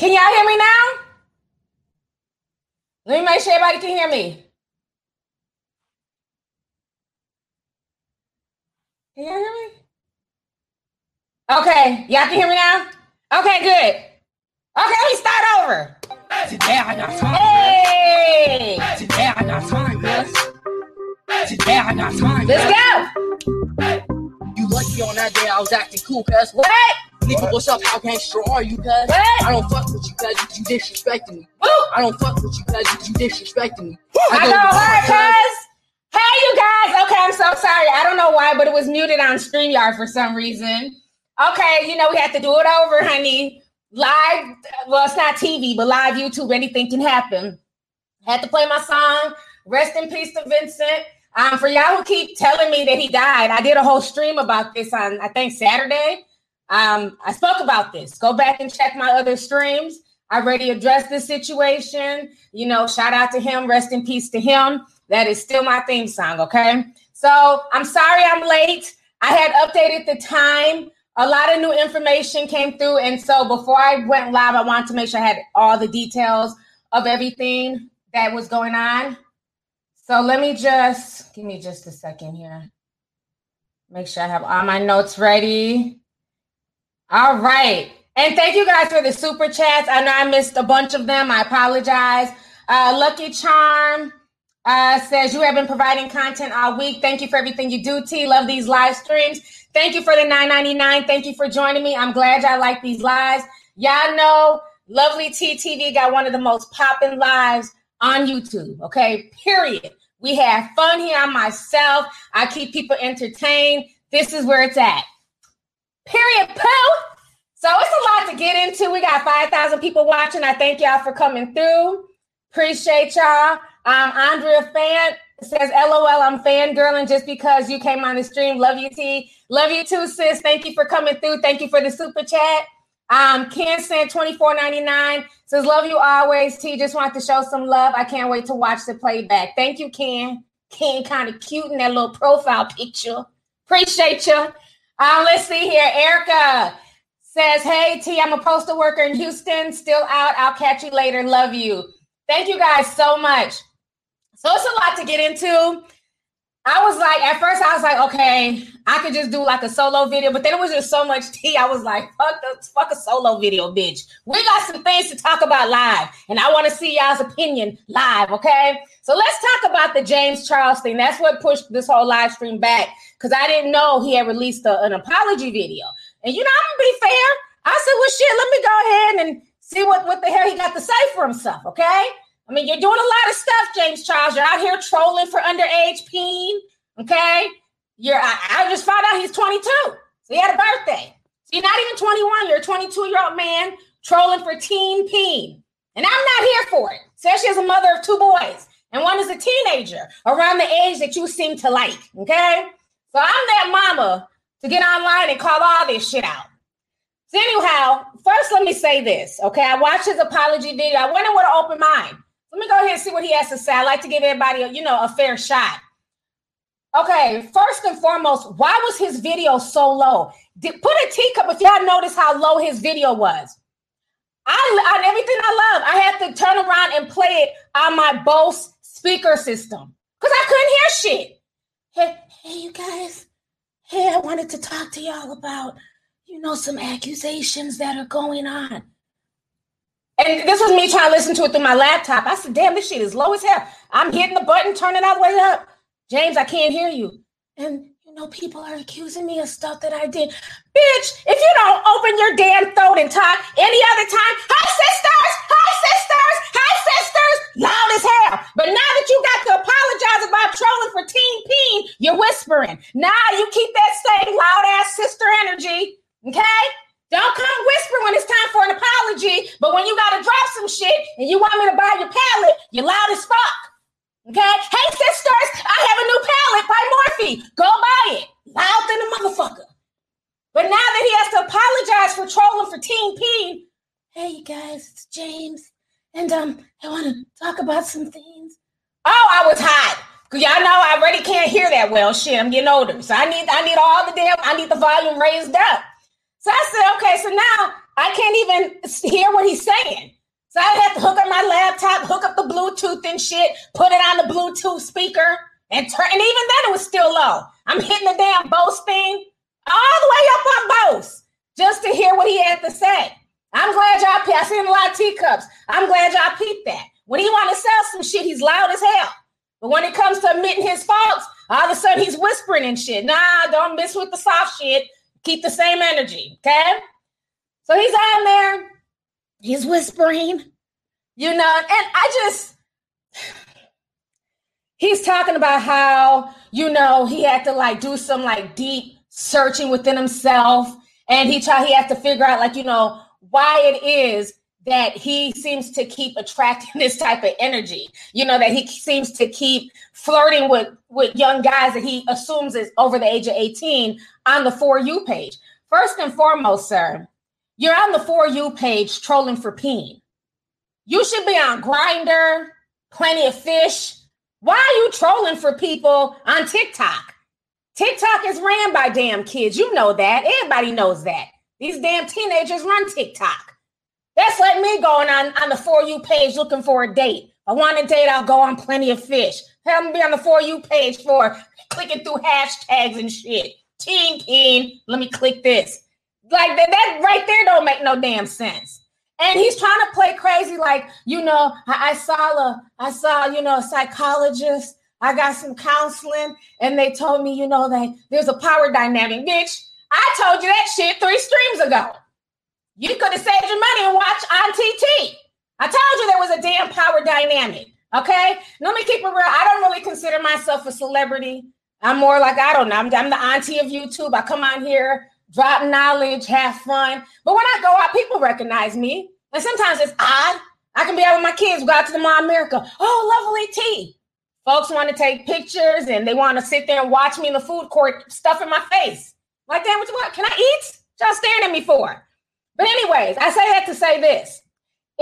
Can y'all hear me now? Let me make sure everybody can hear me. Can y'all hear me? Okay, y'all can hear me now? Okay, good. Okay, let me start over. Today I got time. Hey! Today I got time, yes. Today I got time. Let's go. You lucky on that day I was acting cool, cuz. What? Nigga, what's up? How gangster are you, cuz? I don't fuck with you, cuz. You disrespecting me. Woo! I don't fuck with you, cuz. You disrespecting me. I go know, to right, cuz? Hey, you guys. Okay, I'm so sorry. I don't know why, but it was muted on StreamYard for some reason. Okay, you know, we have to do it over, honey. Live, well, it's not TV, but live YouTube, anything can happen. Had to play my song. Rest in peace to Vincent. Um, for y'all who keep telling me that he died, I did a whole stream about this on, I think, Saturday. Um, I spoke about this. Go back and check my other streams. I already addressed this situation. You know, shout out to him. Rest in peace to him. That is still my theme song. Okay. So I'm sorry I'm late. I had updated the time. A lot of new information came through. And so before I went live, I wanted to make sure I had all the details of everything that was going on. So let me just give me just a second here. Make sure I have all my notes ready. All right. And thank you guys for the super chats. I know I missed a bunch of them. I apologize. Uh, Lucky Charm uh, says you have been providing content all week. Thank you for everything you do, T. Love these live streams. Thank you for the 9.99. Thank you for joining me. I'm glad y'all like these lives. Y'all know Lovely T TV got one of the most popping lives on YouTube. Okay, period. We have fun here. I'm myself. I keep people entertained. This is where it's at. Period. Pooh. So it's a lot to get into. We got 5,000 people watching. I thank y'all for coming through. Appreciate y'all. Um, Andrea Fan says, LOL, I'm fangirling just because you came on the stream. Love you, T. Love you too, sis. Thank you for coming through. Thank you for the super chat. Um, Ken sent twenty four ninety nine. Says, love you always, T. Just want to show some love. I can't wait to watch the playback. Thank you, Ken. Ken kind of cute in that little profile picture. Appreciate you. Um, let's see here. Erica says, Hey T, I'm a postal worker in Houston, still out. I'll catch you later. Love you. Thank you guys so much. So it's a lot to get into. I was like, at first, I was like, okay, I could just do like a solo video, but then it was just so much tea. I was like, fuck the fuck a solo video, bitch. We got some things to talk about live, and I want to see y'all's opinion live, okay? So let's talk about the James Charles thing. That's what pushed this whole live stream back because I didn't know he had released a, an apology video. And you know, I'm gonna be fair. I said, well, shit, let me go ahead and see what, what the hell he got to say for himself, okay? I mean, you're doing a lot of stuff, James Charles. You're out here trolling for underage peen. Okay. You're I, I just found out he's 22. So he had a birthday. So you're not even 21. You're a 22 year old man trolling for teen peen. And I'm not here for it. Especially as a mother of two boys. And one is a teenager around the age that you seem to like. Okay. So I'm that mama to get online and call all this shit out. So anyhow, first let me say this. Okay. I watched his apology video. I went in with an open mind. Let me go ahead and see what he has to say. I like to give everybody, a, you know, a fair shot. Okay, first and foremost, why was his video so low? Did, put a teacup if y'all notice how low his video was. I on everything I love, I had to turn around and play it on my Bose speaker system because I couldn't hear shit. Hey, you guys. Hey, I wanted to talk to y'all about, you know, some accusations that are going on. And this was me trying to listen to it through my laptop. I said, damn, this shit is low as hell. I'm hitting the button, turning all the way up. James, I can't hear you. And you know, people are accusing me of stuff that I did. Bitch, if you don't open your damn throat and talk any other time, hi sisters, sisters, hi sisters, loud as hell. But now that you got to apologize about trolling for Team Peen, you're whispering. Now you keep that same loud ass sister energy, okay? Don't come whisper when it's time for an apology, but when you gotta drop some shit and you want me to buy your palette, you're loud as fuck. Okay? Hey sisters, I have a new palette by Morphe. Go buy it. Loud than a motherfucker. But now that he has to apologize for trolling for Team P, hey you guys, it's James. And um, I want to talk about some things. Oh, I was hot. Cause y'all know I already can't hear that well. Shit, I'm getting older. So I need I need all the damn I need the volume raised up. So I said, okay, so now I can't even hear what he's saying. So I have to hook up my laptop, hook up the Bluetooth and shit, put it on the Bluetooth speaker, and turn. And even then, it was still low. I'm hitting the damn Bose thing all the way up on Bose just to hear what he had to say. I'm glad y'all. Pe- I seen a lot of teacups. I'm glad y'all peeped that. When he want to sell some shit, he's loud as hell. But when it comes to admitting his faults, all of a sudden he's whispering and shit. Nah, don't mess with the soft shit. Keep the same energy, okay? So he's on there, he's whispering, you know, and I just he's talking about how, you know, he had to like do some like deep searching within himself. And he tried. he had to figure out, like, you know, why it is that he seems to keep attracting this type of energy. You know that he seems to keep flirting with with young guys that he assumes is over the age of 18 on the for you page. First and foremost sir you're on the for you page trolling for peen. You should be on Grindr plenty of fish. Why are you trolling for people on tiktok? Tiktok is ran by damn kids. You know that. Everybody knows that these damn teenagers run tiktok that's like me going on, on the For You page looking for a date. I want a date, I'll go on plenty of fish. Have them be on the For You page for clicking through hashtags and shit. Teen Keen, let me click this. Like that, that right there don't make no damn sense. And he's trying to play crazy, like, you know, I, I saw a, I saw, you know, a psychologist. I got some counseling, and they told me, you know, that there's a power dynamic. Bitch, I told you that shit three streams ago. You could have saved your money and watched on TT. I told you there was a damn power dynamic. Okay. Let me keep it real. I don't really consider myself a celebrity. I'm more like, I don't know. I'm, I'm the auntie of YouTube. I come on here, drop knowledge, have fun. But when I go out, people recognize me. And sometimes it's odd. I can be out with my kids, go out to the Mall America. Oh, lovely tea. Folks want to take pictures and they want to sit there and watch me in the food court, stuff in my face. Like, damn, what you want? Can I eat? Y'all staring at me for? But, anyways, I say that to say this.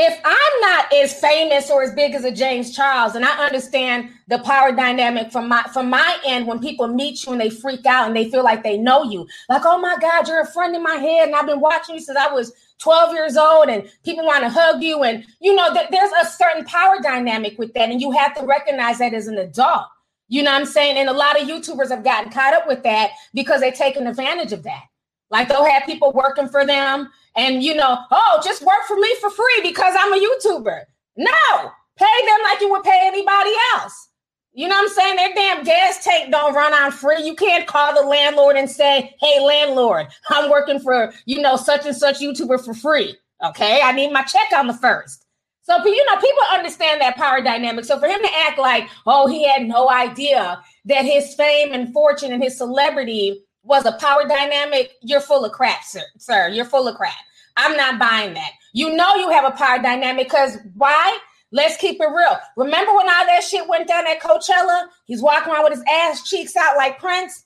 If I'm not as famous or as big as a James Charles, and I understand the power dynamic from my from my end when people meet you and they freak out and they feel like they know you, like, oh my God, you're a friend in my head, and I've been watching you since I was 12 years old, and people want to hug you, and you know that there's a certain power dynamic with that, and you have to recognize that as an adult. You know what I'm saying? And a lot of YouTubers have gotten caught up with that because they're taking advantage of that. Like they'll have people working for them and you know, oh, just work for me for free because I'm a YouTuber. No, pay them like you would pay anybody else. You know what I'm saying? Their damn gas tank don't run on free. You can't call the landlord and say, hey, landlord, I'm working for, you know, such and such YouTuber for free. Okay, I need my check on the first. So, you know, people understand that power dynamic. So for him to act like, oh, he had no idea that his fame and fortune and his celebrity was a power dynamic, you're full of crap, sir. Sir, you're full of crap. I'm not buying that. You know you have a power dynamic because why? Let's keep it real. Remember when all that shit went down at Coachella? He's walking around with his ass cheeks out like Prince.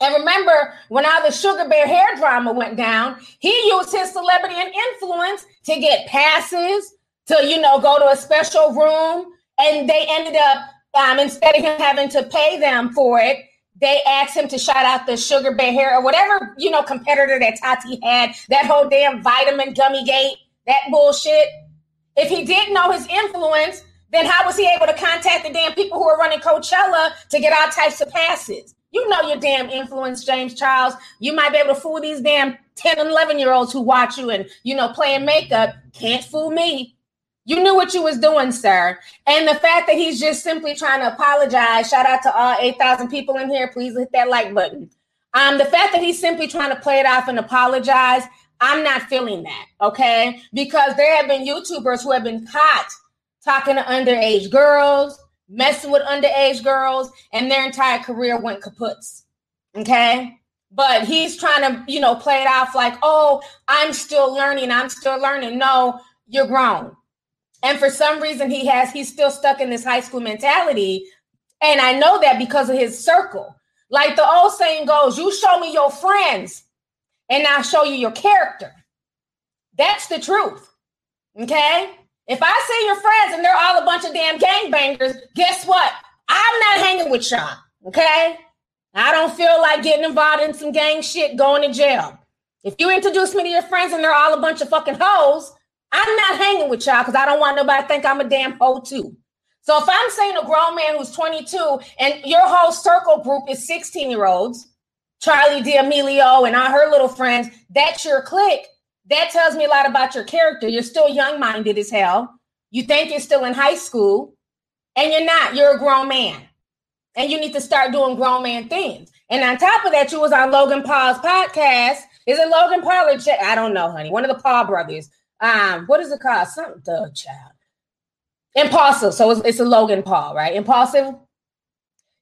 And remember when all the Sugar Bear hair drama went down, he used his celebrity and influence to get passes, to, you know, go to a special room. And they ended up, um, instead of him having to pay them for it, they asked him to shout out the sugar bear hair or whatever, you know, competitor that Tati had, that whole damn vitamin gummy gate, that bullshit. If he didn't know his influence, then how was he able to contact the damn people who are running Coachella to get all types of passes? You know your damn influence, James Charles. You might be able to fool these damn 10 and 11 year olds who watch you and, you know, playing makeup. Can't fool me. You knew what you was doing, sir. And the fact that he's just simply trying to apologize, shout out to all 8,000 people in here. Please hit that like button. Um, the fact that he's simply trying to play it off and apologize, I'm not feeling that, okay? Because there have been YouTubers who have been caught talking to underage girls, messing with underage girls, and their entire career went kaputs, okay? But he's trying to, you know, play it off like, oh, I'm still learning, I'm still learning. No, you're grown and for some reason, he has he's still stuck in this high school mentality. And I know that because of his circle. Like the old saying goes, you show me your friends, and I'll show you your character. That's the truth. Okay? If I see your friends and they're all a bunch of damn gangbangers, guess what? I'm not hanging with y'all. Okay? I don't feel like getting involved in some gang shit, going to jail. If you introduce me to your friends and they're all a bunch of fucking hoes, I'm not hanging with y'all because I don't want nobody to think I'm a damn hoe too. So if I'm saying a grown man who's 22 and your whole circle group is 16 year olds, Charli D'Amelio and all her little friends, that's your clique. That tells me a lot about your character. You're still young minded as hell. You think you're still in high school, and you're not. You're a grown man, and you need to start doing grown man things. And on top of that, you was on Logan Paul's podcast. Is it Logan Paul or J- I don't know, honey. One of the Paul brothers um, what is it called? Some the child. Impulsive. So it's, it's a Logan Paul, right? Impulsive.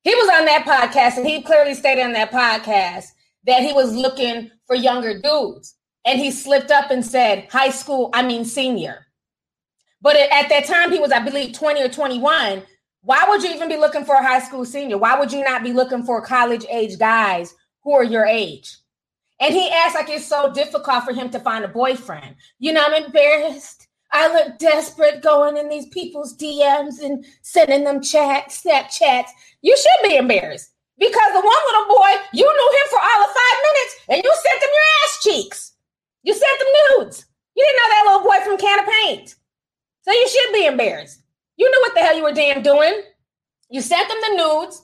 He was on that podcast, and he clearly stated on that podcast that he was looking for younger dudes. And he slipped up and said, high school, I mean senior. But at that time, he was, I believe, 20 or 21. Why would you even be looking for a high school senior? Why would you not be looking for college age guys who are your age? And he acts like it's so difficult for him to find a boyfriend. You know, I'm embarrassed. I look desperate going in these people's DMs and sending them chats, Snapchats. You should be embarrassed because the one little boy, you knew him for all of five minutes and you sent him your ass cheeks. You sent them nudes. You didn't know that little boy from Can of Paint. So you should be embarrassed. You knew what the hell you were damn doing. You sent them the nudes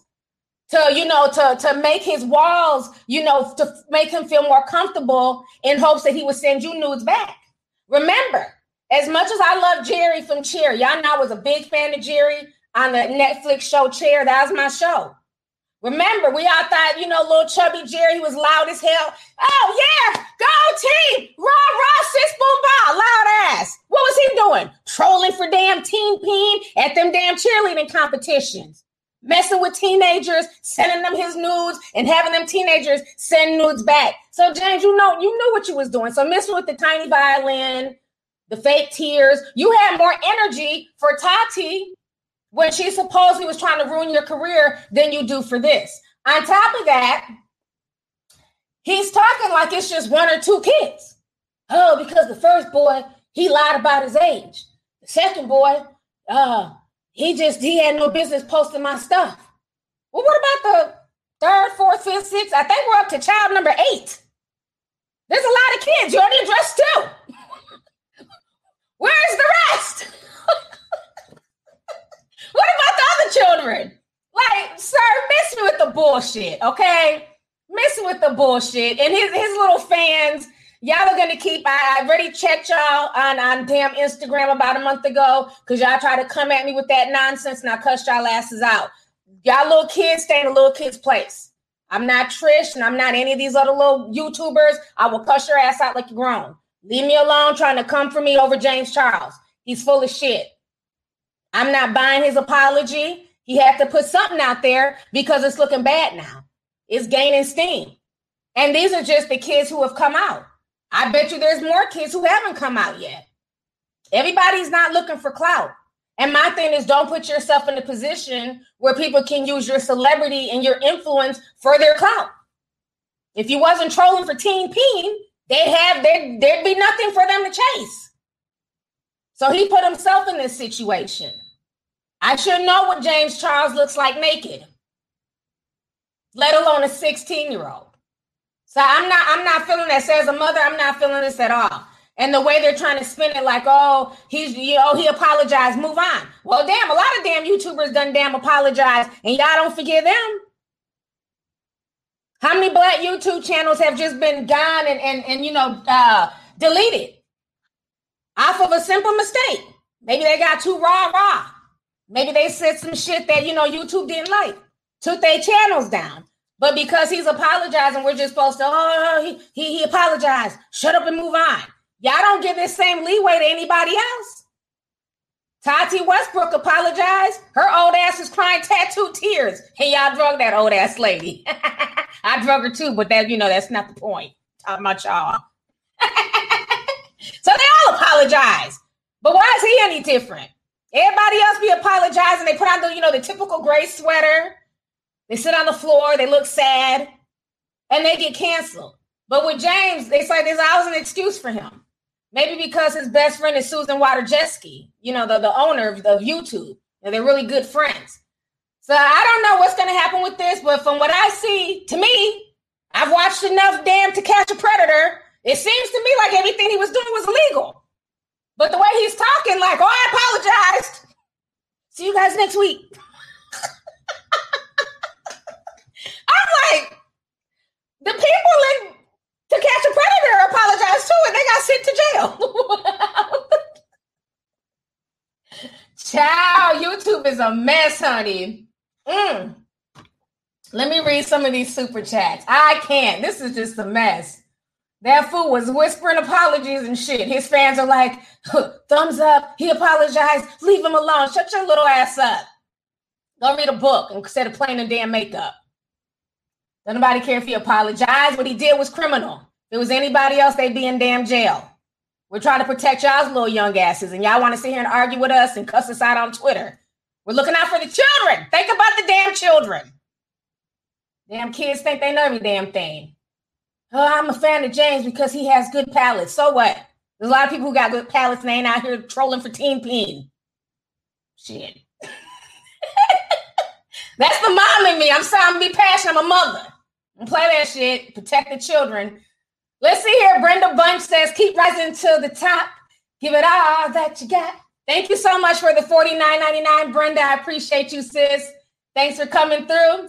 to you know to to make his walls you know to make him feel more comfortable in hopes that he would send you nudes back. Remember as much as i love jerry from cheer y'all know i was a big fan of jerry on the netflix show Cheer that was my show. Remember we all thought you know little chubby jerry was loud as hell. Oh yeah go team raw raw sis boom ball loud ass. What was he doing? Trolling for damn teen peen at them damn cheerleading competitions messing with teenagers, sending them his nudes, and having them teenagers send nudes back. So James, you know, you knew what you was doing. So messing with the tiny violin, the fake tears, you had more energy for Tati when she supposedly was trying to ruin your career than you do for this. On top of that, he's talking like it's just one or two kids. Oh, because the first boy, he lied about his age. The second boy, uh, he just he had no business posting my stuff. Well, what about the third, fourth, fifth, sixth? I think we're up to child number eight. There's a lot of kids. You already addressed two. Where's the rest? what about the other children? Like, sir, miss me with the bullshit, okay? Miss with the bullshit. And his his little fans y'all are gonna keep. I, already checked y'all on on damn Instagram about a month ago because y'all try to come at me with that nonsense and I cussed y'all asses out. Y'all little kids stay in a little kid's place. I'm not Trish and I'm not any of these other little YouTubers. I will cuss your ass out like you're grown. Leave me alone trying to come for me over James Charles. He's full of shit. I'm not buying his apology. He had to put something out there because it's looking bad now. It's gaining steam. And these are just the kids who have come out. I bet you there's more kids who haven't come out yet. Everybody's not looking for clout. And my thing is, don't put yourself in a position where people can use your celebrity and your influence for their clout. If you wasn't trolling for Teen Peen, they'd have there there'd be nothing for them to chase. So he put himself in this situation. I should know what James Charles looks like naked, let alone a 16 year old. So I'm not I'm not feeling that. Says a mother, I'm not feeling this at all. And the way they're trying to spin it, like, oh, he's you know, he apologized, move on. Well, damn, a lot of damn YouTubers done damn apologize, and y'all don't forgive them. How many black YouTube channels have just been gone and and, and you know uh deleted off of a simple mistake? Maybe they got too raw raw. Maybe they said some shit that you know YouTube didn't like, took their channels down. But because he's apologizing, we're just supposed to, oh, he, he, he apologized. Shut up and move on. Y'all don't give this same leeway to anybody else. Tati Westbrook apologized. Her old ass is crying tattooed tears. Hey, y'all drug that old ass lady. I drug her too, but that, you know, that's not the point. Talking about y'all. so they all apologize. But why is he any different? Everybody else be apologizing. They put on the, you know, the typical gray sweater. They sit on the floor. They look sad, and they get canceled. But with James, they say there's always an excuse for him. Maybe because his best friend is Susan Wojcicki, you know, the, the owner of, of YouTube, and they're really good friends. So I don't know what's going to happen with this, but from what I see, to me, I've watched enough damn to catch a predator. It seems to me like everything he was doing was illegal. But the way he's talking, like, oh, I apologized. See you guys next week. I'm like, the people in To Catch a Predator apologized too, and they got sent to jail. Child, YouTube is a mess, honey. Mm. Let me read some of these super chats. I can't. This is just a mess. That fool was whispering apologies and shit. His fans are like, thumbs up. He apologized. Leave him alone. Shut your little ass up. Go read a book instead of playing the damn makeup. Don't nobody care if he apologized. What he did was criminal. If it was anybody else, they'd be in damn jail. We're trying to protect y'all's little young asses, and y'all want to sit here and argue with us and cuss us out on Twitter. We're looking out for the children. Think about the damn children. Damn kids think they know every damn thing. Oh, I'm a fan of James because he has good palettes. So what? There's a lot of people who got good palettes and they ain't out here trolling for Team Peen. Shit. That's the mom in me. I'm sorry, I'm gonna be passionate. I'm a mother. Play that shit. Protect the children. Let's see here. Brenda Bunch says, keep rising to the top. Give it all that you got. Thank you so much for the $49.99, Brenda. I appreciate you, sis. Thanks for coming through.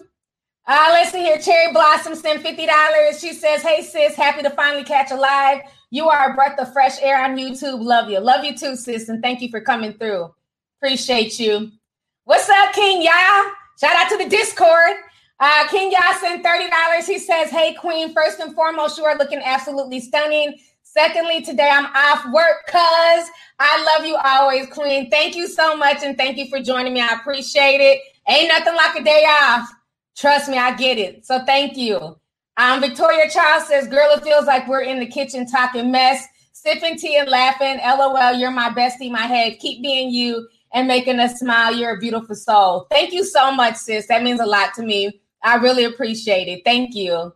Uh, let's see here. Cherry Blossom sent $50. She says, Hey, sis, happy to finally catch a live. You are a breath of fresh air on YouTube. Love you. Love you too, sis. And thank you for coming through. Appreciate you. What's up, King Ya? Shout out to the Discord. Uh, King Ya sent $30. He says, Hey, Queen, first and foremost, you are looking absolutely stunning. Secondly, today I'm off work because I love you always, Queen. Thank you so much. And thank you for joining me. I appreciate it. Ain't nothing like a day off. Trust me, I get it. So thank you. Um, Victoria Child says, Girl, it feels like we're in the kitchen talking mess, sipping tea and laughing. LOL, you're my bestie, my head. Keep being you and making us smile. You're a beautiful soul. Thank you so much, sis. That means a lot to me. I really appreciate it. Thank you.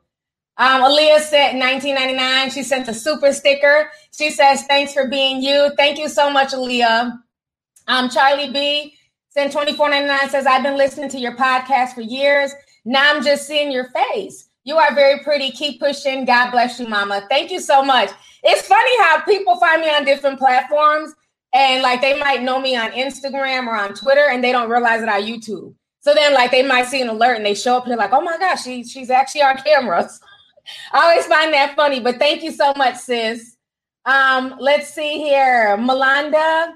Um, Aaliyah said 1999. She sent a super sticker. She says, Thanks for being you. Thank you so much, Aaliyah. Um, Charlie B sent 24.99 says, I've been listening to your podcast for years. Now I'm just seeing your face. You are very pretty. Keep pushing. God bless you, mama. Thank you so much. It's funny how people find me on different platforms and like they might know me on Instagram or on Twitter and they don't realize it on YouTube. So then like they might see an alert and they show up and they're like, oh my gosh, she, she's actually on camera. I always find that funny, but thank you so much, sis. Um, let's see here. Melanda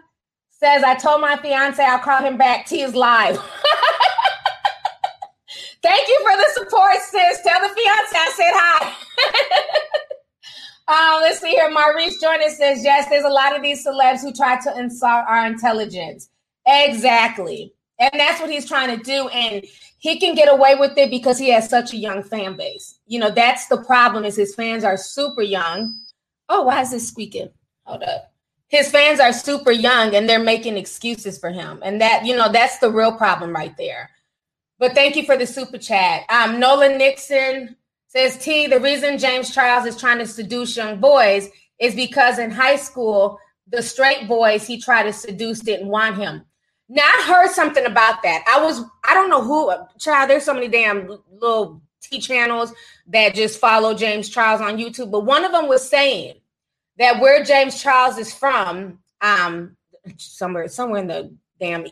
says, I told my fiance I'll call him back. T is live. Thank you for the support, sis. Tell the fiance I said hi. um, let's see here. Maurice Jordan says, yes, there's a lot of these celebs who try to insult our intelligence. Exactly. And that's what he's trying to do. And he can get away with it because he has such a young fan base. You know, that's the problem is his fans are super young. Oh, why is this squeaking? Hold up. His fans are super young and they're making excuses for him. And that, you know, that's the real problem right there. But thank you for the super chat. Um, Nolan Nixon says, T, the reason James Charles is trying to seduce young boys is because in high school, the straight boys he tried to seduce didn't want him. Now I heard something about that. I was I don't know who child. There's so many damn little T channels that just follow James Charles on YouTube, but one of them was saying that where James Charles is from, um, somewhere somewhere in the damn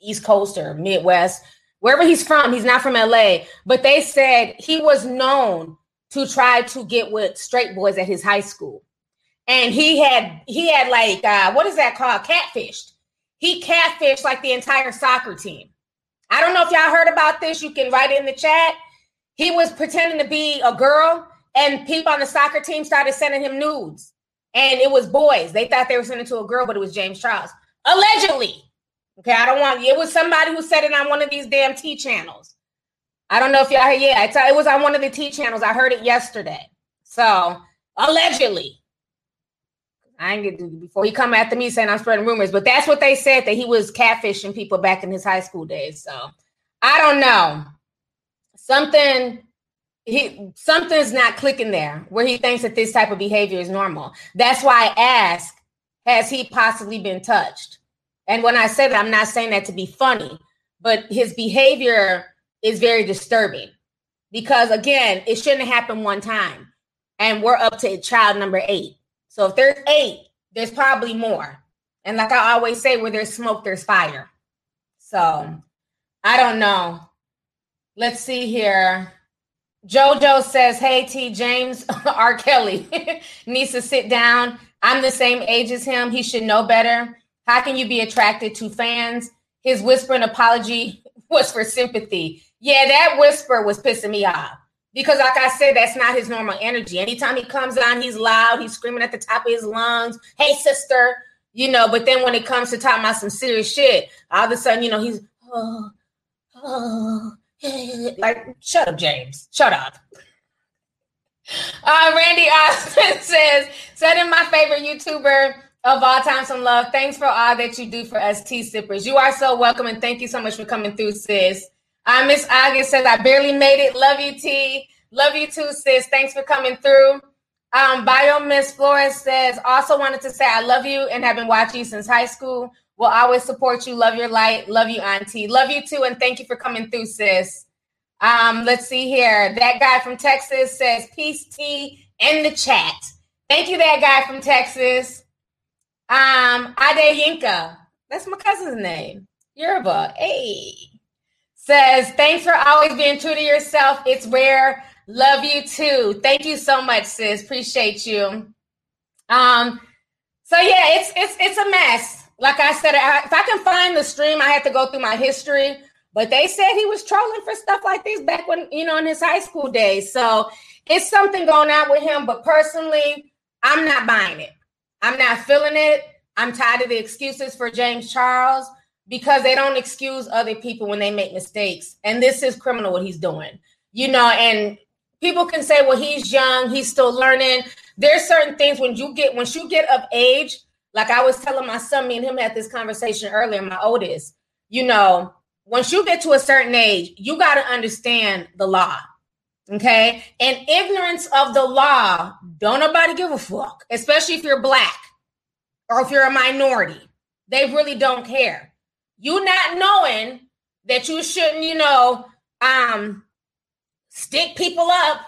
East Coast or Midwest, wherever he's from, he's not from LA, but they said he was known to try to get with straight boys at his high school. And he had he had like uh, what is that called? Catfished. He catfished like the entire soccer team. I don't know if y'all heard about this. You can write it in the chat. He was pretending to be a girl, and people on the soccer team started sending him nudes. And it was boys. They thought they were sending to a girl, but it was James Charles. Allegedly. Okay, I don't want it was somebody who said it on one of these damn T channels. I don't know if y'all heard. yeah, it was on one of the T channels. I heard it yesterday. So allegedly. I ain't get to before he come after me saying I'm spreading rumors, but that's what they said that he was catfishing people back in his high school days. So I don't know. Something he something's not clicking there where he thinks that this type of behavior is normal. That's why I ask, has he possibly been touched? And when I say that, I'm not saying that to be funny, but his behavior is very disturbing because again, it shouldn't happen one time. And we're up to child number eight. So if there's eight, there's probably more. And like I always say, where there's smoke, there's fire. So I don't know. Let's see here. Jojo says, Hey T James R. Kelly needs to sit down. I'm the same age as him. He should know better. How can you be attracted to fans? His whispering apology was for sympathy. Yeah, that whisper was pissing me off because, like I said, that's not his normal energy. Anytime he comes on, he's loud, he's screaming at the top of his lungs, Hey, sister, you know. But then when it comes to talking about some serious shit, all of a sudden, you know, he's, oh, oh, like, shut up, James. Shut up. Uh, Randy Austin says, in my favorite YouTuber of all time, some love. Thanks for all that you do for us tea sippers. You are so welcome, and thank you so much for coming through, sis. Miss August says, I barely made it. Love you, T. Love you too, sis. Thanks for coming through. Um, Bio Miss Flores says, also wanted to say I love you and have been watching since high school. Will always support you. Love your light. Love you, Auntie. Love you too, and thank you for coming through, sis. Um, let's see here. That guy from Texas says peace T in the chat. Thank you, that guy from Texas. Um, Ade Yinka. That's my cousin's name. Yoruba. Hey. Says, thanks for always being true to yourself. It's rare. Love you too. Thank you so much, sis. Appreciate you. Um, so yeah, it's it's it's a mess like I said, if I can find the stream, I had to go through my history. But they said he was trolling for stuff like this back when, you know, in his high school days. So it's something going on with him. But personally, I'm not buying it. I'm not feeling it. I'm tired of the excuses for James Charles because they don't excuse other people when they make mistakes. And this is criminal what he's doing. You know, and people can say, well, he's young, he's still learning. There's certain things when you get once you get of age, like I was telling my son, me and him had this conversation earlier, my oldest, you know, once you get to a certain age, you got to understand the law. Okay. And ignorance of the law, don't nobody give a fuck, especially if you're black or if you're a minority. They really don't care. You not knowing that you shouldn't, you know, um, stick people up.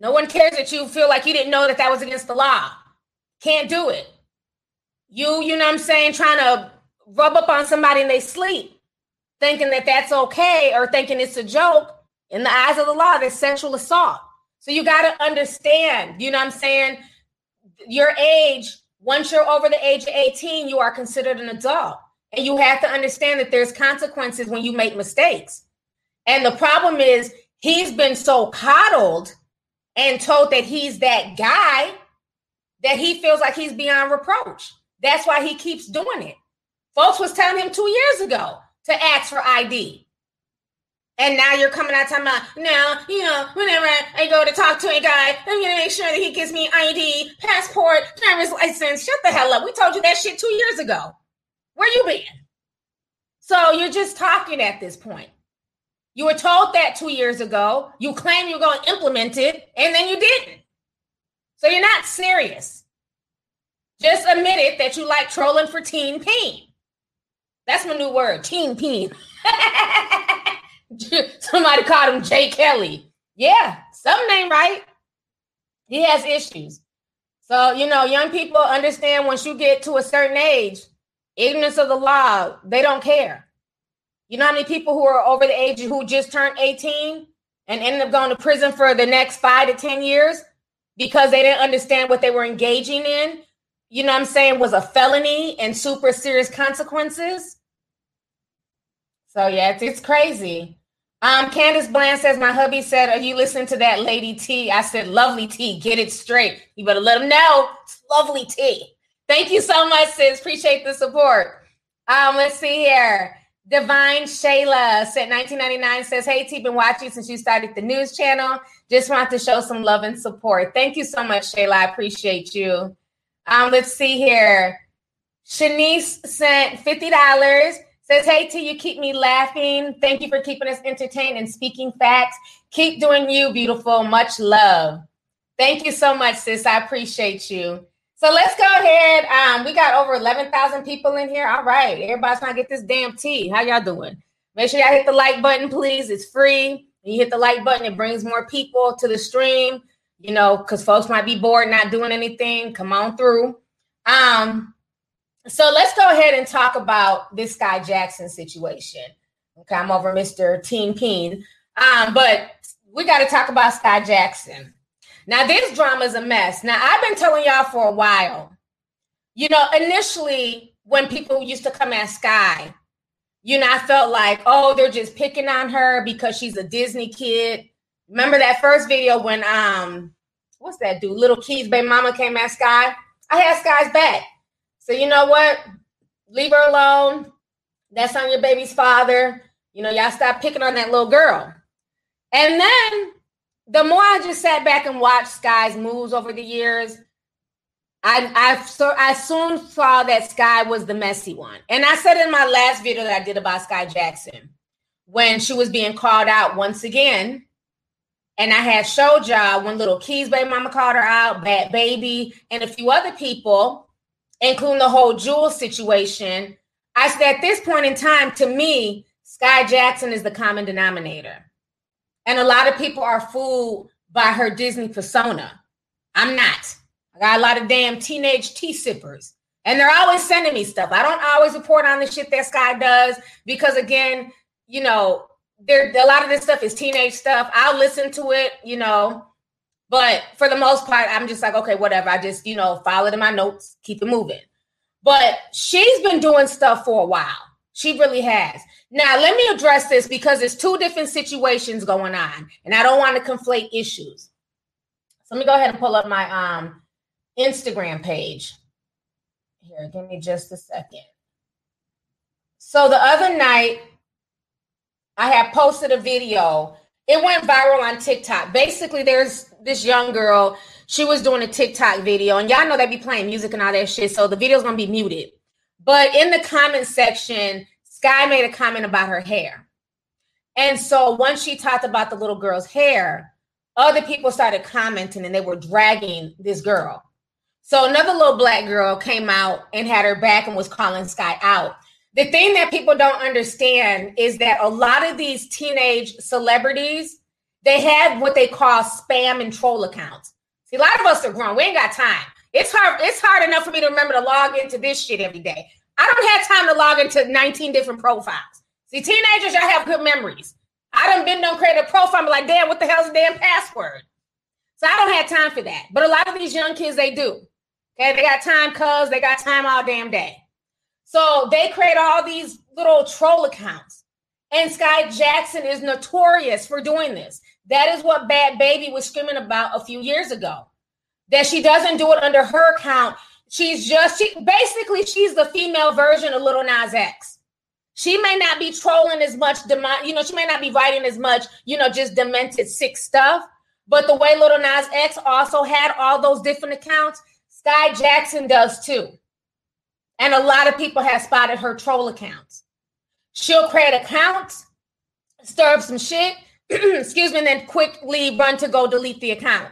No one cares that you feel like you didn't know that that was against the law. Can't do it. You, you know I'm saying, trying to rub up on somebody in they sleep, thinking that that's okay or thinking it's a joke. In the eyes of the law, that's sexual assault. So you got to understand, you know I'm saying? Your age, once you're over the age of 18, you are considered an adult. And you have to understand that there's consequences when you make mistakes. And the problem is, he's been so coddled and told that he's that guy that he feels like he's beyond reproach. That's why he keeps doing it. Folks was telling him two years ago to ask for ID. And now you're coming out talking about, now, you know, whenever I go to talk to a guy, I'm to make sure that he gives me ID, passport, driver's license. Shut the hell up. We told you that shit two years ago. Where you been? So you're just talking at this point. You were told that two years ago. You claim you're to implement it, and then you didn't. So you're not serious. just admit it that you like trolling for Teen Peen. That's my new word, Teen Peen. Somebody called him Jay Kelly. Yeah, something ain't right. He has issues. So, you know, young people understand once you get to a certain age, ignorance of the law, they don't care. You know how many people who are over the age who just turned 18 and ended up going to prison for the next five to 10 years because they didn't understand what they were engaging in? You know what I'm saying? Was a felony and super serious consequences. So, yeah, it's, it's crazy. Um, Candace Bland says, My hubby said, Are you listening to that lady T? I said, Lovely T, get it straight. You better let him know it's lovely T. Thank you so much, sis. Appreciate the support. Um, let's see here. Divine Shayla said 1999 says, Hey T, been watching since you started the news channel. Just want to show some love and support. Thank you so much, Shayla. I appreciate you. Um, let's see here. Shanice sent $50. Says, hey, T, you keep me laughing. Thank you for keeping us entertained and speaking facts. Keep doing you, beautiful. Much love. Thank you so much, sis. I appreciate you. So let's go ahead. Um, we got over 11,000 people in here. All right. Everybody's trying to get this damn tea. How y'all doing? Make sure y'all hit the like button, please. It's free. When you hit the like button, it brings more people to the stream, you know, because folks might be bored, not doing anything. Come on through. Um, so let's go ahead and talk about this Skai Jackson situation. Okay, I'm over Mr. Team Peen. Um, but we got to talk about Skai Jackson. Now, this drama is a mess. Now, I've been telling y'all for a while. You know, initially, when people used to come at Skai, you know, I felt like, oh, they're just picking on her because she's a Disney kid. Remember that first video when um, what's that dude? Little Keys baby mama came at Skai? I had Skai's back. So you know what? Leave her alone. That's on your baby's father. You know, y'all stop picking on that little girl. And then the more I just sat back and watched Skai's moves over the years, I I so I soon saw that Skai was the messy one. And I said in my last video that I did about Skai Jackson, when she was being called out once again, and I had showed y'all when Lil Keys baby mama called her out, Bhad Bhabie, and a few other people including the whole Jewel situation, I said at this point in time, to me, Skai Jackson is the common denominator. And a lot of people are fooled by her Disney persona. I'm not. I got a lot of damn teenage tea sippers. And they're always sending me stuff. I don't always report on the shit that Skai does because, again, you know, there a lot of this stuff is teenage stuff. I'll listen to it, you know, but for the most part, I'm just like, okay, whatever. I just, you know, follow it in my notes, keep it moving. But she's been doing stuff for a while. She really has. Now, let me address this because there's two different situations going on, and I don't want to conflate issues. So let me go ahead and pull up my um Instagram page. Here, give me just a second. So the other night, I had posted a video it went viral on TikTok. Basically, there's this young girl. She was doing a TikTok video, and y'all know they be playing music and all that shit. So the video's gonna be muted. But in the comment section, Skai made a comment about her hair. And so once she talked about the little girl's hair, other people started commenting and they were dragging this girl. So another little black girl came out and had her back and was calling Skai out the thing that people don't understand is that a lot of these teenage celebrities they have what they call spam and troll accounts. See, a lot of us are grown. We ain't got time. It's hard. It's hard enough for me to remember to log into this shit every day. I don't have time to log into 19 different profiles. See, teenagers, y'all have good memories. I done been done create a profile. I'm like, damn, what the hell's the damn password? So I don't have time for that. But a lot of these young kids, they do. Okay, they got time, cuz they got time all damn day. So they create all these little troll accounts. And Skai Jackson is notorious for doing this. That is what Bhad Bhabie was screaming about a few years ago. That she doesn't do it under her account. She's just she basically she's the female version of Lil Nas X. She may not be trolling as much, you know, she may not be writing as much, you know, just demented sick stuff. But the way Lil Nas X also had all those different accounts, Skai Jackson does too. And a lot of people have spotted her troll accounts. She'll create accounts, stir up some shit, excuse me, and then quickly run to go delete the account.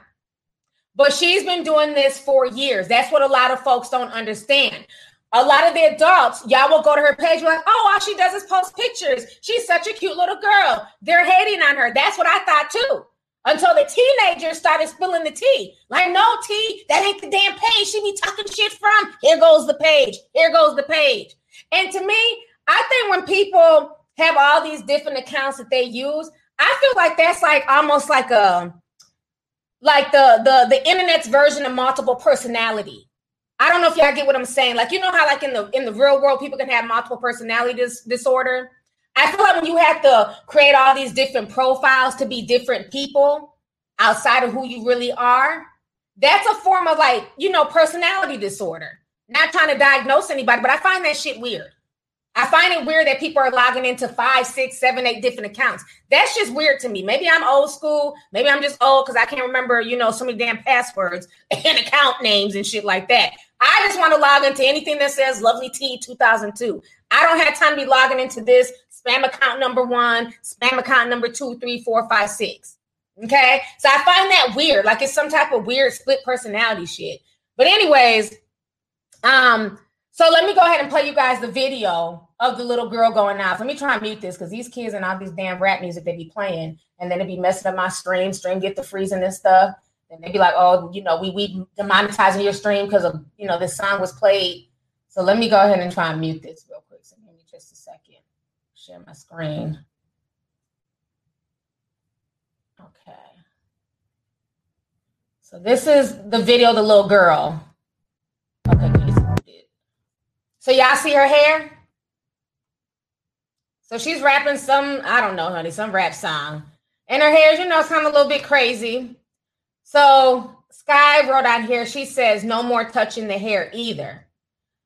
But she's been doing this for years. That's what a lot of folks don't understand. A lot of the adults, y'all will go to her page, like, oh, all she does is post pictures. She's such a cute little girl. They're hating on her. That's what I thought too. Until the teenagers started spilling the tea. Like, no, T, that ain't the damn page she be talking shit from. Here goes the page. Here goes the page. And to me, I think when people have all these different accounts that they use, I feel like that's like almost like a like the the the internet's version of multiple personality. I don't know if y'all get what I'm saying. Like you know how like in the in the real world people can have multiple personality dis- disorder. I feel like when you have to create all these different profiles to be different people outside of who you really are, that's a form of like, you know, personality disorder. Not trying to diagnose anybody, but I find that shit weird. I find it weird that people are logging into five, six, seven, eight different accounts. That's just weird to me. Maybe I'm old school. Maybe I'm just old because I can't remember, you know, so many damn passwords and account names and shit like that. I just want to log into anything that says Lovely T 2002. I don't have time to be logging into this spam account number one, spam account number two, three, four, five, six. Okay. So I find that weird. Like it's some type of weird split personality shit. But, anyways, um, so let me go ahead and play you guys the video of the little girl going off. Let me try and mute this because these kids and all these damn rap music they be playing, and then it be messing up my stream. Stream get the freezing and stuff. And they be like, oh, you know, we we demonetizing your stream because of you know this song was played. So let me go ahead and try and mute this real quick. So give me just a second. Share my screen. Okay. So this is the video of the little girl. Okay, so y'all see her hair? So she's rapping some, I don't know, honey, some rap song. And her hair, you know, it's kind of a little bit crazy. So Skai wrote out here, she says, no more touching the hair either.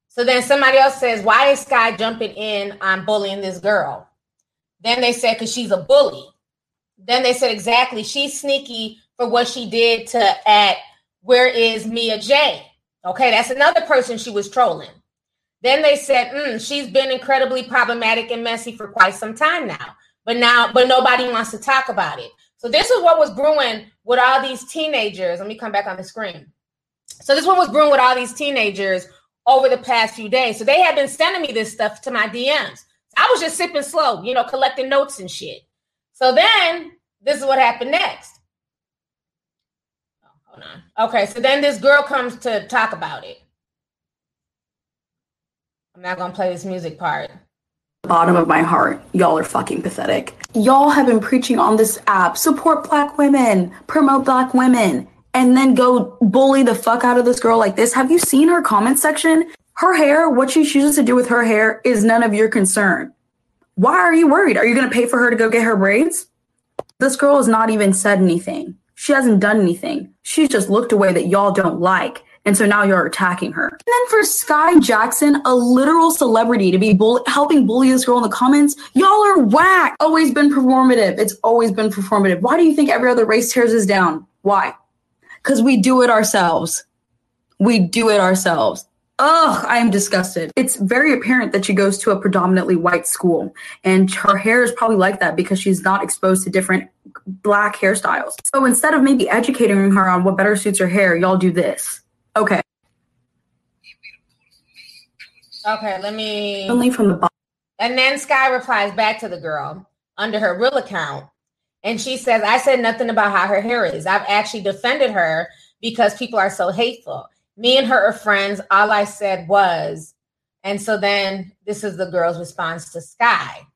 So then somebody else says, why is Skai jumping in on bullying this girl? Then they said, because she's a bully. Then they said, exactly, she's sneaky for what she did to at where is Mia J? Okay, that's another person she was trolling. Then they said, mm, she's been incredibly problematic and messy for quite some time now. But now, but nobody wants to talk about it. So this is what was brewing with all these teenagers. Let me come back on the screen. So this one was brewing with all these teenagers over the past few days. So they had been sending me this stuff to my DMs. I was just sipping slow, you know, collecting notes and shit. So then this is what happened next. Oh, hold on. Okay, so then this girl comes to talk about it. I'm not gonna play this music part. Bottom of my heart, y'all are fucking pathetic. Y'all have been preaching on this app support black women, promote black women, and then go bully the fuck out of this girl like this. Have you seen her comment section? Her hair, what she chooses to do with her hair is none of your concern. Why are you worried? Are you gonna pay for her to go get her braids? This girl has not even said anything. She hasn't done anything. She's just looked away that y'all don't like. And so now you're attacking her. And then for Skai Jackson, a literal celebrity, to be bull- helping bully this girl in the comments, y'all are whack. Always been performative. It's always been performative. Why do you think every other race tears us down? Why? Because we do it ourselves. We do it ourselves. Ugh, I am disgusted. It's very apparent that she goes to a predominantly white school, and her hair is probably like that because she's not exposed to different black hairstyles. So instead of maybe educating her on what better suits her hair, y'all do this. Okay. Okay, let me. Only from the bottom. And then Skai replies back to the girl under her real account. And she says, I said nothing about how her hair is. I've actually defended her because people are so hateful. Me and her are friends. All I said was, and so then this is the girl's response to Skai.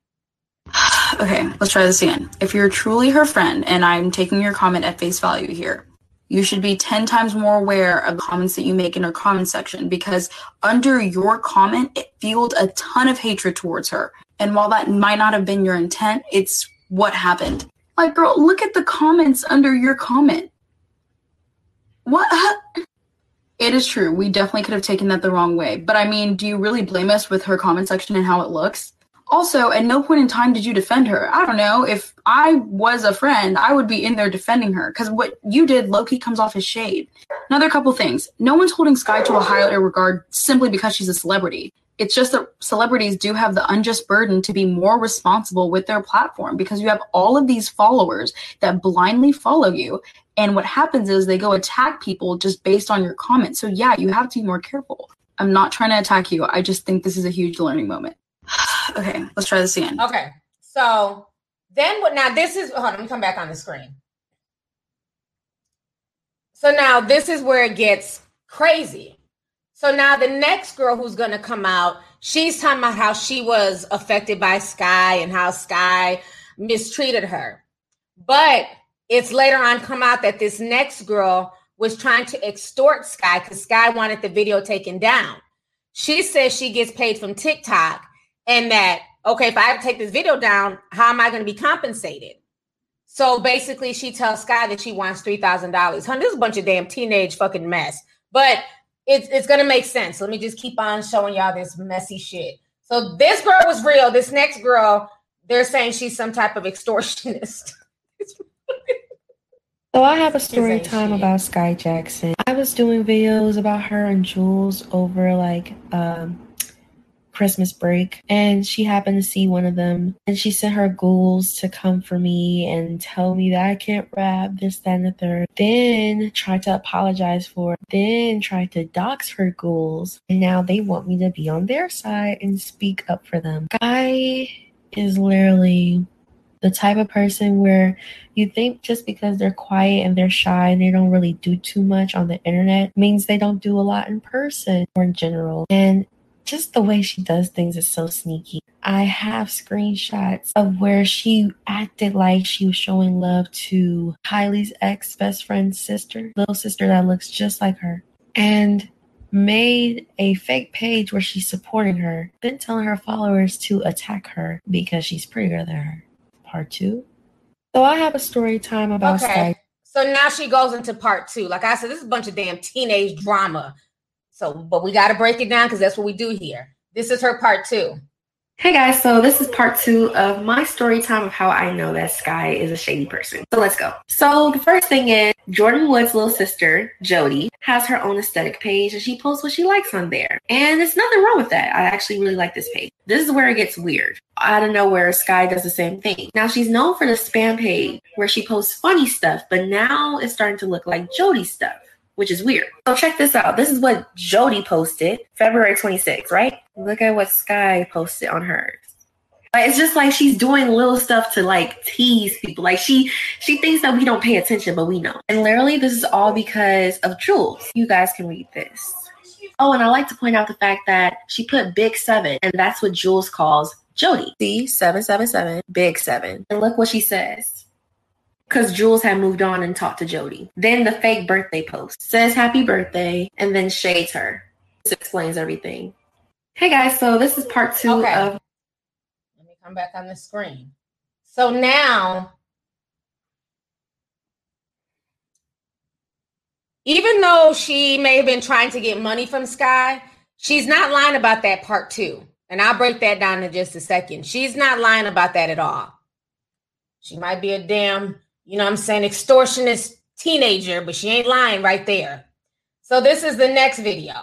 okay, let's try this again. If you're truly her friend, and I'm taking your comment at face value here, you should be 10 times more aware of the comments that you make in her comment section because under your comment, it fueled a ton of hatred towards her. And while that might not have been your intent, it's what happened. Like, girl, look at the comments under your comment. What? It is true. We definitely could have taken that the wrong way. But I mean, do you really blame us with her comment section and how it looks? Also, at no point in time did you defend her. I don't know. If I was a friend, I would be in there defending her because what you did, Loki, comes off as shade. Another couple things. No one's holding Skai to a higher regard simply because she's a celebrity. It's just that celebrities do have the unjust burden to be more responsible with their platform because you have all of these followers that blindly follow you. And what happens is they go attack people just based on your comments. So, yeah, you have to be more careful. I'm not trying to attack you. I just think this is a huge learning moment. okay, let's try this again. Okay. So then what now this is hold on, let me come back on the screen. So now this is where it gets crazy. So now the next girl who's gonna come out, she's talking about how she was affected by Skai and how Skai mistreated her. But it's later on come out that this next girl was trying to extort Skai because Skai wanted the video taken down. She says she gets paid from TikTok and that, okay, if I have to take this video down, how am I going to be compensated? So basically, she tells Skai that she wants $3,000. Honey, this is a bunch of damn teenage fucking mess. But it's, it's going to make sense. Let me just keep on showing y'all this messy shit. So this girl was real. This next girl, they're saying she's some type of extortionist. So I have a story time about Skai Jackson. I was doing videos about her and Julez over like um Christmas break and she happened to see one of them and she sent her ghouls to come for me and tell me that I can't rap this, that, and the third. Then tried to apologize for. Then tried to dox her ghouls. And now they want me to be on their side and speak up for them. Guy is literally the type of person where you think just because they're quiet and they're shy and they don't really do too much on the internet means they don't do a lot in person or in general. And just the way she does things is so sneaky. I have screenshots of where she acted like she was showing love to Kylie's ex best friend's sister, little sister that looks just like her, and made a fake page where she's supporting her, then telling her followers to attack her because she's prettier than her. Part two. So I have a story time about okay. Skype. So now she goes into part two. Like I said, this is a bunch of damn teenage drama so, but we got to break it down because that's what we do here. This is her part two. Hey guys, so this is part two of my story time of how I know that Skai is a shady person. So let's go. So the first thing is Jordyn Woods' little sister, Jodie, has her own aesthetic page and she posts what she likes on there. And there's nothing wrong with that. I actually really like this page. This is where it gets weird. Out of nowhere, Skai does the same thing. Now she's known for the spam page where she posts funny stuff, but now it's starting to look like Jodie stuff which is weird. So check this out. This is what Jodie posted February 26th, right? Look at what Skai posted on hers. It's just like she's doing little stuff to like tease people. Like she she thinks that we don't pay attention, but we know. And literally, this is all because of Julez. You guys can read this. Oh, and I like to point out the fact that she put Big Seven, and that's what Julez calls Jodie. See, seven seven seven, Big Seven. And look what she says because Julez had moved on and talked to Jodie. Then the fake birthday post says happy birthday and then shades her. This explains everything. Hey guys, so this is part two okay. of. Let me come back on the screen. So now, even though she may have been trying to get money from Skai, she's not lying about that part two. And I'll break that down in just a second. She's not lying about that at all. She might be a damn you know I'm saying, extortionist teenager, but she ain't lying right there. So this is the next video.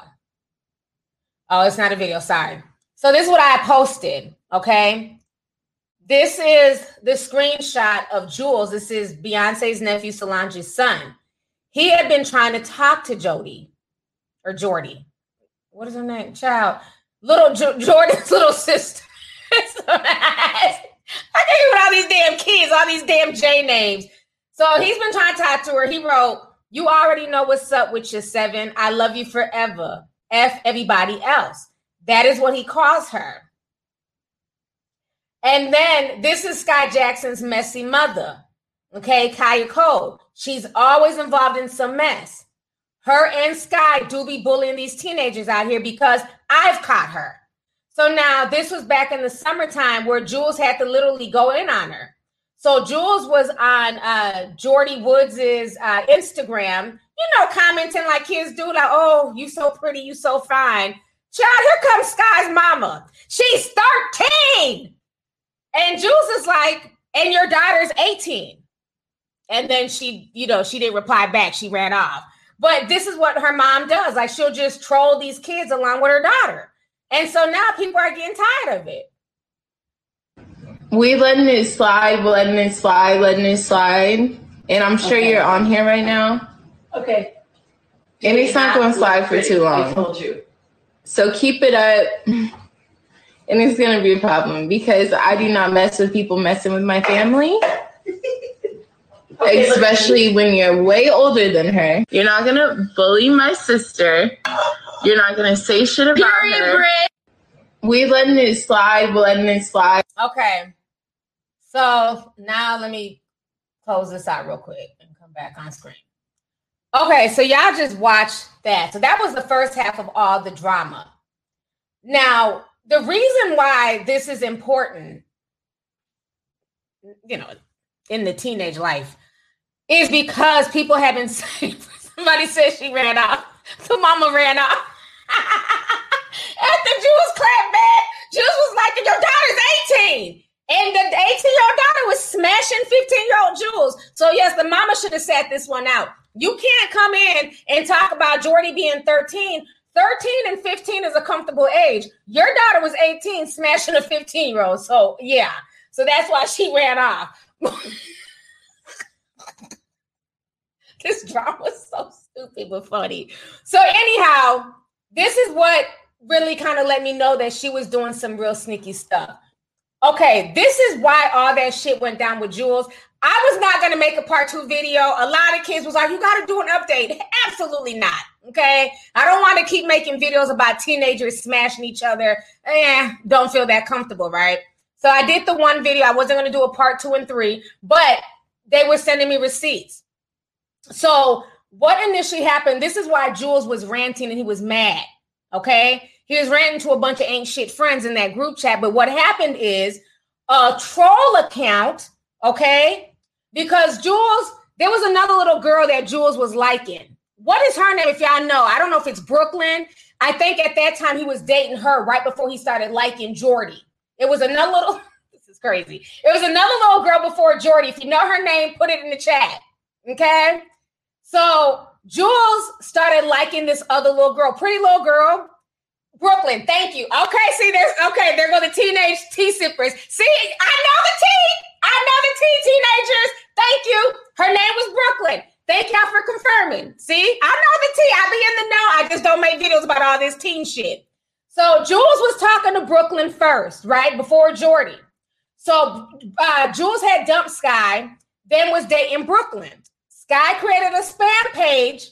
Oh, it's not a video, sorry. So this is what I posted, okay? This is the screenshot of Julez. This is Beyonce's nephew Solange's son. He had been trying to talk to Jodie or Jordy. What is her name? Child. Little jo- Jordyn's little sister. I can't even all these damn kids, all these damn J names. So he's been trying to talk to her. He wrote, You already know what's up with your seven. I love you forever. F everybody else. That is what he calls her. And then this is Skai Jackson's messy mother. Okay, Kiya Cole. She's always involved in some mess. Her and Skai do be bullying these teenagers out here because I've caught her. So now this was back in the summertime where Julez had to literally go in on her. So Julez was on uh Jordyn Woods's uh Instagram, you know, commenting like kids do, like, oh, you so pretty, you so fine. Child, here comes Skai's mama. She's 13. And Julez is like, and your daughter's 18. And then she, you know, she didn't reply back. She ran off. But this is what her mom does. Like she'll just troll these kids along with her daughter. And so now people are getting tired of it. We letting it slide, letting it slide, letting it slide. And I'm sure Okay. you're on here right now. Okay. And it's not going to slide for too I long. told you. So keep it up. And it's going to be a problem because I do not mess with people messing with my family. Okay, look, especially when you're way older than her. You're not going to bully my sister. You're not going to say shit about her. We letting it slide, letting it slide. Okay. So now let me close this out real quick and come back on screen. Okay, so y'all just watched that. So that was the first half of all the drama. Now, the reason why this is important, you know, in the teenage life is because people have been saying, somebody said she ran off. The mama ran off. After Julez clapped back, Julez was like, Your daughter's 18. And the 18 year old daughter was smashing 15 year old Julez. So, yes, the mama should have sat this one out. You can't come in and talk about Jordy being 13. 13 and 15 is a comfortable age. Your daughter was 18, smashing a 15 year old. So, yeah. So that's why she ran off. this drama is so stupid but funny. So, anyhow, this is what really kind of let me know that she was doing some real sneaky stuff. Okay, this is why all that shit went down with Julez. I was not to make a part two video. A lot of kids was like, you got to do an update. Absolutely not. Okay. I don't want to keep making videos about teenagers smashing each other. Eh, don't feel that comfortable, right? So I did the one video. I wasn't to do a part two and three, but they were sending me receipts. So what initially happened? This is why Julez was ranting and he was mad. Okay. He was ranting to a bunch of ain't shit friends in that group chat. But what happened is a troll account, okay? Because Julez, there was another little girl that Julez was liking. What is her name? If y'all know, I don't know if it's Brooklyn. I think at that time he was dating her right before he started liking Jordy. It was another little, this is crazy. It was another little girl before Jordy. If you know her name, put it in the chat. Okay. So Julez started liking this other little girl, pretty little girl. Brooklyn, thank you. Okay, see, there's okay, there go the teenage tea sippers. See, I know the tea. I know the tea teenagers. Thank you. Her name was Brooklyn. Thank y'all for confirming. See, I know the tea. I be in the know. I just don't make videos about all this teen shit. So Julez was talking to Brooklyn first, right? Before Jordy. So uh, Julez had dumped Skai, then was dating Brooklyn. Skai created a spam page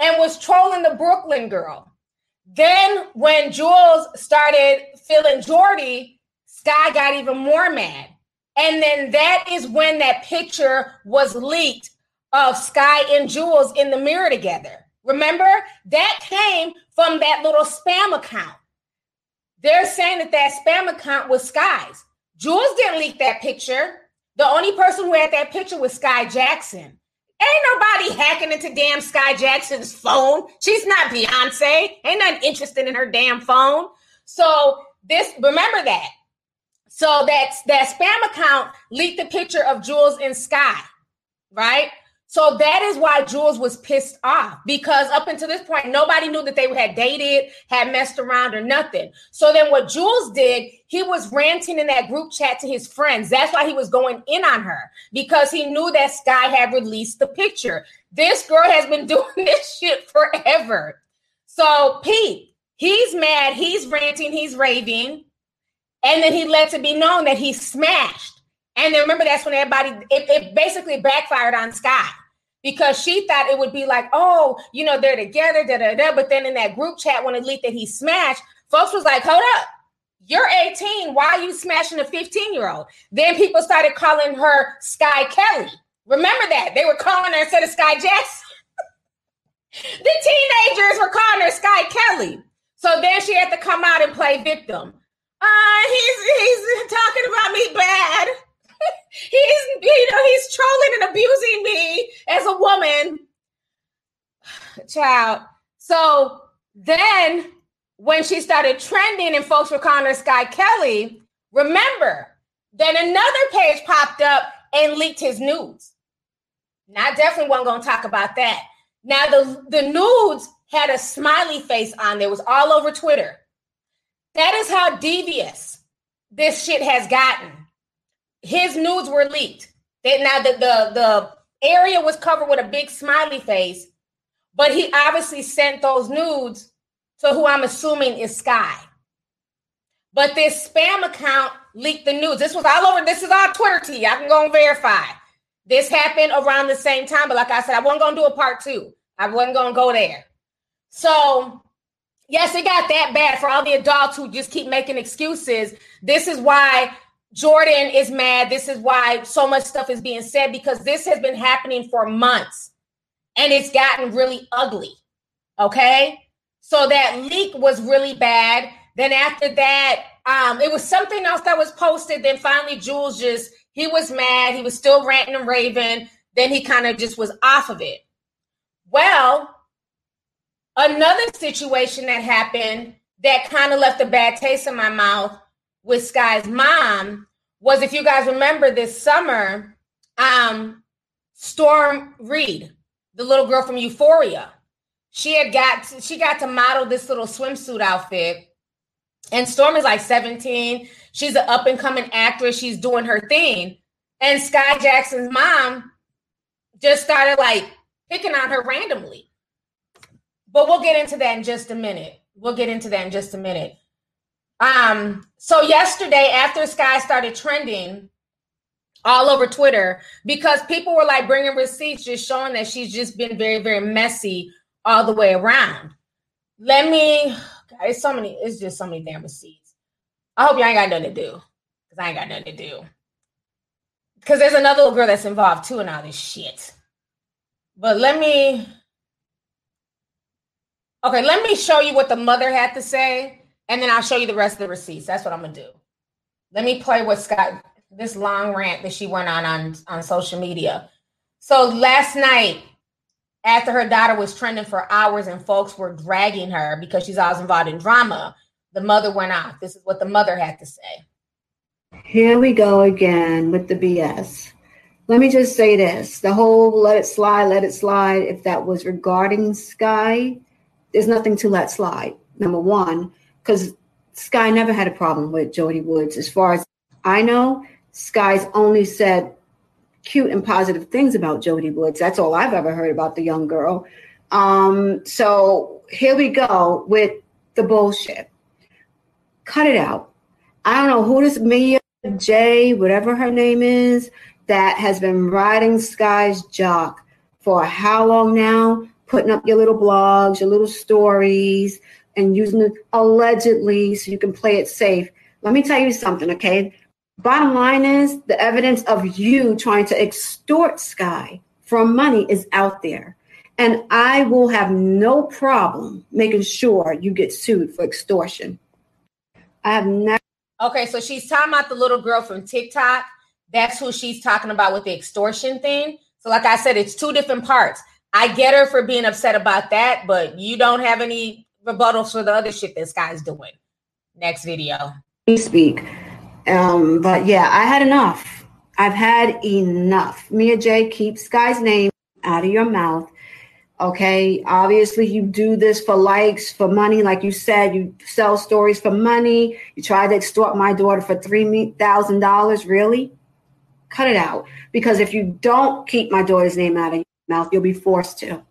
and was trolling the Brooklyn girl. Then when Julez started feeling Jordy, Skai got even more mad. And then that is when that picture was leaked of Skai and Julez in the mirror together. Remember? That came from that little spam account. They're saying that that spam account was Skai's. Julez didn't leak that picture. The only person who had that picture was Skai Jackson. Ain't nobody hacking into damn Skai Jackson's phone. She's not Beyonce. Ain't nothing interested in her damn phone. So this, remember that. So that that spam account leaked the picture of Julez and Skai, right? So that is why Julez was pissed off because up until this point, nobody knew that they had dated, had messed around, or nothing. So then what Julez did, he was ranting in that group chat to his friends. That's why he was going in on her because he knew that Skai had released the picture. This girl has been doing this shit forever. So Pete, he's mad, he's ranting, he's raving, and then he lets it be known that he smashed. And then remember, that's when everybody, it, it basically backfired on Skai because she thought it would be like, oh, you know, they're together, da da da. But then in that group chat, when it leaked that he smashed, folks was like, hold up, you're 18. Why are you smashing a 15 year old? Then people started calling her Skai Kelly. Remember that? They were calling her instead of Skai Jess. the teenagers were calling her Skai Kelly. So then she had to come out and play victim. Uh, he's he's talking about me bad. He's you know he's trolling and abusing me as a woman. Child. So then when she started trending and folks were calling her Skai kelly remember then another page popped up and leaked his nudes. Now I definitely wasn't going to talk about that. Now the the nudes had a smiley face on there. It was all over twitter. That is how devious this shit has gotten. His nudes were leaked. That now the, the the area was covered with a big smiley face, but he obviously sent those nudes to who I'm assuming is Skai. But this spam account leaked the news. This was all over. This is all Twitter tea. I can go and verify. This happened around the same time, but like I said, I wasn't gonna do a part two. I wasn't gonna go there. So yes, it got that bad for all the adults who just keep making excuses. This is why Jordyn is mad. This is why so much stuff is being said because this has been happening for months and it's gotten really ugly. Okay. So that leak was really bad. Then after that, um, it was something else that was posted. Then finally, Julez just he was mad. He was still ranting and raving. Then he kind of just was off of it. Well, another situation that happened that kind of left a bad taste in my mouth with Skai's mom was if you guys remember this summer, um, Storm Reid, the little girl from Euphoria, she had got to, she got to model this little swimsuit outfit and Storm is like 17. She's an up and coming actress. She's doing her thing. And Skai Jackson's mom just started like picking on her randomly. But we'll get into that in just a minute. We'll get into that in just a minute. Um, so yesterday, after Skai started trending all over Twitter, because people were like bringing receipts, just showing that she's just been very, very messy all the way around. Let me it's so many, it's just so many damn receipts. I hope you ain't got nothing to do. Because I ain't got nothing to do. Because there's another little girl that's involved too in all this shit. But let me Okay, let me show you what the mother had to say, and then I'll show you the rest of the receipts. That's what I'm gonna do. Let me play what Scott this long rant that she went on on, on social media. So last night, after her daughter was trending for hours and folks were dragging her because she's always involved in drama, the mother went off. This is what the mother had to say. Here we go again with the BS. Let me just say this the whole let it slide, let it slide, if that was regarding Skai, there's nothing to let slide. Number one, because Skai never had a problem with Jodie Woods. As far as I know, Skai's only said cute and positive things about Jodie Woods. That's all I've ever heard about the young girl. Um, so here we go with the bullshit. Cut it out. I don't know who this Mia J, whatever her name is, that has been riding Skai's jock for how long now? Putting up your little blogs, your little stories, and using it allegedly so you can play it safe. Let me tell you something, okay? Bottom line is the evidence of you trying to extort Skai for money is out there. And I will have no problem making sure you get sued for extortion. I have never. Okay, so she's talking about the little girl from TikTok. That's who she's talking about with the extortion thing. So, like I said, it's two different parts. I get her for being upset about that, but you don't have any rebuttals for the other shit this guy's doing. Next video. Speak. Um, but yeah, I had enough. I've had enough. Mia J, keep Skai's name out of your mouth. Okay. Obviously, you do this for likes, for money. Like you said, you sell stories for money. You tried to extort my daughter for $3,000. Really? Cut it out. Because if you don't keep my daughter's name out of your mouth, you'll be forced to.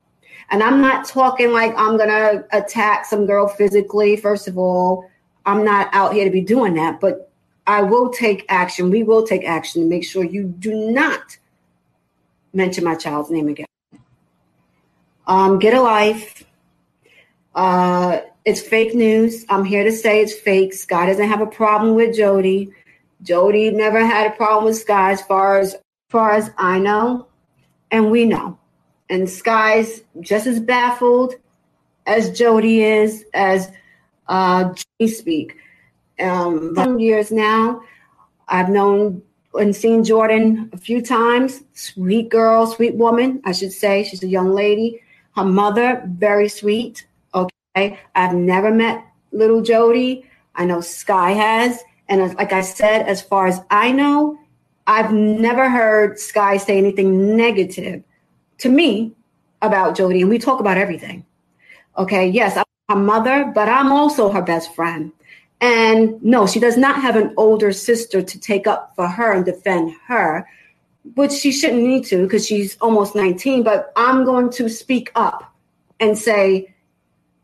And I'm not talking like I'm going to attack some girl physically. First of all, I'm not out here to be doing that. But I will take action. We will take action to make sure you do not mention my child's name again. Um, get a life. Uh, it's fake news. I'm here to say it's fake. Skai doesn't have a problem with Jodie. Jodie never had a problem with Skai as far as, as far as I know, and we know. And Skai's just as baffled as Jodie is, as uh, speak um, some years now. I've known and seen Jordyn a few times. Sweet girl, sweet woman, I should say. She's a young lady. Her mother, very sweet. Okay. I've never met little Jodie. I know Skai has. And like I said, as far as I know, I've never heard Skai say anything negative to me about Jodie. And we talk about everything. Okay. Yes, I'm her mother, but I'm also her best friend. And no, she does not have an older sister to take up for her and defend her, which she shouldn't need to because she's almost 19. But I'm going to speak up and say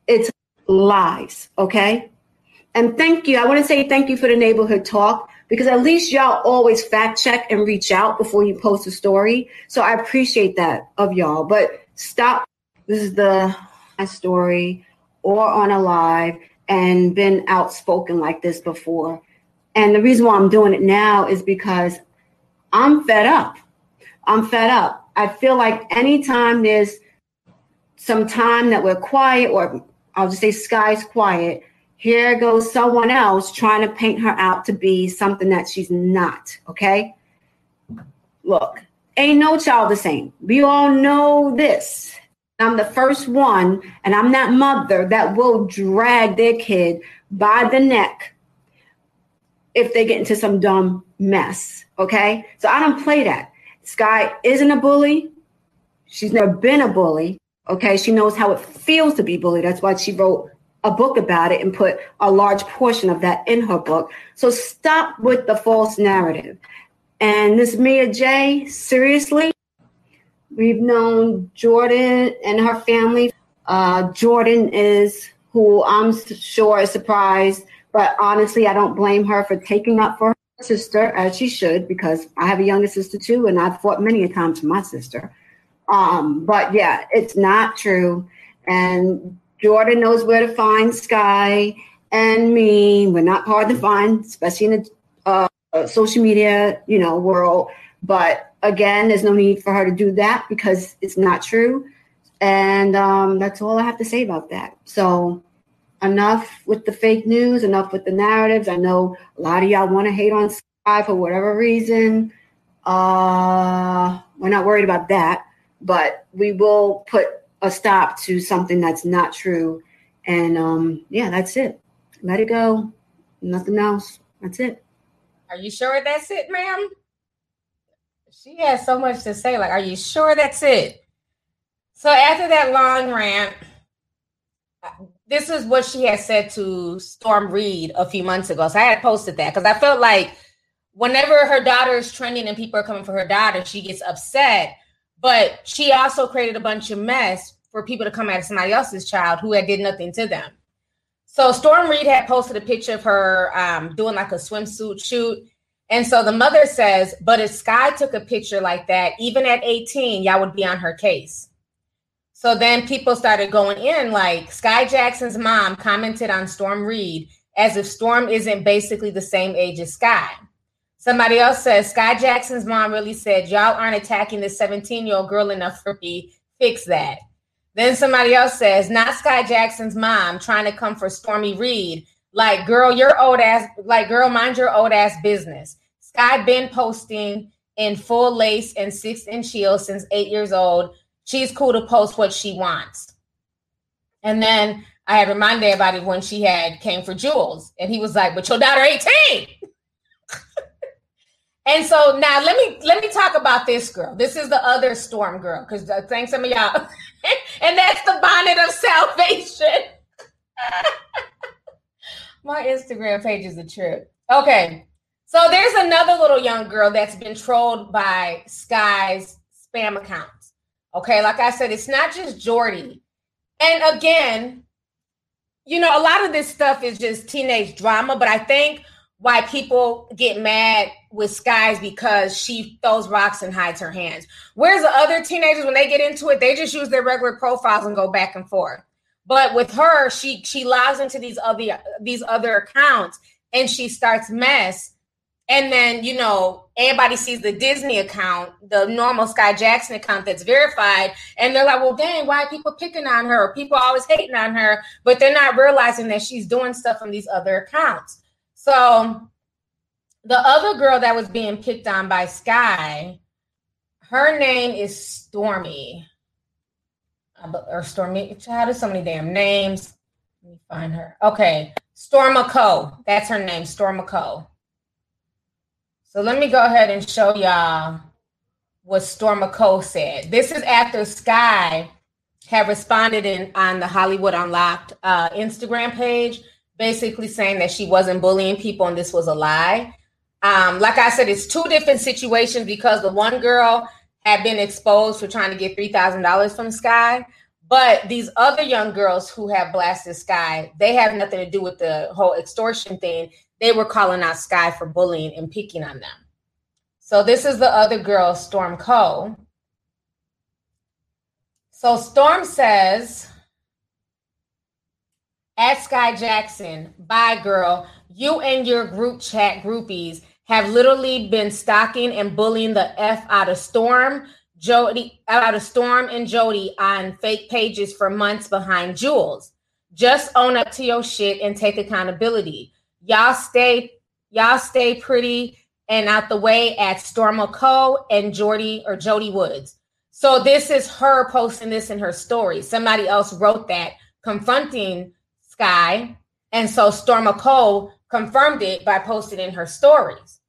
it's lies, okay? And thank you. I want to say thank you for the neighborhood talk because at least y'all always fact check and reach out before you post a story. So I appreciate that of y'all. But stop. This is the story or on a live and been outspoken like this before. And the reason why I'm doing it now is because I'm fed up. I'm fed up. I feel like anytime there's some time that we're quiet, or I'll just say Skai's quiet, here goes someone else trying to paint her out to be something that she's not. Okay. Look, ain't no child the same. We all know this. I'm the first one, and I'm that mother that will drag their kid by the neck if they get into some dumb mess. Okay. So I don't play that. Skai isn't a bully. She's never been a bully. Okay. She knows how it feels to be bullied. That's why she wrote a book about it and put a large portion of that in her book. So stop with the false narrative. And this Mia J, seriously, We've known Jordyn and her family. Uh, Jordyn is who I'm sure is surprised, but honestly, I don't blame her for taking up for her sister as she should because I have a younger sister too, and I've fought many a time for my sister. Um, but yeah, it's not true. And Jordyn knows where to find Skai and me. We're not hard to find, especially in the uh, social media, you know, world. But again, there's no need for her to do that because it's not true. And um, that's all I have to say about that. So, enough with the fake news, enough with the narratives. I know a lot of y'all want to hate on Skai for whatever reason. Uh, we're not worried about that, but we will put a stop to something that's not true. And um, yeah, that's it. Let it go. Nothing else. That's it. Are you sure that's it, ma'am? She has so much to say. Like, are you sure that's it? So after that long rant, this is what she had said to Storm Reid a few months ago. So I had posted that because I felt like whenever her daughter is trending and people are coming for her daughter, she gets upset. But she also created a bunch of mess for people to come at somebody else's child who had did nothing to them. So Storm Reid had posted a picture of her um, doing like a swimsuit shoot, and so the mother says, but if Skai took a picture like that, even at 18, y'all would be on her case. So then people started going in, like Skai Jackson's mom commented on Storm Reid as if Storm isn't basically the same age as Skai. Somebody else says, Skai Jackson's mom really said, Y'all aren't attacking this 17 year old girl enough for me. Fix that. Then somebody else says, Not Skai Jackson's mom trying to come for Stormy Reid. Like, girl, your old ass, like, girl, mind your old ass business. Skai been posting in full lace and six inch heels since eight years old. She's cool to post what she wants. And then I had reminded everybody when she had came for Julez, and he was like, "But your daughter 18." And so now let me let me talk about this girl. This is the other storm girl, because uh, thanks some of y'all, and that's the bonnet of salvation. My Instagram page is a trip. Okay, so there's another little young girl that's been trolled by Skai's spam accounts. Okay, like I said, it's not just Jordy. And again, you know, a lot of this stuff is just teenage drama, but I think why people get mad with Skai's because she throws rocks and hides her hands. Whereas the other teenagers, when they get into it, they just use their regular profiles and go back and forth. But with her, she she logs into these other these other accounts and she starts mess and then, you know, everybody sees the Disney account, the normal Skai Jackson account that's verified, and they're like, well, dang, why are people picking on her? People always hating on her, but they're not realizing that she's doing stuff on these other accounts. So the other girl that was being picked on by Skai, her name is Stormy. Or Stormy, how is so many damn names. Let me find her. Okay. Storma Co. That's her name, Storma Co. So let me go ahead and show y'all what Storma Cole said. This is after Skai had responded in on the Hollywood Unlocked uh, Instagram page basically saying that she wasn't bullying people and this was a lie. Um, like I said, it's two different situations because the one girl had been exposed for trying to get $3,000 from Skai. But these other young girls who have blasted Skai, they have nothing to do with the whole extortion thing. They were calling out Skai for bullying and picking on them. So this is the other girl, Storm Cole. So Storm says, at Skai Jackson, bye girl. You and your group chat groupies have literally been stalking and bullying the F out of Storm, Jodie, out of Storm and Jodie on fake pages for months behind Julez. Just own up to your shit and take accountability. Y'all stay, y'all stay pretty and out the way at Storma Co and Jordy or Jodie Woods. So this is her posting this in her story. Somebody else wrote that confronting Skai. And so Storma Co confirmed it by posting in her stories.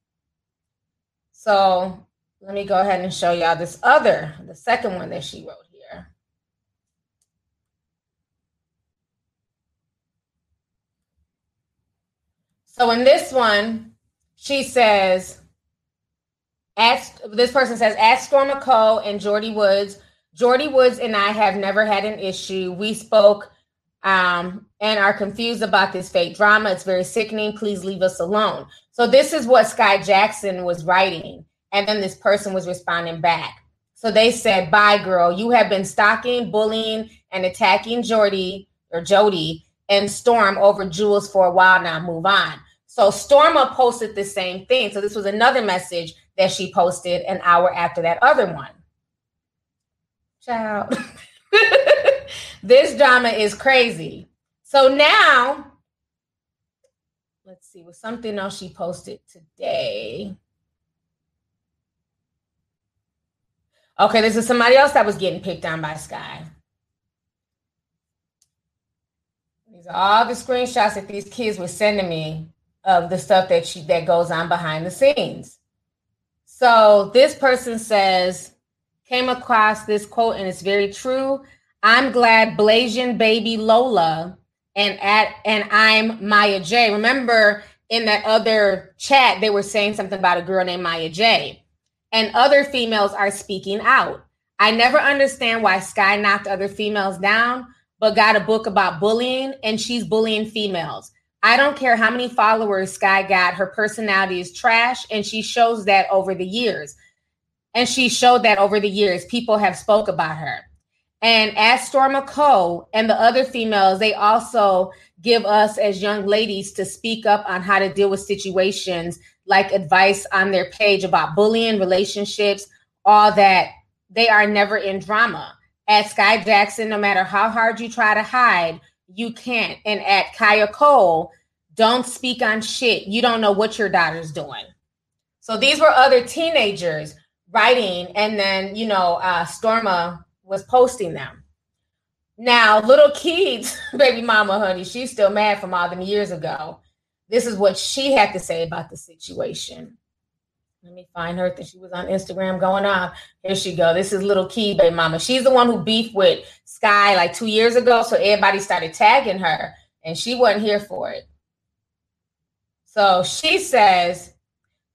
So let me go ahead and show y'all this other, the second one that she wrote here. So in this one, she says, ask, this person says, ask Storma Cole and Jordy Woods. Jordy Woods and I have never had an issue. We spoke um, and are confused about this fake drama. It's very sickening. Please leave us alone. So this is what Skai Jackson was writing, and then this person was responding back. So they said, "Bye, girl. You have been stalking, bullying, and attacking Jordy or Jodie and Storm over Julez for a while now. Move on." So Storma posted the same thing. So this was another message that she posted an hour after that other one. Child. this drama is crazy. So now, let's see, was something else she posted today. Okay, this is somebody else that was getting picked on by Skai. These are all the screenshots that these kids were sending me of the stuff that she that goes on behind the scenes. So this person says, came across this quote and it's very true. I'm glad Blasian baby Lola and at and I'm Maya J. Remember in that other chat they were saying something about a girl named Maya J. And other females are speaking out. I never understand why Skai knocked other females down, but got a book about bullying and she's bullying females. I don't care how many followers Skai got, her personality is trash and she shows that over the years. And she showed that over the years. People have spoke about her. And as Storma Co and the other females, they also give us as young ladies to speak up on how to deal with situations like advice on their page about bullying, relationships, all that. They are never in drama. At Skai Jackson, no matter how hard you try to hide, you can't. And at Kiya Cole, don't speak on shit. You don't know what your daughter's doing. So these were other teenagers writing, and then you know, uh, Storma was posting them. Now, little Keith's baby mama, honey, she's still mad from all them years ago. This is what she had to say about the situation. Let me find her that she was on Instagram going on. Here she go. This is little Key, baby mama. She's the one who beefed with Skai like two years ago. So everybody started tagging her and she wasn't here for it. So she says,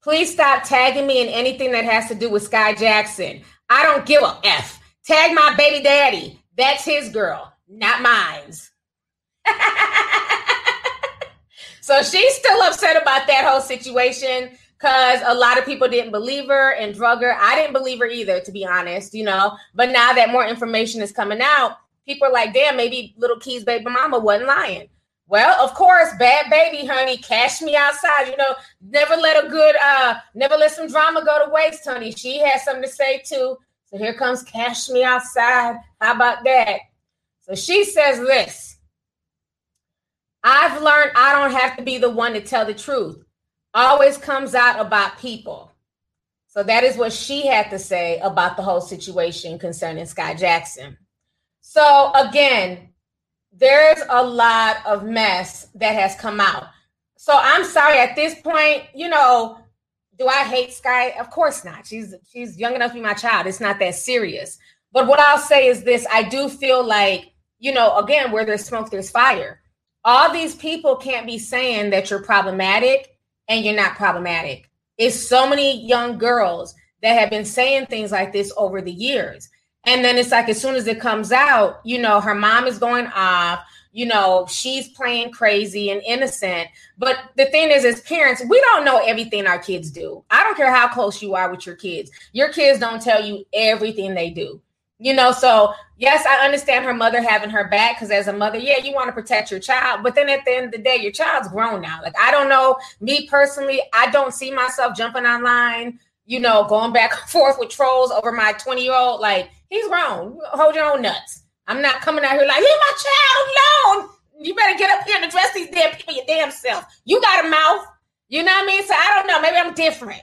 please stop tagging me in anything that has to do with Skai Jackson. I don't give a F. Tag my baby daddy. That's his girl, not mine's. so she's still upset about that whole situation because a lot of people didn't believe her and drug her. I didn't believe her either, to be honest, you know. But now that more information is coming out, people are like, damn, maybe little Key's baby mama wasn't lying. Well, of course, Bhad Bhabie, honey, cash me outside. You know, never let a good, uh, never let some drama go to waste, honey. She has something to say too. So here comes Cash Me Outside. How about that? So she says this I've learned I don't have to be the one to tell the truth. Always comes out about people. So that is what she had to say about the whole situation concerning Skai Jackson. So again, there's a lot of mess that has come out. So I'm sorry at this point, you know, do I hate Skai? Of course not. She's she's young enough to be my child. It's not that serious. But what I'll say is this: I do feel like you know, again, where there's smoke, there's fire. all these people can't be saying that you're problematic and you're not problematic. It's so many young girls that have been saying things like this over the years. And then it's like as soon as it comes out, you know, her mom is going off, you know, she's playing crazy and innocent. But the thing is, as parents, we don't know everything our kids do. I don't care how close you are with your kids. Your kids don't tell you everything they do. You know, so yes, I understand her mother having her back because as a mother, yeah, you want to protect your child. But then at the end of the day, your child's grown now. Like, I don't know, me personally, I don't see myself jumping online, you know, going back and forth with trolls over my 20 year old. Like, he's grown. Hold your own nuts. I'm not coming out here like, leave my child alone. You better get up here and address these damn people your damn self. You got a mouth. You know what I mean? So I don't know. Maybe I'm different.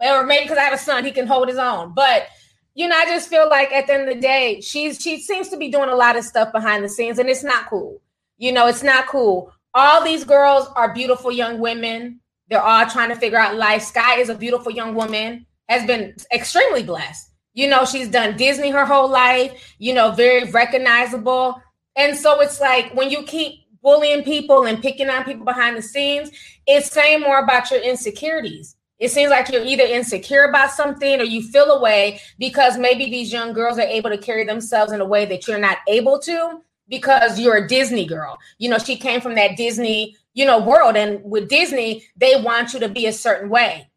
Or maybe because I have a son, he can hold his own. But you know, I just feel like at the end of the day, she's she seems to be doing a lot of stuff behind the scenes, and it's not cool. You know, it's not cool. All these girls are beautiful young women. They're all trying to figure out life. Skai is a beautiful young woman, has been extremely blessed. You know, she's done Disney her whole life, you know, very recognizable. And so it's like when you keep bullying people and picking on people behind the scenes, it's saying more about your insecurities it seems like you're either insecure about something or you feel away because maybe these young girls are able to carry themselves in a way that you're not able to because you're a Disney girl. You know, she came from that Disney, you know, world. And with Disney, they want you to be a certain way.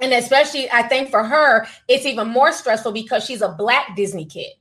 And especially, I think for her, it's even more stressful because she's a black Disney kid.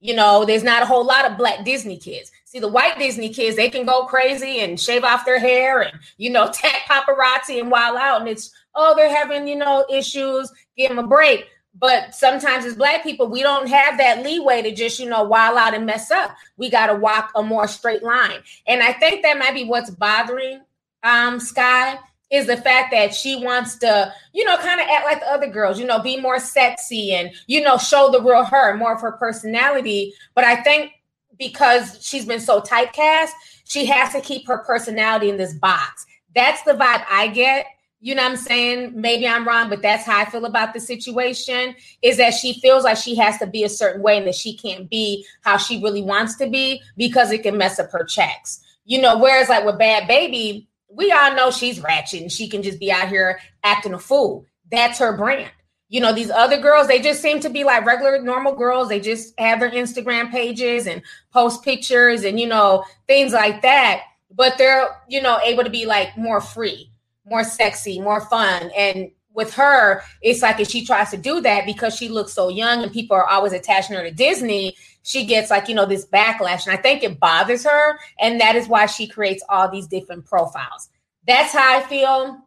You know, there's not a whole lot of black Disney kids. See, the white Disney kids, they can go crazy and shave off their hair and, you know, tag paparazzi and wild out. And it's oh, they're having, you know, issues, give them a break. But sometimes as black people, we don't have that leeway to just, you know, wild out and mess up. We got to walk a more straight line. And I think that might be what's bothering um, Skai is the fact that she wants to, you know, kind of act like the other girls, you know, be more sexy and, you know, show the real her, more of her personality. But I think because she's been so typecast, she has to keep her personality in this box. That's the vibe I get you know what I'm saying? Maybe I'm wrong, but that's how I feel about the situation is that she feels like she has to be a certain way and that she can't be how she really wants to be because it can mess up her checks. You know, whereas like with Bhad Bhabie, we all know she's ratchet and she can just be out here acting a fool. That's her brand. You know, these other girls, they just seem to be like regular, normal girls. They just have their Instagram pages and post pictures and, you know, things like that. But they're, you know, able to be like more free more sexy, more fun. And with her, it's like if she tries to do that because she looks so young and people are always attaching her to Disney, she gets like, you know, this backlash. And I think it bothers her. And that is why she creates all these different profiles. That's how I feel.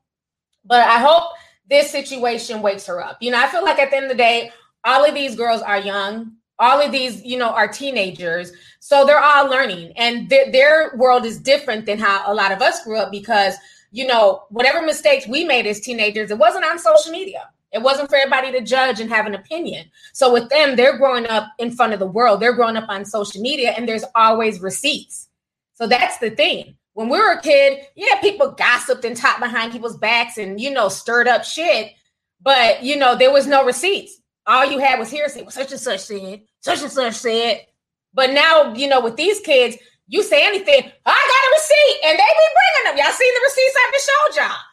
But I hope this situation wakes her up. You know, I feel like at the end of the day, all of these girls are young. All of these, you know, are teenagers. So they're all learning. And th- their world is different than how a lot of us grew up because – you know, whatever mistakes we made as teenagers, it wasn't on social media. It wasn't for everybody to judge and have an opinion. So with them, they're growing up in front of the world. They're growing up on social media and there's always receipts. So that's the thing. When we were a kid, yeah, people gossiped and talked behind people's backs and, you know, stirred up shit. But, you know, there was no receipts. All you had was hearsay. Well, such and such said, such and such said. But now, you know, with these kids, you say anything, oh, I got a receipt, and they be bringing them. Y'all seen the receipts I just showed y'all.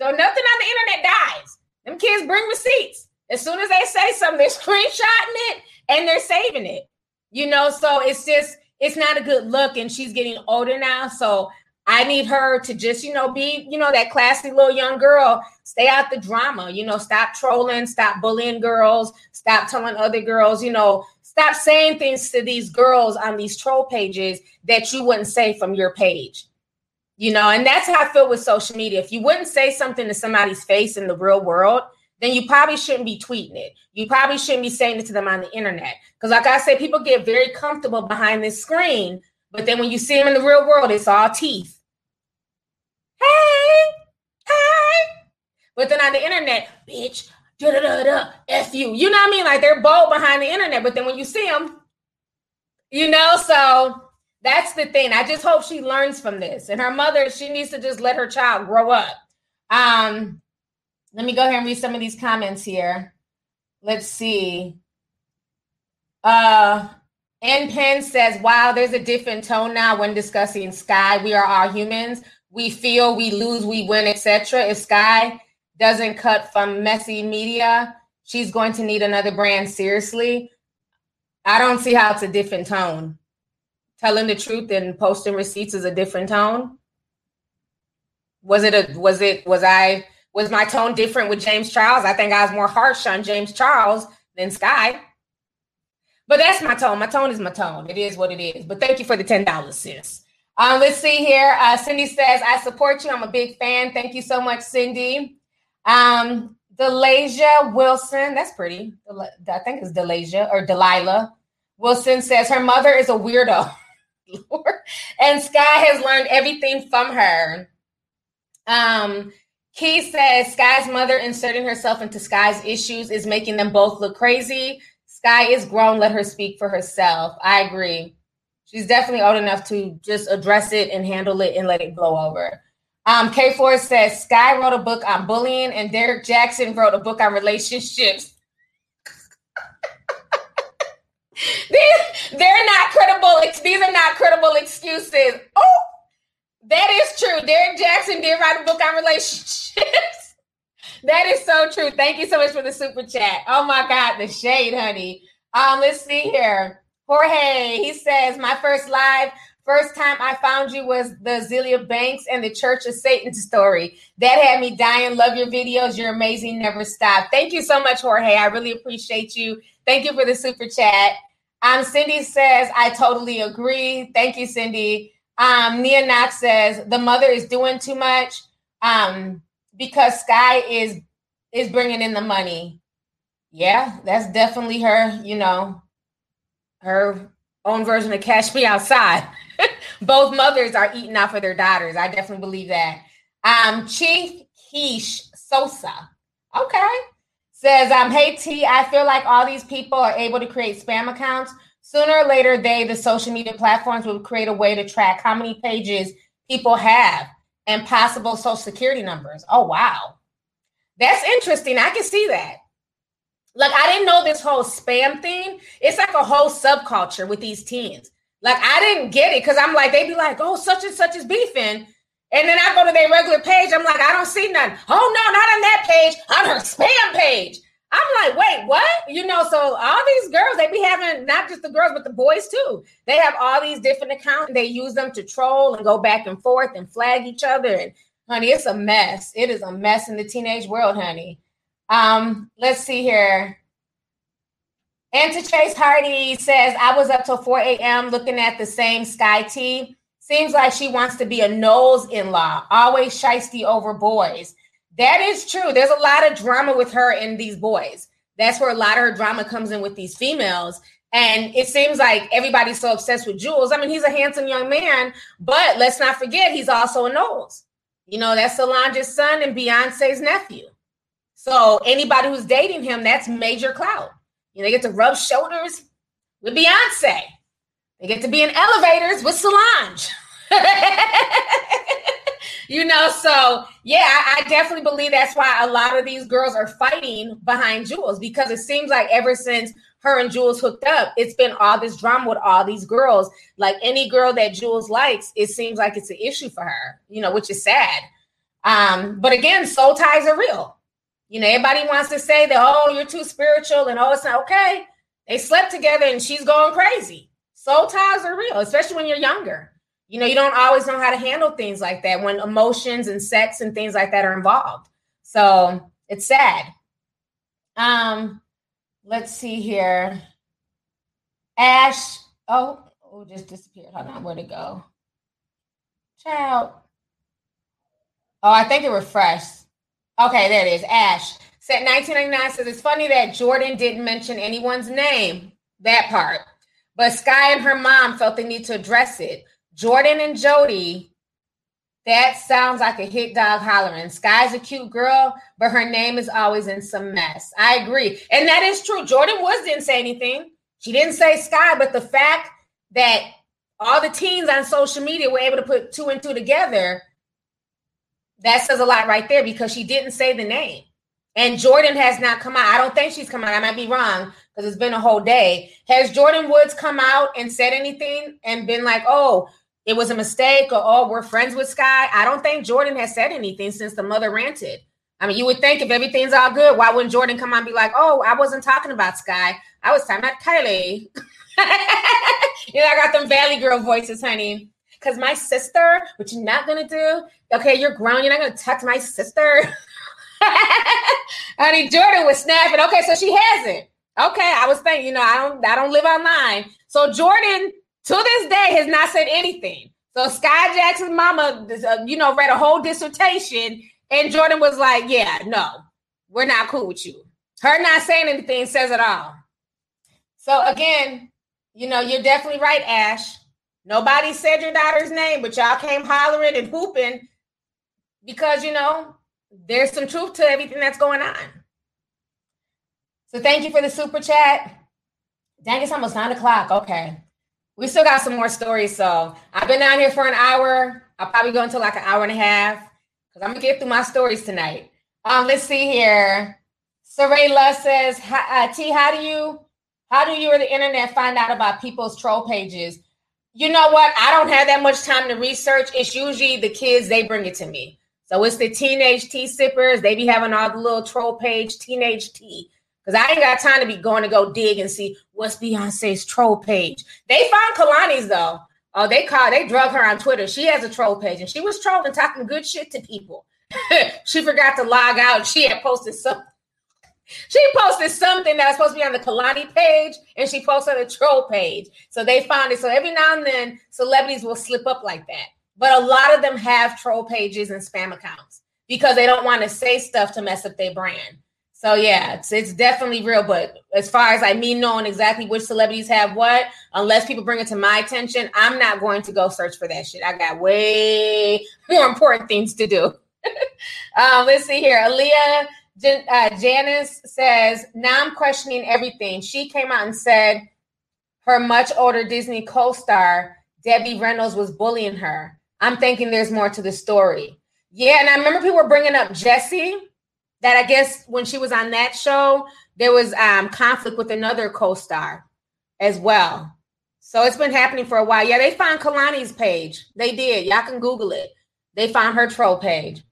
So nothing on the internet dies. Them kids bring receipts. As soon as they say something, they're screenshotting it and they're saving it. You know, so it's just it's not a good look, and she's getting older now. So I need her to just, you know, be, you know, that classy little young girl. Stay out the drama, you know, stop trolling, stop bullying girls, stop telling other girls, you know, Stop saying things to these girls on these troll pages that you wouldn't say from your page. You know, and that's how I feel with social media. If you wouldn't say something to somebody's face in the real world, then you probably shouldn't be tweeting it. You probably shouldn't be saying it to them on the internet. Because, like I said, people get very comfortable behind this screen, but then when you see them in the real world, it's all teeth. Hey, hey. But then on the internet, bitch, da da da da f you. You know what I mean? Like they're bold behind the internet, but then when you see them, you know. So that's the thing. I just hope she learns from this. And her mother, she needs to just let her child grow up. Um, let me go ahead and read some of these comments here. Let's see. Uh N Pen says, wow, there's a different tone now when discussing Skai. We are all humans. We feel, we lose, we win, etc. If Skai doesn't cut from messy media, she's going to need another brand seriously. I don't see how it's a different tone. Telling the truth and posting receipts is a different tone. Was it a was it was I was my tone different with James Charles? I think I was more harsh on James Charles than Skai. But that's my tone. My tone is my tone. It is what it is. But thank you for the ten dollars, sis. Um, let's see here. Uh, Cindy says, "I support you. I'm a big fan. Thank you so much, Cindy." Um, Delasia Wilson. That's pretty. I think it's Delasia or Delilah Wilson says her mother is a weirdo, and Skai has learned everything from her. Um, Key says Skai's mother inserting herself into Skai's issues is making them both look crazy. Skai is grown. Let her speak for herself. I agree. She's definitely old enough to just address it and handle it and let it blow over. Um, K4 says Skai wrote a book on bullying and Derek Jackson wrote a book on relationships. They're, they're not credible. These are not credible excuses. Oh, that is true. Derrick Jackson did write a book on relationships. That is so true. Thank you so much for the super chat. Oh my God, the shade, honey. Um, let's see here. Jorge, he says, my first live, first time I found you was the Azealia Banks and the Church of Satan story. That had me dying. Love your videos. You're amazing. Never stop. Thank you so much, Jorge. I really appreciate you. Thank you for the super chat. Um, Cindy says, I totally agree. Thank you, Cindy. Um, Nia Knox says, the mother is doing too much. Um, because Skai is is bringing in the money. Yeah, that's definitely her, you know, her own version of Cash Me Outside. Both mothers are eating out for their daughters. I definitely believe that. Um, Chief Keish Sosa. Okay. Says, um, hey T, I feel like all these people are able to create spam accounts. Sooner or later, they, the social media platforms, will create a way to track how many pages people have and possible social security numbers. Oh, wow. That's interesting. I can see that. Like, I didn't know this whole spam thing. It's like a whole subculture with these teens. Like, I didn't get it because I'm like, they'd be like, oh, such and such is beefing. And then I go to their regular page. I'm like, I don't see nothing. Oh, no, not on that page, on her spam page. I'm like, wait, what? You know, so all these girls, they be having not just the girls, but the boys too. They have all these different accounts. And they use them to troll and go back and forth and flag each other. And honey, it's a mess. It is a mess in the teenage world, honey. Um, let's see here. And to Chase Hardy says, I was up till 4 a.m. looking at the same Skai T. Seems like she wants to be a Knowles in law, always shisty over boys. That is true. There's a lot of drama with her and these boys. That's where a lot of her drama comes in with these females. And it seems like everybody's so obsessed with Julez. I mean, he's a handsome young man, but let's not forget he's also a Knowles. You know, that's Solange's son and Beyonce's nephew. So anybody who's dating him, that's major clout. You know, they get to rub shoulders with Beyonce. They get to be in elevators with Solange. you know, so yeah, I, I, definitely believe that's why a lot of these girls are fighting behind Julez because it seems like ever since her and Julez hooked up, it's been all this drama with all these girls. Like any girl that Julez likes, it seems like it's an issue for her, you know, which is sad. Um, but again, soul ties are real. You know, everybody wants to say that, oh, you're too spiritual and oh, it's not okay. They slept together and she's going crazy. Soul ties are real, especially when you're younger you know, you don't always know how to handle things like that when emotions and sex and things like that are involved. So it's sad. Um, let's see here. Ash, oh, oh, just disappeared. Hold on, where'd it go? Child. Oh, I think it refreshed. Okay, there it is. Ash said 1999 says it's funny that Jordyn didn't mention anyone's name, that part. But Skai and her mom felt the need to address it. Jordyn and Jodie, that sounds like a hit dog hollering. Skai's a cute girl, but her name is always in some mess. I agree. And that is true. Jordyn Woods didn't say anything. She didn't say Skai, but the fact that all the teens on social media were able to put two and two together, that says a lot right there because she didn't say the name. And Jordyn has not come out. I don't think she's come out. I might be wrong because it's been a whole day. Has Jordyn Woods come out and said anything and been like, oh, it was a mistake or oh, we're friends with Skai? I don't think Jordyn has said anything since the mother ranted. I mean, you would think if everything's all good, why wouldn't Jordyn come on and be like, oh, I wasn't talking about Skai. I was talking about Kylie. you know, I got them Valley Girl voices, honey. Because my sister, which you're not gonna do, okay, you're grown, you're not gonna touch my sister. honey, Jordyn was snapping. Okay, so she hasn't. Okay, I was thinking, you know, I don't I don't live online. So Jordyn to this day has not said anything. So Skai Jackson's mama, uh, you know, read a whole dissertation, and Jordyn was like, "Yeah, no, we're not cool with you." Her not saying anything says it all. So again, you know, you're definitely right, Ash. Nobody said your daughter's name, but y'all came hollering and hooping because you know there's some truth to everything that's going on. So thank you for the super chat. Dang, it's almost nine o'clock. Okay. We still got some more stories. So I've been down here for an hour. I'll probably go until like an hour and a half because I'm gonna get through my stories tonight. Um, let's see here. Saray Love says, uh, T, how do you how do you or the internet find out about people's troll pages? You know what? I don't have that much time to research. It's usually the kids, they bring it to me. So it's the teenage tea sippers. They be having all the little troll page, teenage tea. Because I ain't got time to be going to go dig and see what's Beyonce's troll page. They found Kalani's though. Oh, they called, they drug her on Twitter. She has a troll page and she was trolling, talking good shit to people. she forgot to log out. She had posted something. She posted something that was supposed to be on the Kalani page and she posted a troll page. So they found it. So every now and then celebrities will slip up like that. But a lot of them have troll pages and spam accounts because they don't want to say stuff to mess up their brand. So yeah, it's it's definitely real. But as far as like me knowing exactly which celebrities have what, unless people bring it to my attention, I'm not going to go search for that shit. I got way more important things to do. um, let's see here. Aaliyah Jan- uh, Janice says, now I'm questioning everything. She came out and said her much older Disney co-star Debbie Reynolds was bullying her. I'm thinking there's more to the story. Yeah, and I remember people were bringing up Jessie that I guess when she was on that show, there was um, conflict with another co-star as well. So it's been happening for a while. Yeah, they found Kalani's page. They did. Y'all can Google it. They found her troll page.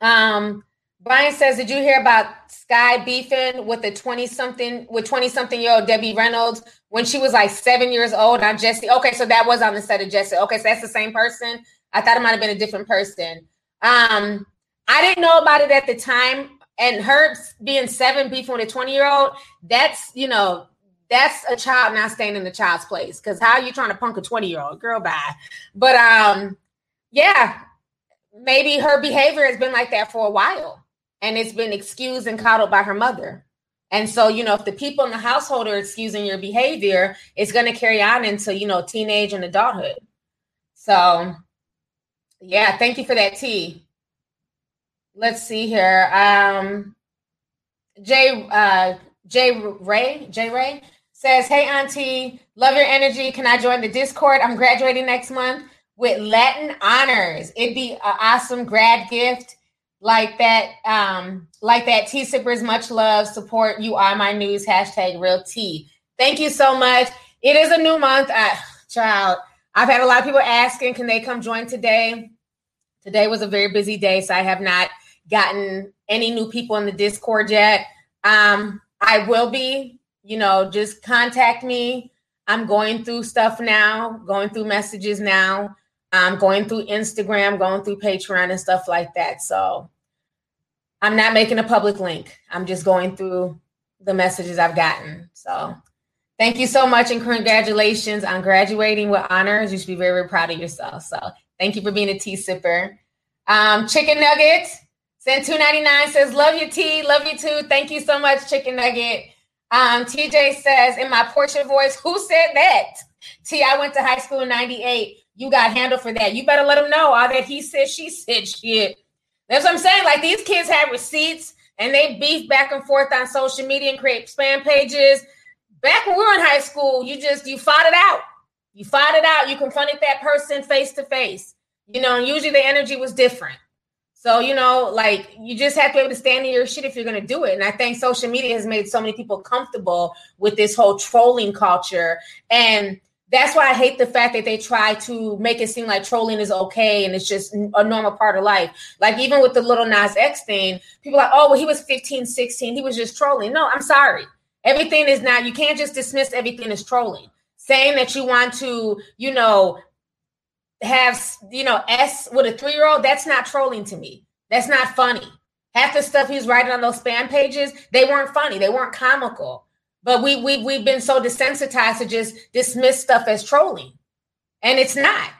Um, Brian says, Did you hear about Skai beefing with the 20 something with 20 something year old Debbie Reynolds when she was like seven years old on Jessie?" Okay, so that was on the set of Jessie. Okay, so that's the same person. I thought it might have been a different person. Um, I didn't know about it at the time. And her being seven, beefing with a 20 year old, that's, you know, that's a child not staying in the child's place. Cause how are you trying to punk a 20 year old girl by? But um, yeah, maybe her behavior has been like that for a while and it's been excused and coddled by her mother. And so, you know, if the people in the household are excusing your behavior, it's going to carry on into, you know, teenage and adulthood. So, yeah, thank you for that tea let's see here. Um, Jay uh, Jay Ray Jay Ray says, "Hey Auntie, love your energy. Can I join the Discord? I'm graduating next month with Latin honors. It'd be an awesome grad gift." like that um like that tea sippers much love support you are my news hashtag real tea thank you so much it is a new month I, child i've had a lot of people asking can they come join today today was a very busy day so i have not gotten any new people in the Discord yet. Um, I will be, you know, just contact me. I'm going through stuff now, going through messages now. I'm going through Instagram, going through Patreon and stuff like that. So I'm not making a public link. I'm just going through the messages I've gotten. So thank you so much and congratulations on graduating with honors. You should be very, very proud of yourself. So thank you for being a tea sipper. Um, chicken nuggets. Send 299 says, Love you, T. Love you too. Thank you so much, Chicken Nugget. Um, TJ says, In my portrait voice, who said that? T, I went to high school in 98. You got handled for that. You better let them know all that he said, she said shit. That's what I'm saying. Like these kids have receipts and they beef back and forth on social media and create spam pages. Back when we were in high school, you just you fought it out. You fought it out. You confronted that person face to face. You know, and usually the energy was different. So, you know, like you just have to be able to stand in your shit if you're going to do it. And I think social media has made so many people comfortable with this whole trolling culture. And that's why I hate the fact that they try to make it seem like trolling is okay and it's just a normal part of life. Like even with the Lil Nas X thing, people are like, oh, well, he was 15, 16. He was just trolling. No, I'm sorry. Everything is not, you can't just dismiss everything as trolling. Saying that you want to, you know, have you know S with a three year old, that's not trolling to me. That's not funny. Half the stuff he's writing on those spam pages, they weren't funny. They weren't comical. But we we we've been so desensitized to just dismiss stuff as trolling, and it's not.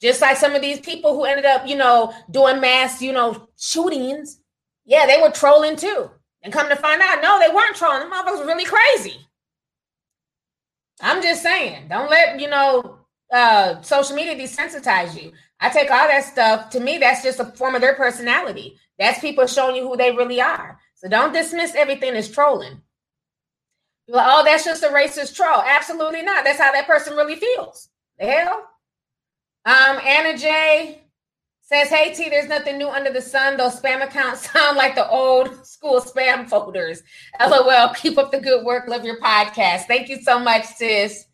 Just like some of these people who ended up, you know, doing mass, you know, shootings. Yeah, they were trolling too. And come to find out, no, they weren't trolling. The motherfuckers were really crazy. I'm just saying, don't let you know uh, social media desensitize you. I take all that stuff. To me, that's just a form of their personality. That's people showing you who they really are. So don't dismiss everything as trolling. Like, oh, that's just a racist troll. Absolutely not. That's how that person really feels. The hell? Um, Anna J says, Hey T, there's nothing new under the sun. Those spam accounts sound like the old school spam folders. LOL. Keep up the good work. Love your podcast. Thank you so much, sis.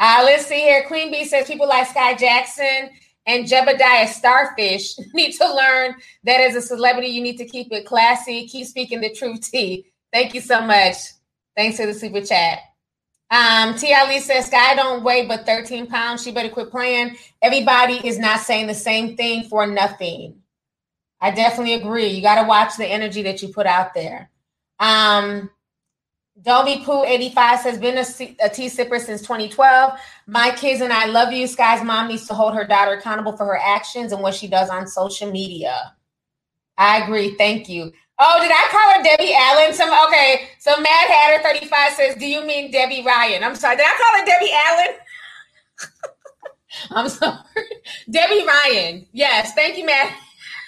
Uh, let's see here. Queen Bee says people like Skai Jackson and Jebediah Starfish need to learn that as a celebrity, you need to keep it classy, keep speaking the truth, T. Thank you so much. Thanks for the super chat. Um, T. Ali says, Skai don't weigh but 13 pounds. She better quit playing. Everybody is not saying the same thing for nothing. I definitely agree. You got to watch the energy that you put out there. Um, Dolby Pooh 85 says, been a, tea sipper since 2012. My kids and I love you. Skai's mom needs to hold her daughter accountable for her actions and what she does on social media. I agree. Thank you. Oh, did I call her Debbie Allen? Some okay. So Mad Hatter 35 says, Do you mean Debby Ryan? I'm sorry. Did I call her Debbie Allen? I'm sorry. Debby Ryan. Yes. Thank you, Matt.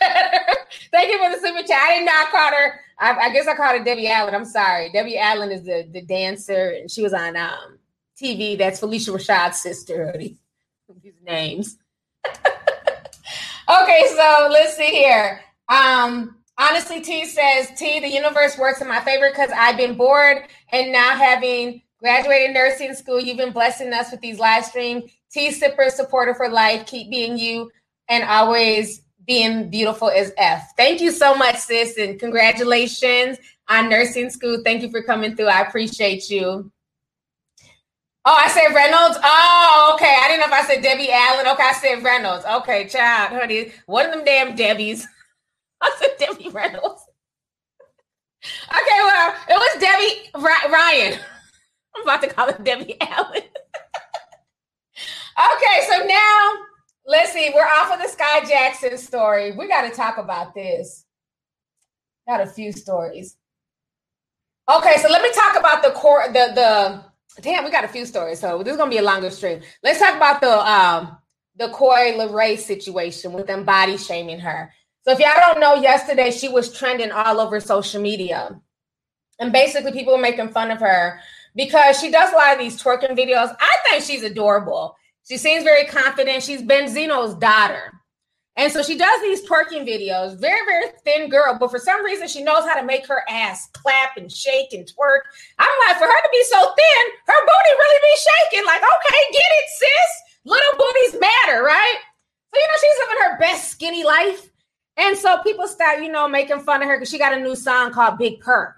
thank you for the super chat. I did not call her I, I, guess I called her Debbie Allen. I'm sorry. Debbie Allen is the, the dancer, and she was on um, TV. That's Phylicia Rashad's sister. These, these names. okay, so let's see here. Um, honestly, T says T, the universe works in my favor because I've been bored and now having graduated nursing school, you've been blessing us with these live stream. T Sipper supporter for life. Keep being you and always being beautiful as F. Thank you so much, sis, and congratulations on nursing school. Thank you for coming through. I appreciate you. Oh, I said Reynolds. Oh, okay. I didn't know if I said Debbie Allen. Okay, I said Reynolds. Okay, child, honey. One of them damn Debbies. I said Debbie Reynolds. Okay, well, it was Debby Ryan. I'm about to call it Debbie Allen. okay, so now Let's see. We're off of the Skai Jackson story. We got to talk about this. Got a few stories. Okay, so let me talk about the core. The the damn, we got a few stories. So this is gonna be a longer stream. Let's talk about the um the Coi Leray situation with them body shaming her. So if y'all don't know, yesterday she was trending all over social media, and basically people were making fun of her because she does a lot of these twerking videos. I think she's adorable. She seems very confident. She's Benzino's daughter. And so she does these twerking videos, very, very thin girl, but for some reason she knows how to make her ass clap and shake and twerk. I'm like, for her to be so thin, her booty really be shaking. Like, okay, get it, sis. Little booties matter, right? So, you know, she's living her best skinny life. And so people start, you know, making fun of her because she got a new song called Big Purr.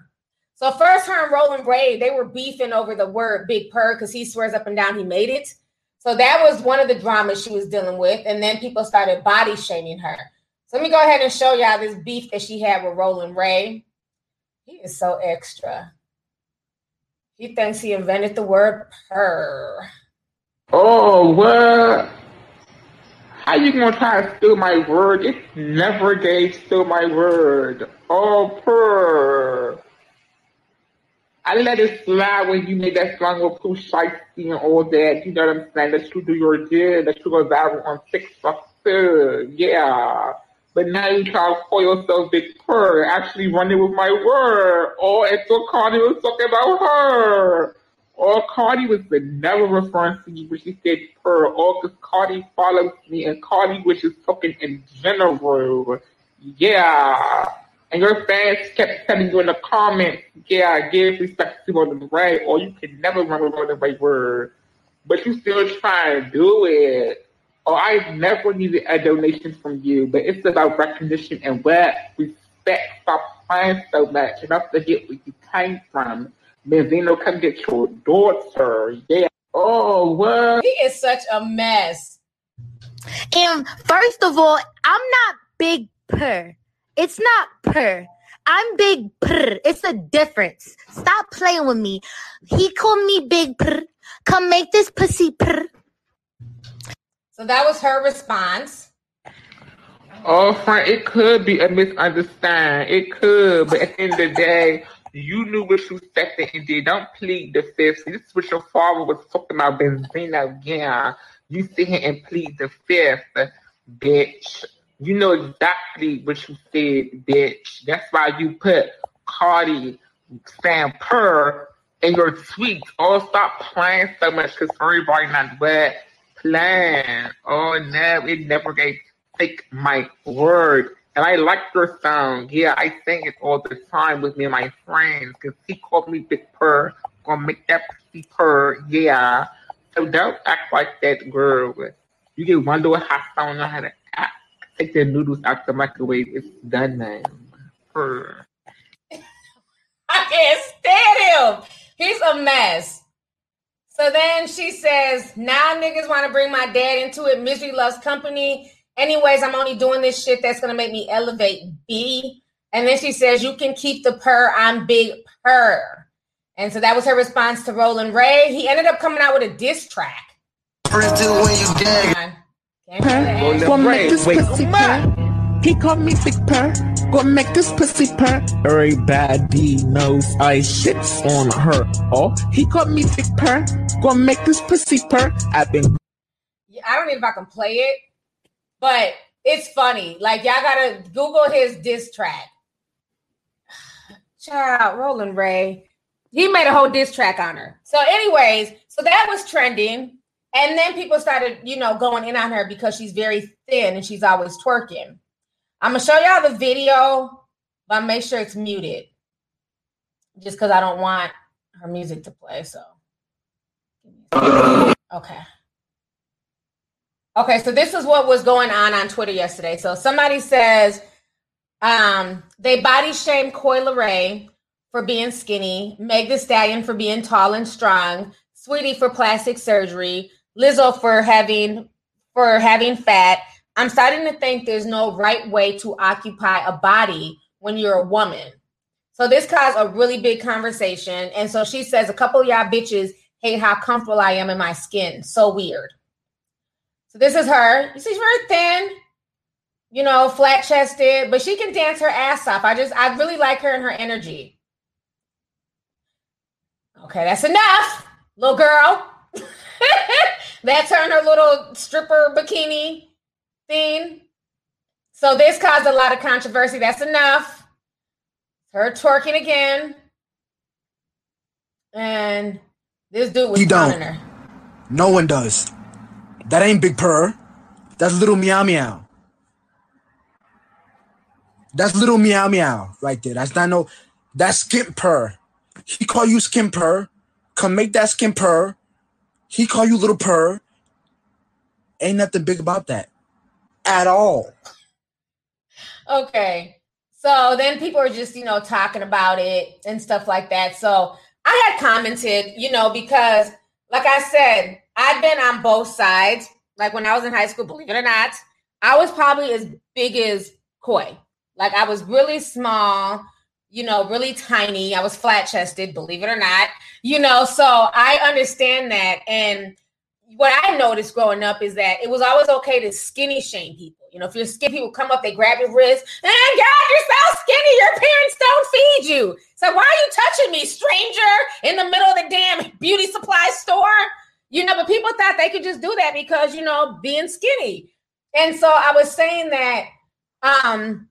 So first her and Rolling Ray, they were beefing over the word Big Purr because he swears up and down he made it. So that was one of the dramas she was dealing with. And then people started body shaming her. So let me go ahead and show y'all this beef that she had with Rolling Ray. He is so extra. He thinks he invented the word purr. Oh, what? How you gonna try to steal my word? It's never gay steal my word. Oh, purr. I let it slide when you made that song with Pooh Shiesty and all that. You know what I'm saying? That you do your deal, that you go viral on TikTok too. Yeah. But now you try to call yourself Big Purr, actually running with my word. Oh, and so Cardi was talking about her. Oh, Cardi was never referring to you, but she said Purr. Oh, because Cardi follows me and Cardi wishes talking in general. Yeah. And your fans kept telling you in the comments, yeah, I give respect to Rolling Ray, or you can never remember Rolling Ray word. But you still try to do it. Or I never needed a donation from you, but it's about recognition and where respect. Stop playing so much and don't forget where you came from. Benzino, come get your daughter. Yeah. Oh, what? He is such a mess. And first of all, I'm not big per. It's not per. I'm big per. It's a difference. Stop playing with me. He called me big per. Come make this pussy per. So that was her response. Oh, friend, it could be a misunderstanding. It could, but at the end of the day, you knew what you said and did. Don't plead the fifth. This is what your father was talking about, Benzino. Yeah, you sit here and plead the fifth, bitch. You know exactly what you said, bitch. That's why you put Cardi Sam Per in your tweets. Oh, stop playing so much because everybody not wet playing. Oh, no, it never gave take my word. And I like your song. Yeah, I sing it all the time with me and my friends because he called me Big Purr. Gonna make that pussy purr. Yeah. So don't act like that, girl. You get one little hot song on how to. Take the noodles out the microwave. It's done now. Purr. I can't stand him. He's a mess. So then she says, now niggas want to bring my dad into it. Misery loves company. Anyways, I'm only doing this shit that's gonna make me elevate B. And then she says, You can keep the purr, I'm big purr. And so that was her response to Rolling Ray. He ended up coming out with a diss track. When make this pussy purr. He called me big purr. Gonna make this pussy purr. Everybody knows I shits on her. Oh, he called me big purr. Gonna make this pussy purr. I've been. Yeah, I don't even know if I can play it but it's funny. Like y'all gotta Google his diss track. Child, Rolling Ray. He made a whole diss track on her. So, anyways, so that was trending. And then people started, you know, going in on her because she's very thin and she's always twerking. I'm gonna show y'all the video, but make sure it's muted. Just because I don't want her music to play. So okay. Okay, so this is what was going on on Twitter yesterday. So somebody says um, they body shame Coi Leray for being skinny, Meg the Stallion for being tall and strong, Saweetie for plastic surgery, Lizzo for having for having fat. I'm starting to think there's no right way to occupy a body when you're a woman. So this caused a really big conversation. And so she says a couple of y'all bitches hate how comfortable I am in my skin. So weird. So this is her. She's very thin, you know, flat chested, but she can dance her ass off. I just, I really like her and her energy. Okay, that's enough, little girl. that's her in her little stripper bikini thing. So this caused a lot of controversy. That's enough. Her twerking again. And this dude was you don't. her. No one does. That ain't Big Purr. That's little meow meow. That's little meow meow right there. That's not no. That's skimp purr. He call you skimp purr. Come make that skimp purr. He call you little purr. Ain't nothing big about that at all. Okay. So then people are just, you know, talking about it and stuff like that. So I had commented, you know, because like I said, I've been on both sides. Like when I was in high school, believe it or not, I was probably as big as Coi. Like I was really small, you know, really tiny. I was flat chested, believe it or not, you know. So I understand that. And what I noticed growing up is that it was always okay to skinny shame people. You know, if you're skinny, people come up, they grab your wrist, and God, you're so skinny, your parents don't feed you. So why are you touching me, stranger, in the middle of the damn beauty supply store? You know, but people thought they could just do that because, you know, being skinny. And so I was saying that um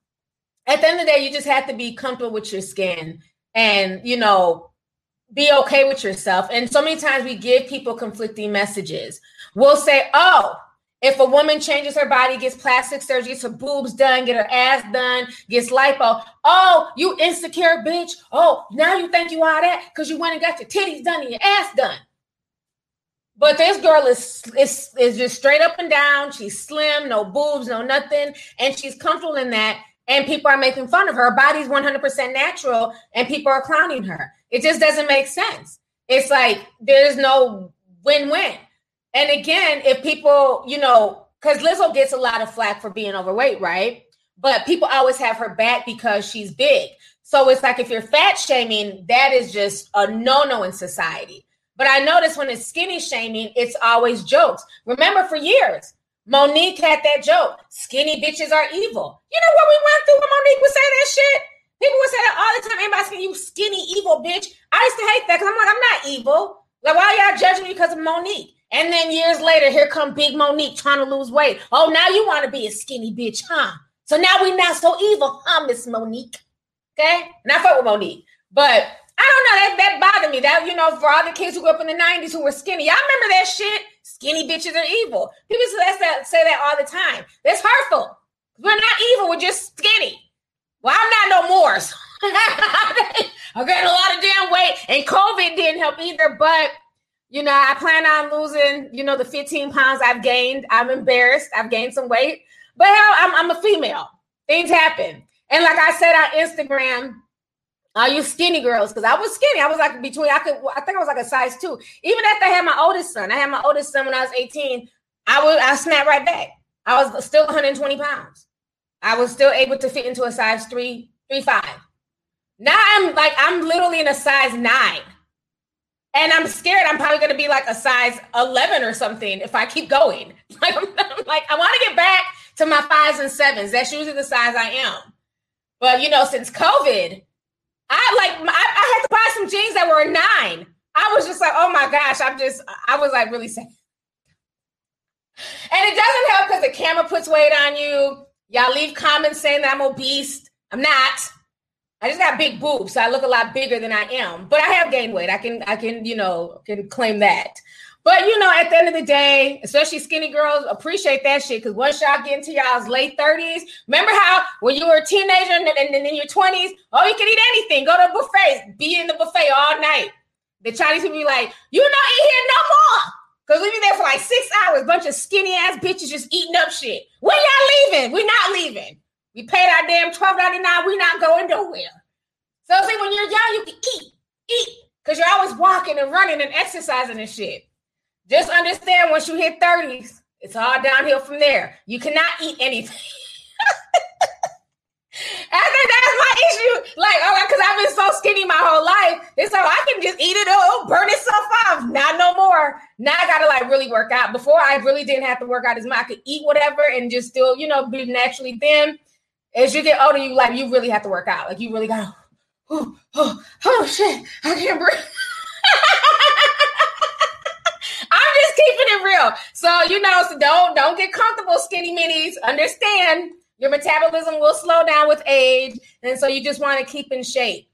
at the end of the day, you just have to be comfortable with your skin and, you know, be okay with yourself. And so many times we give people conflicting messages. We'll say, oh, If a woman changes her body, gets plastic surgery, gets her boobs done, get her ass done, gets lipo, oh, you insecure bitch. Oh, now you think you are that because you went and got your titties done and your ass done. But this girl is, is is just straight up and down. She's slim, no boobs, no nothing, and she's comfortable in that. And people are making fun of her. Her body's 100% natural, and people are clowning her. It just doesn't make sense. It's like there's no win-win. And again, if people, you know, because Lizzo gets a lot of flack for being overweight, right? But people always have her back because she's big. So it's like if you're fat shaming, that is just a no-no in society. But I notice when it's skinny shaming, it's always jokes. Remember, for years, Mo'Nique had that joke skinny bitches are evil. You know what we went through when Mo'Nique would say that shit? People would say that all the time. Everybody's saying, you skinny, evil bitch. I used to hate that because I'm like, I'm not evil. Like, why y'all judging me because of Mo'Nique? And then years later, here come Big Mo'Nique trying to lose weight. Oh, now you want to be a skinny bitch, huh? So now we not so evil, huh, Miss Mo'Nique? Okay? I fuck with Mo'Nique. But I don't know. That, that bothered me. That, you know, for all the kids who grew up in the 90s who were skinny. Y'all remember that shit? Skinny bitches are evil. People say that, say that all the time. That's hurtful. We're not evil. We're just skinny. Well, I'm not no more. So I'm getting a lot of damn weight. And COVID didn't help either. But, you know, I plan on losing, you know, the 15 pounds I've gained. I'm embarrassed. I've gained some weight. But hell, I'm, I'm a female. Things happen. And like I said on Instagram, are you skinny girls? Because I was skinny. I was like between I could I think I was like a size two. Even after I had my oldest son, I had my oldest son when I was 18. I would I snapped right back. I was still 120 pounds. I was still able to fit into a size three, three five. Now I'm like I'm literally in a size nine. And I'm scared I'm probably gonna be like a size 11 or something if I keep going. Like I'm, I'm like, I want to get back to my fives and sevens. That's usually the size I am. But you know, since COVID, I like I, I had to buy some jeans that were a nine. I was just like, oh my gosh, I'm just I was like really sad. And it doesn't help because the camera puts weight on you. Y'all leave comments saying that I'm obese. I'm not. I just got big boobs, so I look a lot bigger than I am. But I have gained weight. I can I can, you know, can claim that. But you know, at the end of the day, especially skinny girls appreciate that shit because once y'all get into y'all's late 30s, remember how when you were a teenager and then in your 20s, oh, you can eat anything, go to buffets, be in the buffet all night. The Chinese people be like, you not eat here no more. Because we be there for like six hours, bunch of skinny ass bitches just eating up shit. When y'all leaving? We're not leaving. We paid our damn $12.99. We not going nowhere. So see, when you're young, you can eat, eat. Because you're always walking and running and exercising and shit. Just understand once you hit 30s, it's all downhill from there. You cannot eat anything. I think that's my issue. Like, oh, because I've been so skinny my whole life. It's like I can just eat it, oh, burn itself off. Not no more. Now I gotta like really work out. Before I really didn't have to work out as much. I could eat whatever and just still, you know, be naturally thin. As you get older, you like you really have to work out. Like you really gotta, oh, oh, oh shit, I can't breathe. Keeping it real. So you know, so don't don't get comfortable, skinny minis. Understand your metabolism will slow down with age, and so you just want to keep in shape.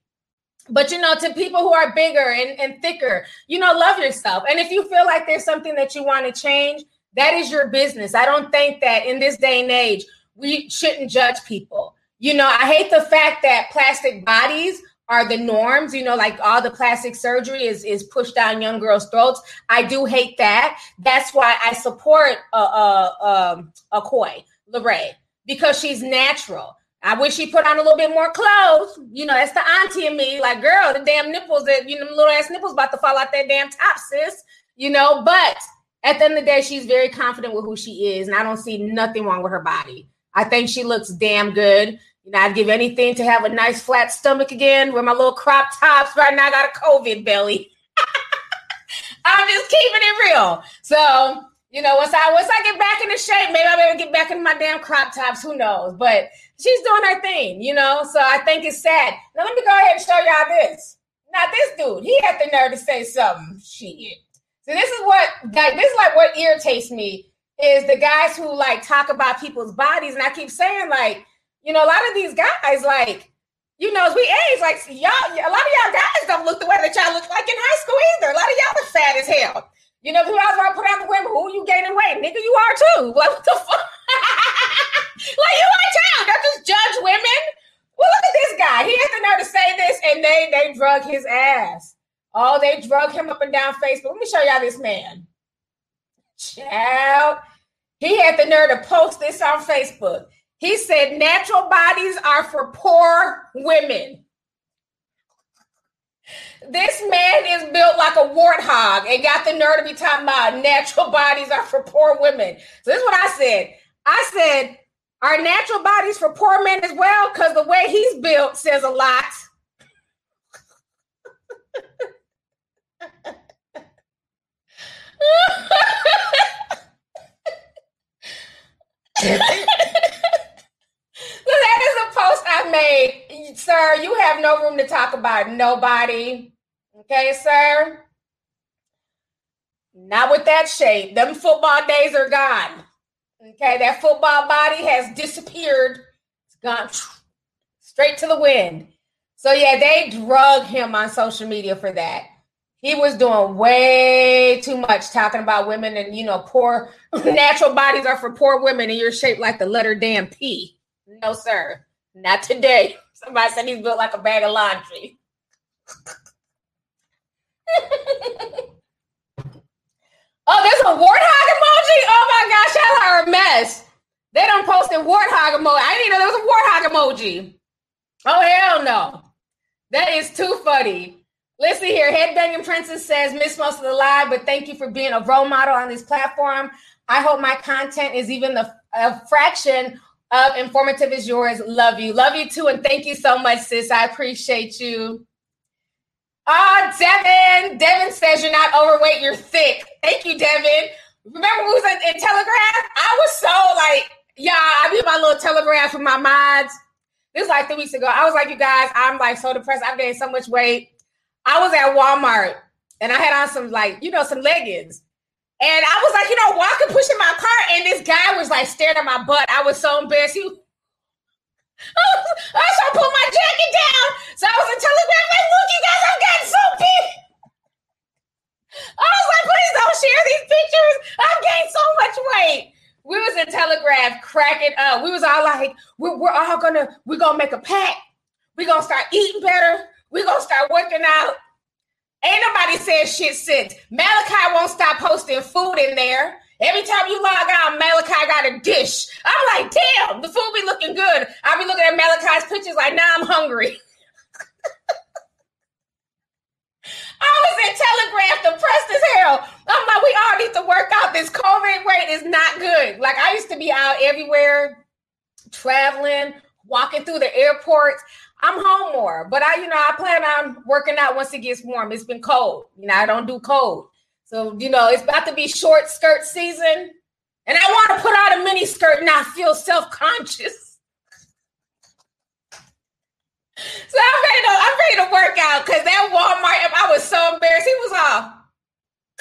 But you know, to people who are bigger and, and thicker, you know, love yourself. And if you feel like there's something that you want to change, that is your business. I don't think that in this day and age we shouldn't judge people. You know, I hate the fact that plastic bodies are the norms. You know, like all the plastic surgery is is pushed down young girls' throats. I do hate that. That's why I support a uh, um, Akoi Leray because she's natural. I wish she put on a little bit more clothes. You know, that's the auntie in me. Like, girl, the damn nipples that you know, little ass nipples about to fall out that damn top, sis. You know, but at the end of the day, she's very confident with who she is, and I don't see nothing wrong with her body. I think she looks damn good. You I'd give anything to have a nice flat stomach again with my little crop tops. Right now, I got a COVID belly. I'm just keeping it real. So, you know, once I once I get back into shape, maybe I'll to get back into my damn crop tops. Who knows? But she's doing her thing, you know. So I think it's sad. Now let me go ahead and show y'all this. Now this dude, he had the nerve to say something. Shit. So this is what like this is like what irritates me is the guys who like talk about people's bodies, and I keep saying like you know, a lot of these guys, like, you know, as we age, like y'all, a lot of y'all guys don't look the way that y'all look like in high school either. A lot of y'all are fat as hell. You know, always want to put out the women, who you gaining weight? Nigga, you are too. Like, what the fuck? like, you are too. Don't just judge women. Well, look at this guy. He has the nerve to say this, and they they drug his ass. Oh, they drug him up and down Facebook. Let me show y'all this man. Child. He had the nerve to post this on Facebook. He said natural bodies are for poor women. This man is built like a warthog and got the nerve to be talking about natural bodies are for poor women. So this is what I said. I said, are natural bodies for poor men as well? Because the way he's built says a lot. that is a post I made. Sir, you have no room to talk about nobody. Okay, sir? Not with that shape. Them football days are gone. Okay, that football body has disappeared. It's gone straight to the wind. So yeah, they drug him on social media for that. He was doing way too much talking about women and you know, poor natural bodies are for poor women and you're shaped like the letter damn P. No, sir. Not today. Somebody said he's built like a bag of laundry. Oh, there's a warthog emoji. Oh my gosh, y'all are a mess. They don't post a warthog emoji. I didn't know there was a warthog emoji. Oh hell no. That is too funny. Listen here, Headbanging Princess says, miss most of the live, but thank you for being a role model on this platform. I hope my content is even the, a fraction of informative as yours. Love you. Love you too. And thank you so much, sis. I appreciate you. Ah, Devin. Devin says you're not overweight, you're thick. Thank you, Devin. Remember we was in, in Telegraph? I was so like, yeah, I be my little Telegraph with my mods. This was like three weeks ago. I was like, you guys, I'm like so depressed. I've gained so much weight. I was at Walmart and I had on some like, you know, some leggings. And I was like, you know, walking, pushing my cart, and this guy was like staring at my butt. I was so embarrassed. He I so I pulled my jacket down. So I was in Telegram like, look, you guys, I've gotten so big. I was like, please don't share these pictures. I've gained so much weight. We was in Telegraph cracking up. We was all like, we're, we're all gonna, we're gonna make a pact. We're gonna start eating better. We're gonna start working out. Ain't nobody said shit since. Malachi won't stop posting food in there. Every time you log on, Malachi got a dish. I'm like, damn, the food be looking good. I'll be looking at Malachi's pictures like, now I'm hungry. I was in Telegraph, depressed as hell. I'm like, we all need to work out. This COVID rate is not good. Like, I used to be out everywhere, traveling, walking through the airports. I'm home more, but I, you know, I plan on working out once it gets warm. It's been cold. You know, I don't do cold. So, you know, it's about to be short skirt season. And I want to put on a mini skirt and I feel self conscious. So I'm ready to I'm ready to work out because that Walmart, I was so embarrassed. He was off.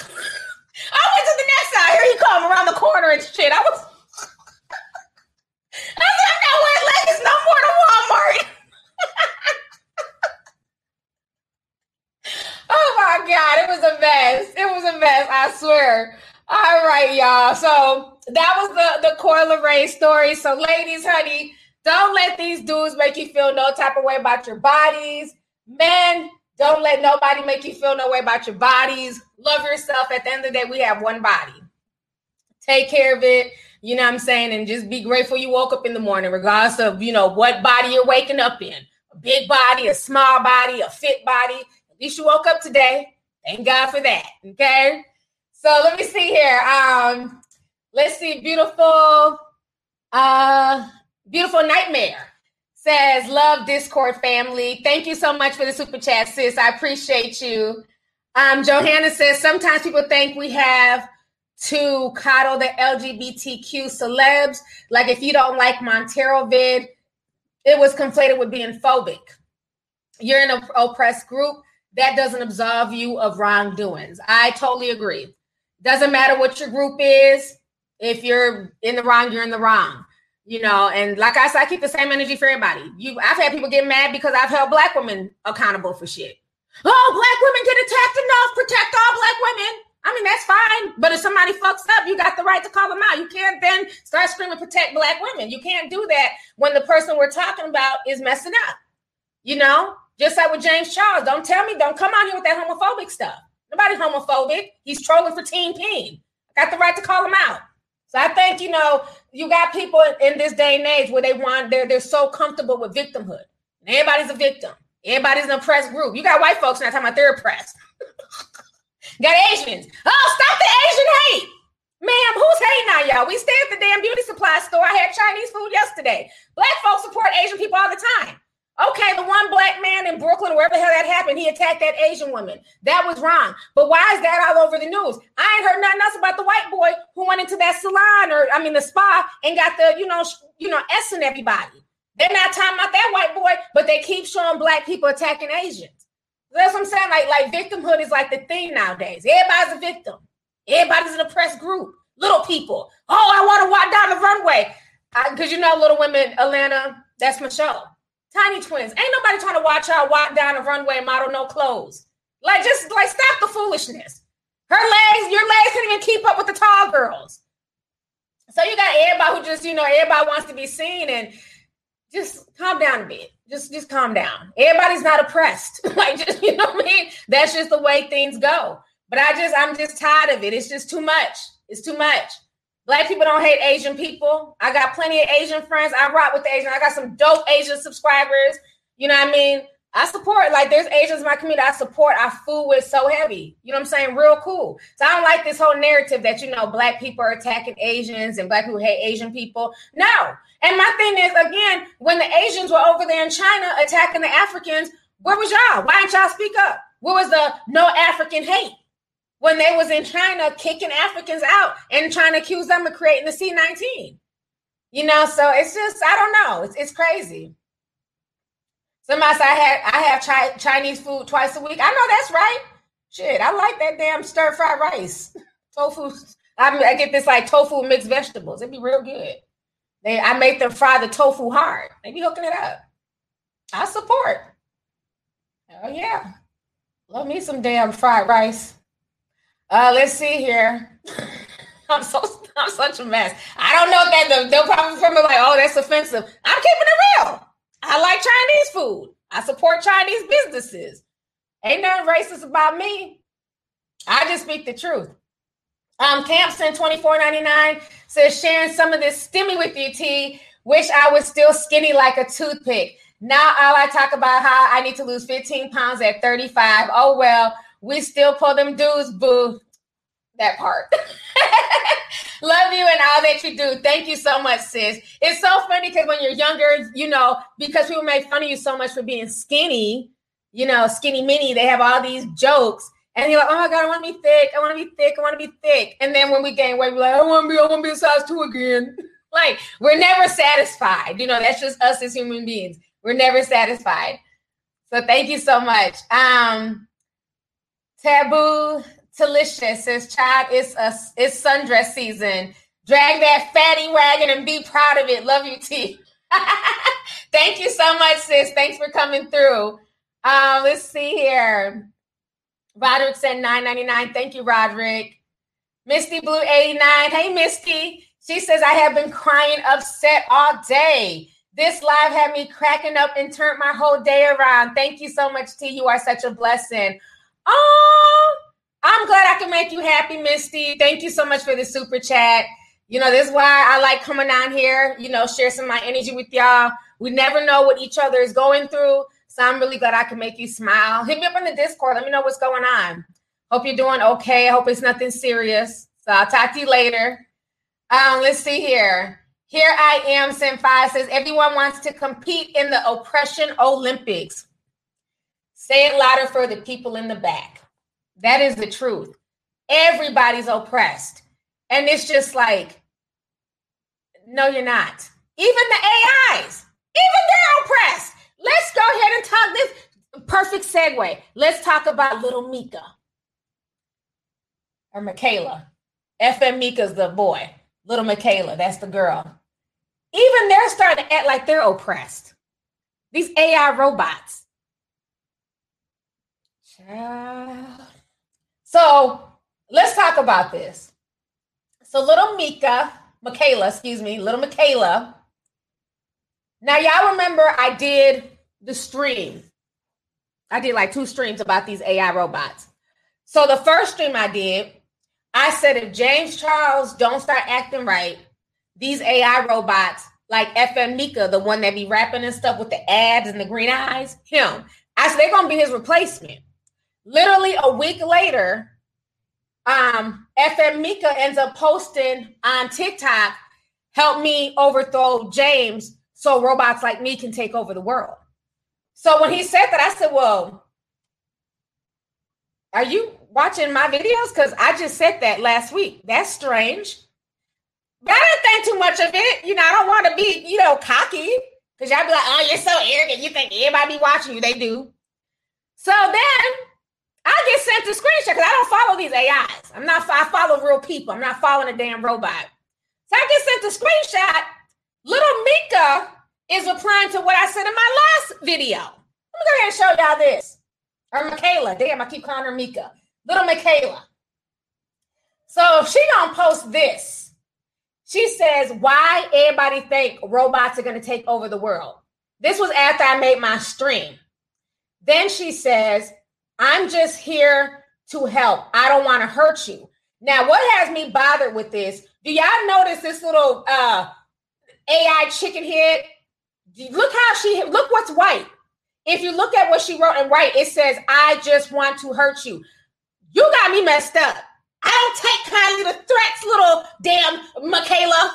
I went to the next side. Here he come around the corner and shit. I was I said, I'm not wearing leggings no more to Walmart. oh God, it was a mess. It was a mess, I swear. All right, y'all. So that was the, the Coi Leray story. So, ladies, honey, don't let these dudes make you feel no type of way about your bodies. Men, don't let nobody make you feel no way about your bodies. Love yourself. At the end of the day, we have one body. Take care of it. You know what I'm saying? And just be grateful you woke up in the morning, regardless of, you know, what body you're waking up in. A big body, a small body, a fit body. Least you woke up today. Thank God for that. Okay. So let me see here. Um, let's see. Beautiful, uh, beautiful nightmare says, Love Discord family. Thank you so much for the super chat, sis. I appreciate you. Um, Johanna says, sometimes people think we have to coddle the LGBTQ celebs. Like if you don't like Montero vid, it was conflated with being phobic. You're in an oppressed group. That doesn't absolve you of wrongdoings. I totally agree. Doesn't matter what your group is. If you're in the wrong, you're in the wrong. You know, and like I said, I keep the same energy for everybody. You, I've had people get mad because I've held black women accountable for shit. Oh, black women get attacked enough. Protect all black women. I mean, that's fine. But if somebody fucks up, you got the right to call them out. You can't then start screaming protect black women. You can't do that when the person we're talking about is messing up. You know, just like with James Charles. Don't tell me, don't come out here with that homophobic stuff. Nobody homophobic. He's trolling for Team Peen. I got the right to call him out. So I think, you know, you got people in this day and age where they want they're they're so comfortable with victimhood. Everybody's a victim. Everybody's an oppressed group. You got white folks now talking about they're oppressed. got Asians. Oh, stop the Asian hate. Ma'am, who's hating on y'all? We stay at the damn beauty supply store. I had Chinese food yesterday. Black folks support Asian people all the time. Okay, the one black man in Brooklyn, wherever the hell that happened, he attacked that Asian woman. That was wrong. But why is that all over the news? I ain't heard nothing else about the white boy who went into that salon or I mean the spa and got the, you know, you know, s essing everybody. They're not talking about that white boy, but they keep showing black people attacking Asians. That's what I'm saying. Like, like victimhood is like the thing nowadays. Everybody's a victim. Everybody's an oppressed group. Little people. Oh, I want to walk down the runway. Because you know, Little Women, Atlanta, that's my show. Tiny twins. Ain't nobody trying to watch y'all walk down the runway model no clothes. Like, just like stop the foolishness. Her legs, your legs can't even keep up with the tall girls. So you got everybody who just, you know, everybody wants to be seen and just calm down a bit. Just just calm down. Everybody's not oppressed. like just, you know what I mean? That's just the way things go. But I just, I'm just tired of it. It's just too much. It's too much. Black people don't hate Asian people. I got plenty of Asian friends. I rock with the Asian. I got some dope Asian subscribers. You know what I mean? I support, like, there's Asians in my community I support. I fool with so heavy. You know what I'm saying? Real cool. So I don't like this whole narrative that, you know, black people are attacking Asians and black people hate Asian people. No. And my thing is, again, when the Asians were over there in China attacking the Africans, where was y'all? Why didn't y'all speak up? Where was the no African hate? When they was in China kicking Africans out and trying to accuse them of creating the C-19. You know, so it's just I don't know. It's it's crazy. Somebody said I had I have chi- Chinese food twice a week. I know that's right. Shit, I like that damn stir fried rice, tofu. I, I get this like tofu mixed vegetables. It'd be real good. They I make them fry the tofu hard. They be hooking it up. I support. Oh yeah, love me some damn fried rice. Uh, let's see here. I'm so I'm such a mess. I don't know that they'll probably me like, oh, that's offensive. I'm keeping it real. I like Chinese food. I support Chinese businesses. Ain't nothing racist about me. I just speak the truth. Um, Campson 24.99 says sharing some of this stimmy with you, T. Wish I was still skinny like a toothpick. Now all I talk about how I need to lose 15 pounds at 35. Oh well, we still pull them dues, boo. That part. Love you and all that you do. Thank you so much, sis. It's so funny because when you're younger, you know, because people make fun of you so much for being skinny, you know, skinny mini, they have all these jokes. And you're like, oh my God, I want to be thick. I want to be thick. I want to be thick. And then when we gain weight, we're like, I want to be, I want to be a size two again. like, we're never satisfied. You know, that's just us as human beings. We're never satisfied. So thank you so much. Um, Taboo Delicious says, Child, it's a it's sundress season. Drag that fatty wagon and be proud of it. Love you, T. Thank you so much, sis. Thanks for coming through. Um, let's see here. Roderick said 9.99. Thank you, Roderick. Misty Blue 89. Hey, Misty. She says, I have been crying upset all day. This live had me cracking up and turned my whole day around. Thank you so much, T. You are such a blessing. Oh, I'm glad I can make you happy, Misty. Thank you so much for the super chat. You know, this is why I like coming down here, you know, share some of my energy with y'all. We never know what each other is going through. So I'm really glad I can make you smile. Hit me up on the Discord. Let me know what's going on. Hope you're doing okay. I hope it's nothing serious. So I'll talk to you later. Um, let's see here. Here I am, Senpai says everyone wants to compete in the oppression Olympics. Say it louder for the people in the back. That is the truth. Everybody's oppressed. And it's just like, no, you're not. Even the AIs, even they're oppressed. Let's go ahead and talk this perfect segue. Let's talk about little Mika or Miquela. FN Meka's the boy. Little Miquela, that's the girl. Even they're starting to act like they're oppressed. These AI robots. So let's talk about this. So little Mika, Miquela, excuse me, little Miquela. Now y'all remember I did the stream. I did like two streams about these AI robots. So the first stream I did, I said if James Charles don't start acting right, these AI robots like FN Meka, the one that be rapping and stuff with the ads and the green eyes, him. I said they're gonna be his replacement. Literally a week later, um, FN Meka ends up posting on TikTok, help me overthrow James so robots like me can take over the world. So when he said that, I said, Well, are you watching my videos? Because I just said that last week. That's strange. But I didn't think too much of it. You know, I don't want to be, you know, cocky. Because y'all be like, oh, you're so arrogant. You think everybody be watching you. They do. So then I get sent a screenshot because I don't follow these AIs. I'm not, I follow real people. I'm not following a damn robot. So I get sent a screenshot. Little Mika is replying to what I said in my last video. Let me go ahead and show y'all this. Or Miquela. Damn, I keep calling her Mika. Little Miquela. So she gonna post this. She says, why everybody think robots are gonna take over the world. This was after I made my stream. Then she says, I'm just here to help. I don't want to hurt you. Now, what has me bothered with this? Do y'all notice this little uh AI chicken head? Look how she look what's white. If you look at what she wrote in white, it says, I just want to hurt you. You got me messed up. I don't take kindly to threats, little damn Miquela.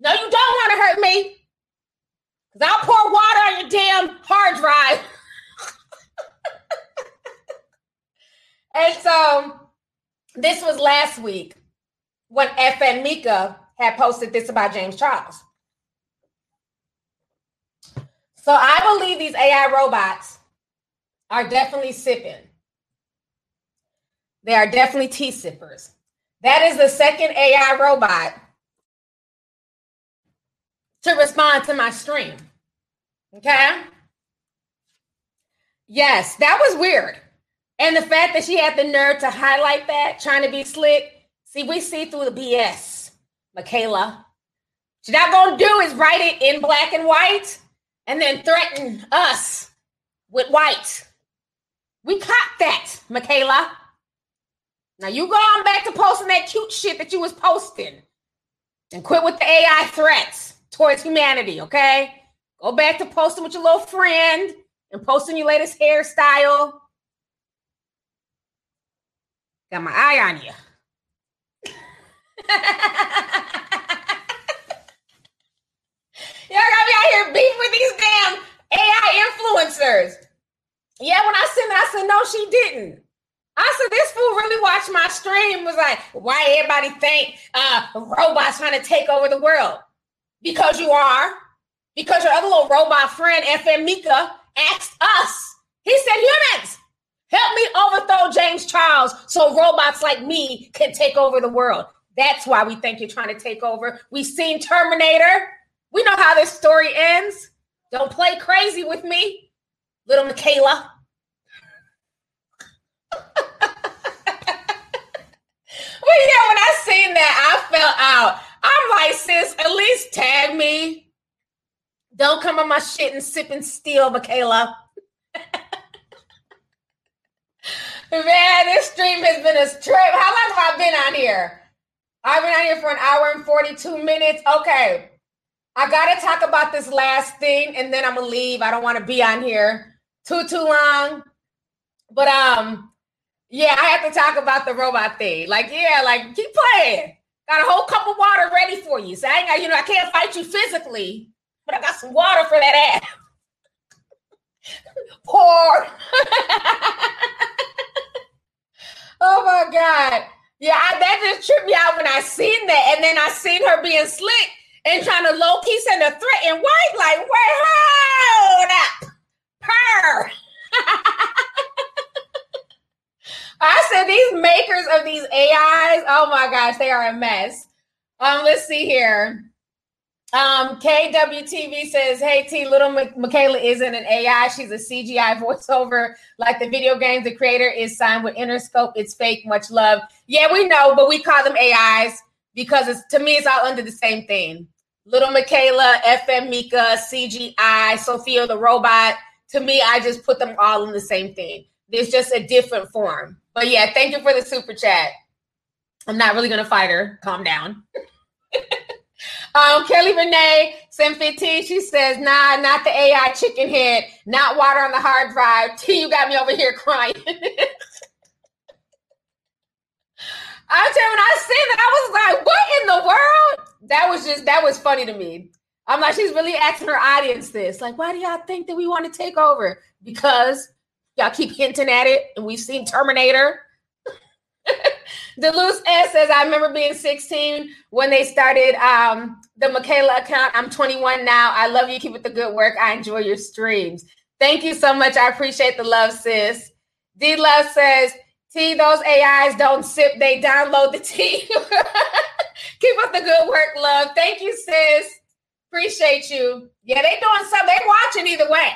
No, you don't want to hurt me. Because I'll pour water on your damn hard drive. and so this was last week when FN Meka had posted this about James Charles. So I believe these AI robots are definitely sipping. They are definitely tea sippers. That is the second AI robot to respond to my stream. Okay. Yes, that was weird. And the fact that she had the nerve to highlight that, trying to be slick. See, we see through the BS, Miquela. She's not to do is write it in black and white and then threaten us with white. We caught that, Miquela. Now you go on back to posting that cute shit that you was posting and quit with the AI threats towards humanity, okay? Go back to posting with your little friend and posting your latest hairstyle. Got my eye on you. Y'all got me out here beefing with these damn AI influencers. Yeah, when I sent it, I said, no, she didn't. I said, this fool really watched my stream. Was like, why everybody think uh, robots trying to take over the world? Because you are. Because your other little robot friend, FN Meka, asked us. He said, humans, help me overthrow James Charles so robots like me can take over the world. That's why we think you're trying to take over. We've seen Terminator. We know how this story ends. Don't play crazy with me, little Miquela. But yeah, when I seen that, I fell out. I'm like, sis, at least tag me. Don't come on my shit and sip and steal, Miquela. Man, this stream has been a trip. How long have I been on here? I've been on here for an hour and 42 minutes. Okay. I gotta talk about this last thing and then I'm gonna leave. I don't want to be on here too too long. But um yeah, I have to talk about the robot thing. Like, yeah, like keep playing. Got a whole cup of water ready for you. So I ain't got, you know, I can't fight you physically, but I got some water for that ass. Pour. oh my God. Yeah, I, that just tripped me out when I seen that. And then I seen her being slick and trying to low key send a threat and white, like, wait, hold up. Purr. I said these makers of these AIs, oh my gosh, they are a mess. Um, let's see here. Um, KWTV says, "Hey T, little Miquela isn't an AI. She's a CGI voiceover. Like the video games, the creator is signed with Interscope. It's fake. Much love. Yeah, we know, but we call them AIs because it's to me, it's all under the same thing. Little Miquela, FN Meka, CGI, Sophia the robot. To me, I just put them all in the same thing. There's just a different form. But yeah, thank you for the super chat. I'm not really gonna fight her. Calm down." Um, Kelly Renee, Sim 15, she says, nah, not the AI chicken head, not water on the hard drive. T, you got me over here crying. I tell you, when I seen that, I was like, what in the world? That was just, that was funny to me. I'm like, she's really asking her audience this. Like, why do y'all think that we want to take over? Because y'all keep hinting at it, and we've seen Terminator. Deluz S says, I remember being 16 when they started um, the Miquela account. I'm 21 now. I love you. Keep it the good work. I enjoy your streams. Thank you so much. I appreciate the love, sis. D Love says, T, those AIs don't sip, they download the tea. Keep up the good work, love. Thank you, sis. Appreciate you. Yeah, they doing something. They watching either way.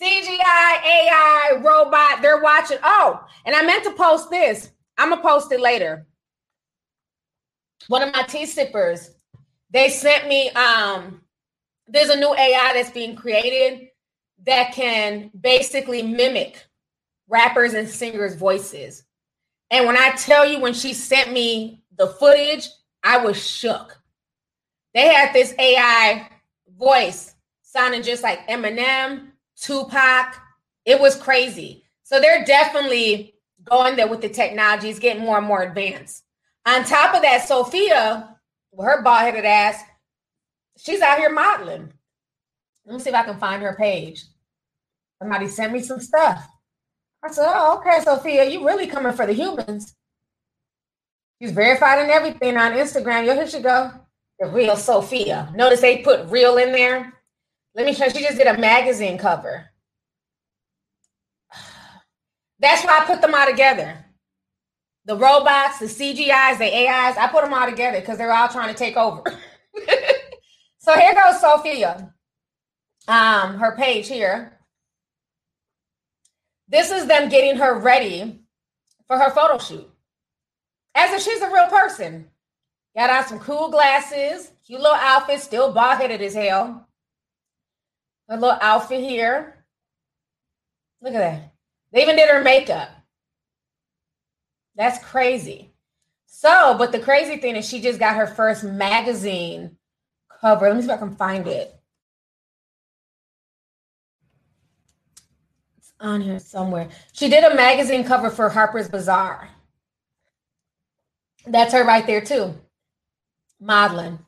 CGI, AI, robot, they're watching. Oh, and I meant to post this. I'm gonna post it later. One of my tea sippers, they sent me um there's a new AI that's being created that can basically mimic rappers and singers' voices. And when I tell you, when she sent me the footage, I was shook. They had this AI voice sounding just like Eminem, Tupac. It was crazy. So they're definitely going there with the technology. It's getting more and more advanced. On top of that, Sophia, her bald headed ass, she's out here modeling. Let me see if I can find her page. Somebody sent me some stuff. I said, Oh, okay, Sophia, you really coming for the humans. She's verified and everything on Instagram. Yo, here she go. The real Sophia. Notice they put real in there. Let me show. She just did a magazine cover. That's why I put them all together. The robots, the CGIs, the AIs, I put them all together because they're all trying to take over. so here goes Sophia. Um, her page here. This is them getting her ready for her photo shoot. As if she's a real person. Got on some cool glasses, cute little outfit, still bald headed as hell. A little outfit here. Look at that. They even did her makeup. That's crazy. So, but the crazy thing is she just got her first magazine cover. Let me see if I can find it. It's on here somewhere. She did a magazine cover for Harper's Bazaar. That's her right there, too. Modeling.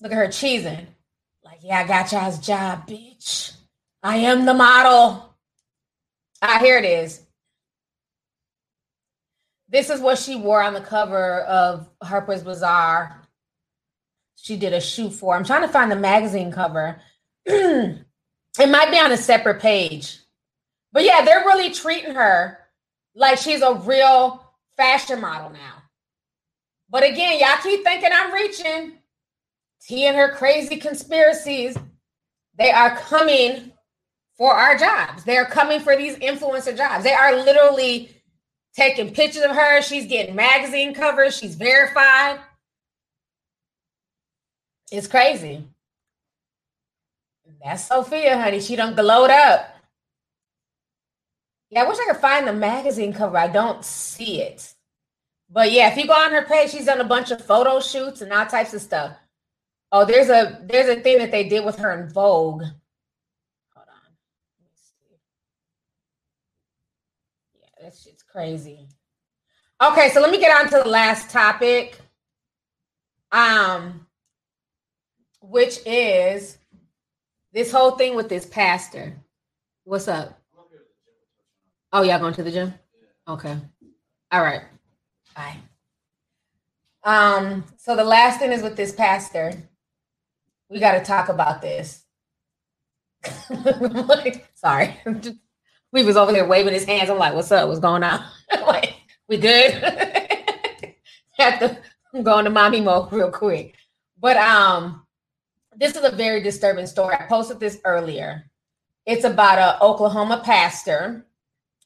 Look at her cheesing. Like, yeah, I got y'all's job, bitch. I am the model. Ah, here it is. This is what she wore on the cover of Harper's Bazaar. She did a shoot for. I'm trying to find the magazine cover. it might be on a separate page. But yeah, they're really treating her like she's a real fashion model now. But again, y'all keep thinking I'm reaching. T and her crazy conspiracies, they are coming for our jobs. They're coming for these influencer jobs. They are literally taking pictures of her. She's getting magazine covers. She's verified. It's crazy. That's Sophia, honey. She don't glowed up. Yeah, I wish I could find the magazine cover. I don't see it. But yeah, if you go on her page, she's done a bunch of photo shoots and all types of stuff. Oh, there's a there's a thing that they did with her in Vogue. That shit's crazy. Okay, so let me get on to the last topic. Um, which is this whole thing with this pastor. What's up? Oh, y'all going to the gym? Okay. All right. Bye. Um, so the last thing is with this pastor. We got to talk about this. Sorry. we was over there waving his hands. I'm like, what's up? What's going on? like, we good? Have to go into mommy mode real quick. But um, this is a very disturbing story. I posted this earlier. It's about a Oklahoma pastor.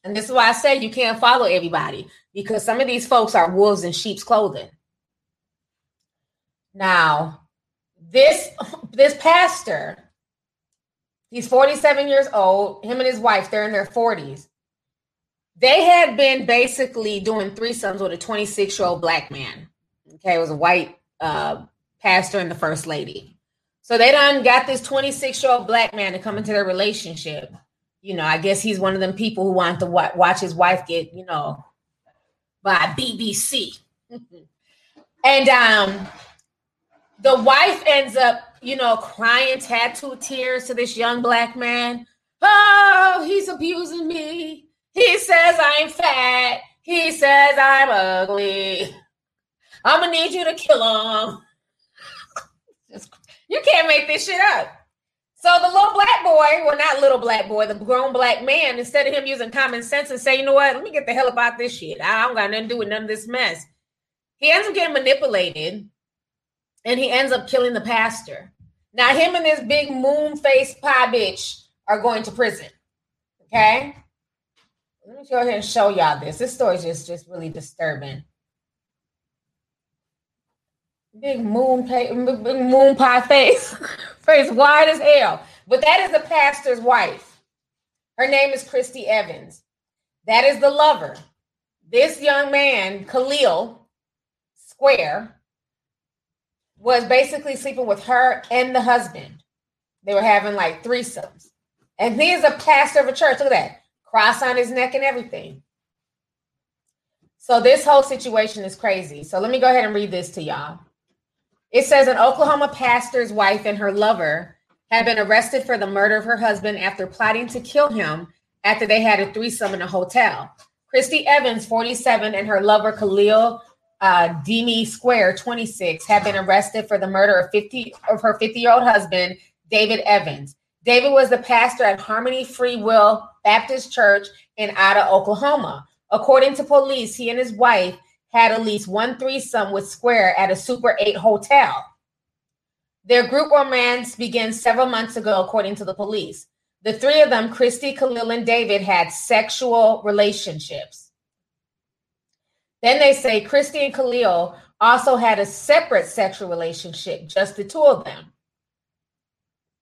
And this is why I say you can't follow everybody because some of these folks are wolves in sheep's clothing. Now, this this pastor, he's 47 years old. Him and his wife, they're in their 40s. They had been basically doing threesomes with a 26 year old black man. Okay, it was a white uh, pastor and the first lady. So they done got this 26 year old black man to come into their relationship. You know, I guess he's one of them people who want to watch his wife get, you know, by BBC. and um the wife ends up, you know, crying tattoo tears to this young black man. Oh, he's abusing me. He says I'm fat. He says I'm ugly. I'm gonna need you to kill him. you can't make this shit up. So the little black boy, well, not little black boy, the grown black man, instead of him using common sense and say, you know what, let me get the hell about this shit. I don't got nothing to do with none of this mess. He ends up getting manipulated and he ends up killing the pastor. Now, him and this big moon faced pie bitch are going to prison. Okay. Let me go ahead and show y'all this. This story is just, just really disturbing. Big moon, big moon pie face, face wide as hell. But that is the pastor's wife. Her name is Christy Evans. That is the lover. This young man, Khalil Square, was basically sleeping with her and the husband. They were having like threesomes. And he is a pastor of a church. Look at that. Cross on his neck and everything. So this whole situation is crazy. So let me go ahead and read this to y'all. It says an Oklahoma pastor's wife and her lover have been arrested for the murder of her husband after plotting to kill him after they had a threesome in a hotel. Christy Evans, 47, and her lover Khalil uh, Demi Square, 26, have been arrested for the murder of 50 of her 50 year old husband, David Evans. David was the pastor at Harmony Free Will Baptist Church in Ada, Oklahoma. According to police, he and his wife had at least one threesome with Square at a Super 8 hotel. Their group romance began several months ago, according to the police. The three of them, Christy, Khalil, and David, had sexual relationships. Then they say Christy and Khalil also had a separate sexual relationship, just the two of them.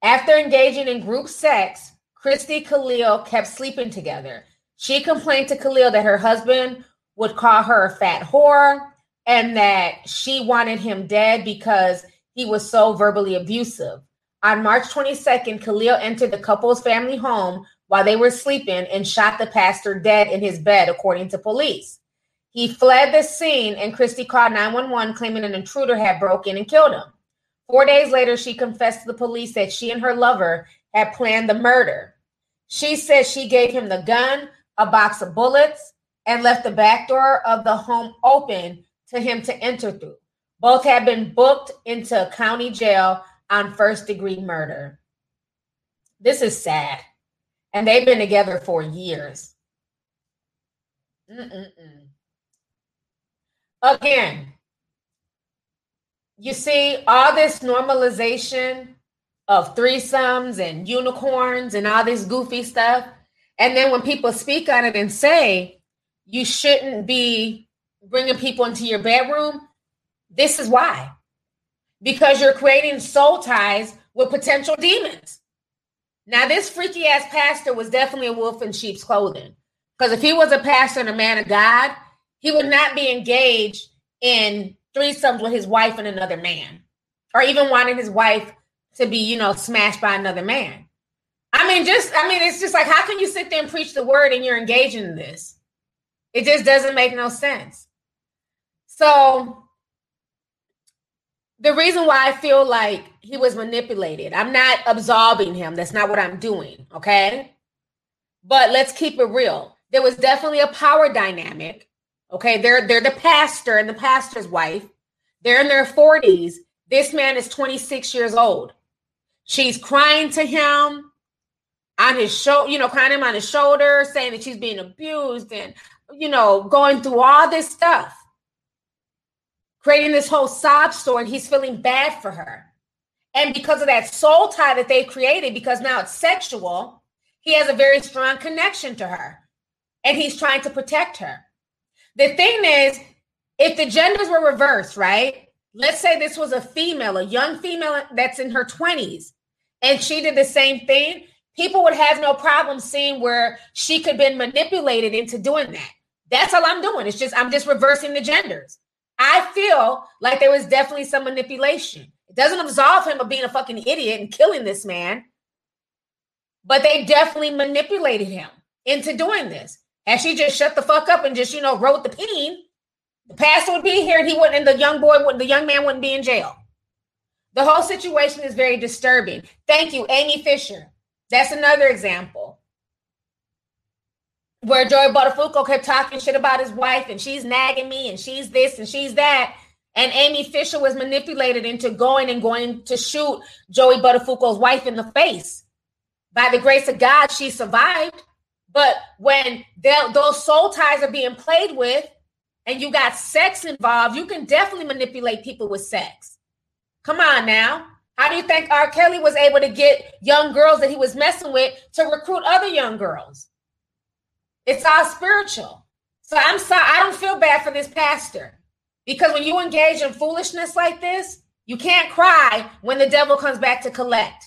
After engaging in group sex, Christy Khalil kept sleeping together. She complained to Khalil that her husband would call her a fat whore and that she wanted him dead because he was so verbally abusive. On March 22nd, Khalil entered the couple's family home while they were sleeping and shot the pastor dead in his bed, according to police. He fled the scene and Christy called 911 claiming an intruder had broken and killed him. Four days later, she confessed to the police that she and her lover had planned the murder. She said she gave him the gun, a box of bullets, and left the back door of the home open to him to enter through. Both had been booked into county jail on first degree murder. This is sad. And they've been together for years. Mm-mm-mm. Again, you see all this normalization of threesomes and unicorns and all this goofy stuff. And then when people speak on it and say you shouldn't be bringing people into your bedroom, this is why. Because you're creating soul ties with potential demons. Now, this freaky ass pastor was definitely a wolf in sheep's clothing. Because if he was a pastor and a man of God, he would not be engaged in threesomes with his wife and another man, or even wanting his wife to be, you know, smashed by another man. I mean, just, I mean, it's just like, how can you sit there and preach the word and you're engaging in this? It just doesn't make no sense. So, the reason why I feel like he was manipulated, I'm not absolving him. That's not what I'm doing. Okay. But let's keep it real. There was definitely a power dynamic Okay, they're they're the pastor and the pastor's wife. They're in their 40s. This man is 26 years old. She's crying to him on his shoulder, you know, crying him on his shoulder, saying that she's being abused and you know, going through all this stuff. creating this whole sob story. And he's feeling bad for her. And because of that soul tie that they created, because now it's sexual, he has a very strong connection to her. And he's trying to protect her. The thing is, if the genders were reversed, right? Let's say this was a female, a young female that's in her 20s, and she did the same thing, people would have no problem seeing where she could have been manipulated into doing that. That's all I'm doing. It's just I'm just reversing the genders. I feel like there was definitely some manipulation. It doesn't absolve him of being a fucking idiot and killing this man, but they definitely manipulated him into doing this. Had she just shut the fuck up and just, you know, wrote the peen, the pastor would be here and he wouldn't, and the young boy wouldn't, the young man wouldn't be in jail. The whole situation is very disturbing. Thank you, Amy Fisher. That's another example where Joey Buttafuoco kept talking shit about his wife and she's nagging me and she's this and she's that. And Amy Fisher was manipulated into going and going to shoot Joey Buttafuoco's wife in the face. By the grace of God, she survived. But when those soul ties are being played with and you got sex involved, you can definitely manipulate people with sex. Come on now. How do you think R. Kelly was able to get young girls that he was messing with to recruit other young girls? It's all spiritual. So I'm sorry, I don't feel bad for this pastor because when you engage in foolishness like this, you can't cry when the devil comes back to collect.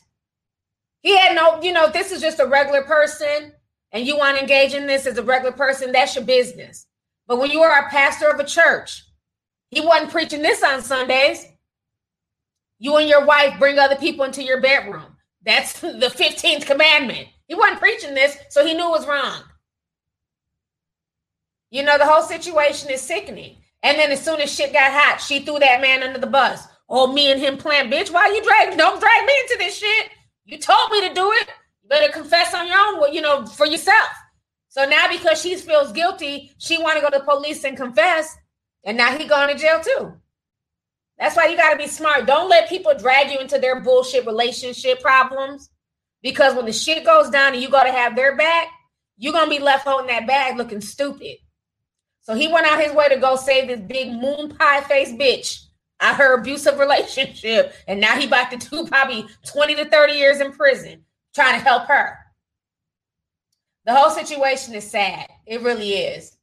He had no, you know, this is just a regular person and you want to engage in this as a regular person, that's your business. But when you are a pastor of a church, he wasn't preaching this on Sundays. You and your wife bring other people into your bedroom. That's the 15th commandment. He wasn't preaching this, so he knew it was wrong. You know, the whole situation is sickening. And then as soon as shit got hot, she threw that man under the bus. Oh, me and him playing, bitch. Why you drag? Don't drag me into this shit. You told me to do it. Better confess on your own, you know, for yourself. So now because she feels guilty, she want to go to the police and confess, and now he going to jail too. That's why you got to be smart. Don't let people drag you into their bullshit relationship problems. Because when the shit goes down and you got to have their back, you're gonna be left holding that bag looking stupid. So he went out his way to go save this big moon pie face bitch out her abusive relationship. And now he about to do probably 20 to 30 years in prison trying to help her. The whole situation is sad. It really is.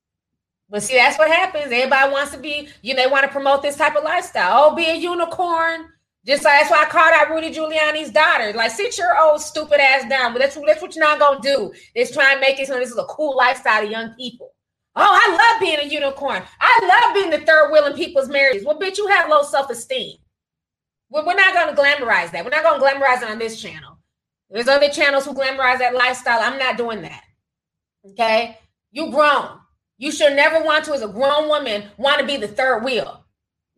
But see, that's what happens. Everybody wants to be, you know, they want to promote this type of lifestyle. Oh, be a unicorn. Just like that's why I called out Rudy Giuliani's daughter. Like, sit your old stupid ass down. But that's, that's what you're not gonna do. Is try and make it so this is a cool lifestyle to young people. Oh, I love being a unicorn. I love being the third wheel in people's marriages. Well, bitch, you have low self esteem. Well, we're not to glamorize that. We're not to glamorize it on this channel. There's other channels who glamorize that lifestyle. I'm not doing that. Okay? You grown. You should never want to, as a grown woman, want to be the third wheel.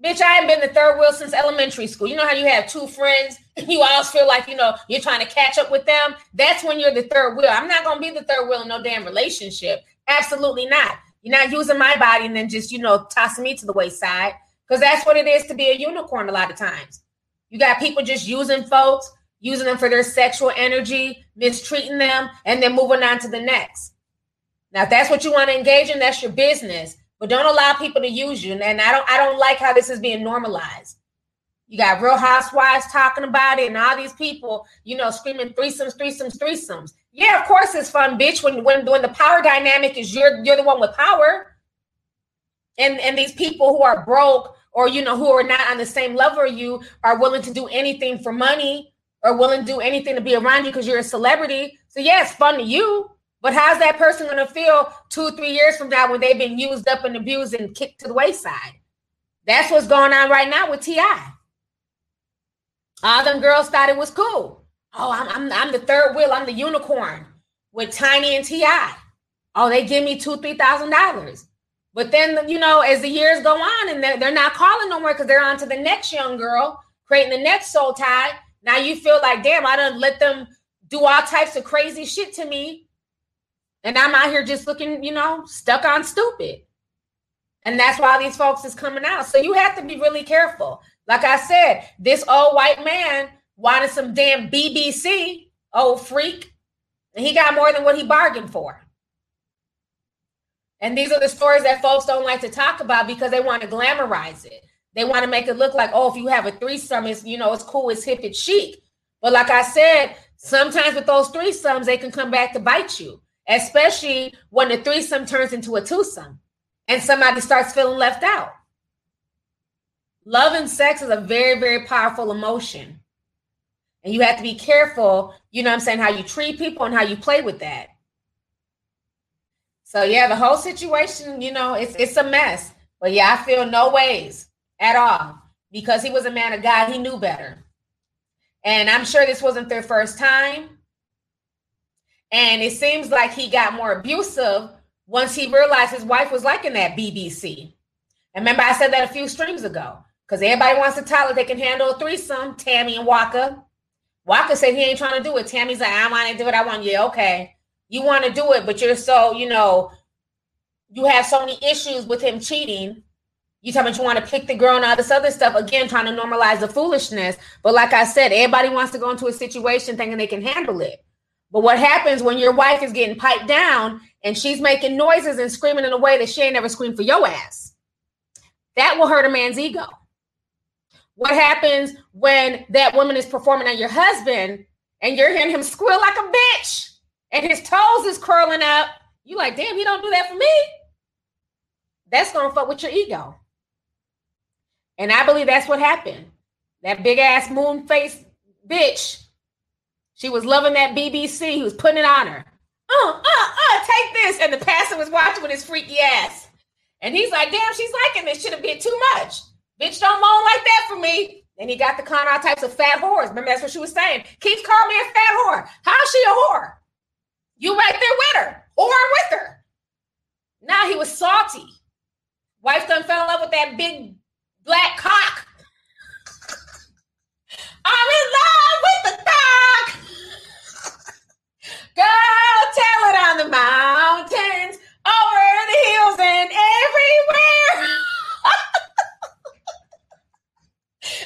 Bitch, I haven't been the third wheel since elementary school. You know how you have two friends you always feel like, you know, you're trying to catch up with them? That's when you're the third wheel. I'm not to be the third wheel in no damn relationship. Absolutely not. You're not using my body and then just, you know, tossing me to the wayside because that's what it is to be a unicorn a lot of times. You got people just using folks, using them for their sexual energy, mistreating them, and then moving on to the next. Now, if that's what you want to engage in, that's your business. But don't allow people to use you. And I don't I don't like how this is being normalized. You got real housewives talking about it, and all these people, you know, screaming threesomes, threesomes, threesomes. Yeah, of course it's fun, bitch. When when when the power dynamic is you're you're the one with power, and and these people who are broke or you know who are not on the same level you are willing to do anything for money or willing to do anything to be around you because you're a celebrity. So yeah, it's fun to you, but how's that person to feel two three years from now when they've been used up and abused and kicked to the wayside? That's what's going on right now with Ti. All them girls thought it was cool. Oh, I'm, I'm, I'm the third wheel. I'm the unicorn with Tiny and Ti. Oh, they give me two, three thousand dollars. But then, you know, as the years go on and they're, they're not calling no more because they're on to the next young girl, creating the next soul tie. Now you feel like, damn, I don't let them do all types of crazy shit to me. And I'm out here just looking, you know, stuck on stupid. And that's why these folks is coming out. So you have to be really careful. Like I said, this old white man wanted some damn BBC, old freak, and he got more than what he bargained for. And these are the stories that folks don't like to talk about because they want to glamorize it. They want to make it look like, oh, if you have a threesome, it's you know, it's cool, it's hip, it's chic. But like I said, sometimes with those threesomes, they can come back to bite you, especially when the threesome turns into a twosome and somebody starts feeling left out. Love and sex is a very, very powerful emotion. And you have to be careful, you know I'm saying, how you treat people and how you play with that. So yeah, the whole situation, you know, it's it's a mess. But yeah, I feel no ways at all because he was a man of God. He knew better. And I'm sure this wasn't their first time. And it seems like he got more abusive once he realized his wife was liking that BBC. And remember, I said that a few streams ago because everybody wants to tell it they can handle a threesome, Tammy and Walker. Walker said he ain't trying to do it. Tammy's like, I want to do it. I want you. Okay. You want to do it, but you're so, you know, you have so many issues with him cheating. You tell me you want to pick the girl and all this other stuff. Again, trying to normalize the foolishness. But like I said, everybody wants to go into a situation thinking they can handle it. But what happens when your wife is getting piped down and she's making noises and screaming in a way that she ain't never screamed for your ass? That will hurt a man's ego. What happens when that woman is performing on your husband and you're hearing him squeal like a bitch and his toes is curling up? You like, damn, he don't do that for me. That's gonna fuck with your ego. And I believe that's what happened. That big ass moon face bitch. She was loving that BBC. He was putting it on her. Uh, uh, uh, take this. And the pastor was watching with his freaky ass. And he's like, damn, she's liking this shit a bit too much. Bitch, don't moan like that for me. And he got the con all types of fat whores. Remember, that's what she was saying. Keeps calling me a fat whore. How's she a whore? You right there with her, whore with her. Now he was salty. Wife done fell in love with that big black cock. I'm in love with the cock. Girl, tell it on the mountains, over the hills, and everywhere.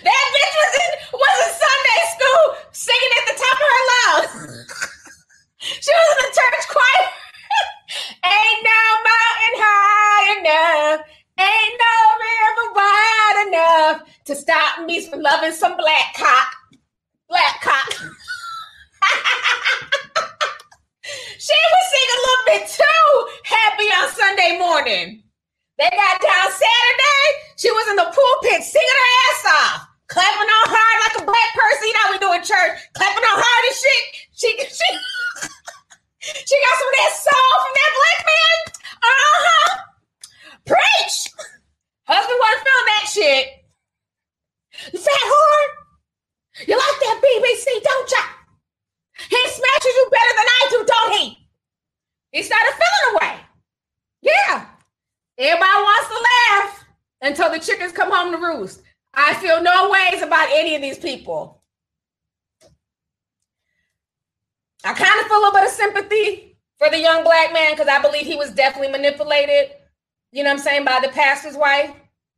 That bitch was in was in Sunday school singing at the top of her lungs. she was in the church choir. Ain't no mountain high enough. Ain't no river wide enough to stop me from loving some black cock. Black cock. she was singing a little bit too happy on Sunday morning. They got down Saturday. She was in the pulpit singing her ass off, clapping on hard like a black person. You know we do in church, clapping on hard and shit. She she she got some of that soul from that black man. Uh huh. Preach. Husband wasn't feeling that shit. You fat whore. You like that BBC, don't ya? He smashes you better than I do, don't he? He started feeling away. Yeah. Everybody wants to laugh until the chickens roost. I feel no ways about any of these people. I kind of feel a little bit of sympathy for the young black man because I believe he was definitely manipulated, you know what I'm saying, by the pastor's wife.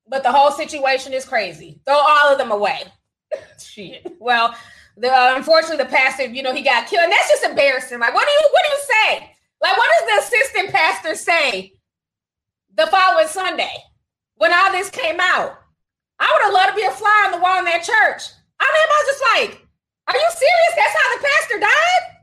But the whole situation is crazy. Throw all of them away. Shit. Well, the, uh, unfortunately, the pastor, you know, he got killed. And that's just embarrassing. Like, what do you what do you say? Like, what does the assistant pastor say the following Sunday when all this came out. I would have loved to be a fly on the wall in that church. I mean, I was just like, are you serious? That's how the pastor died?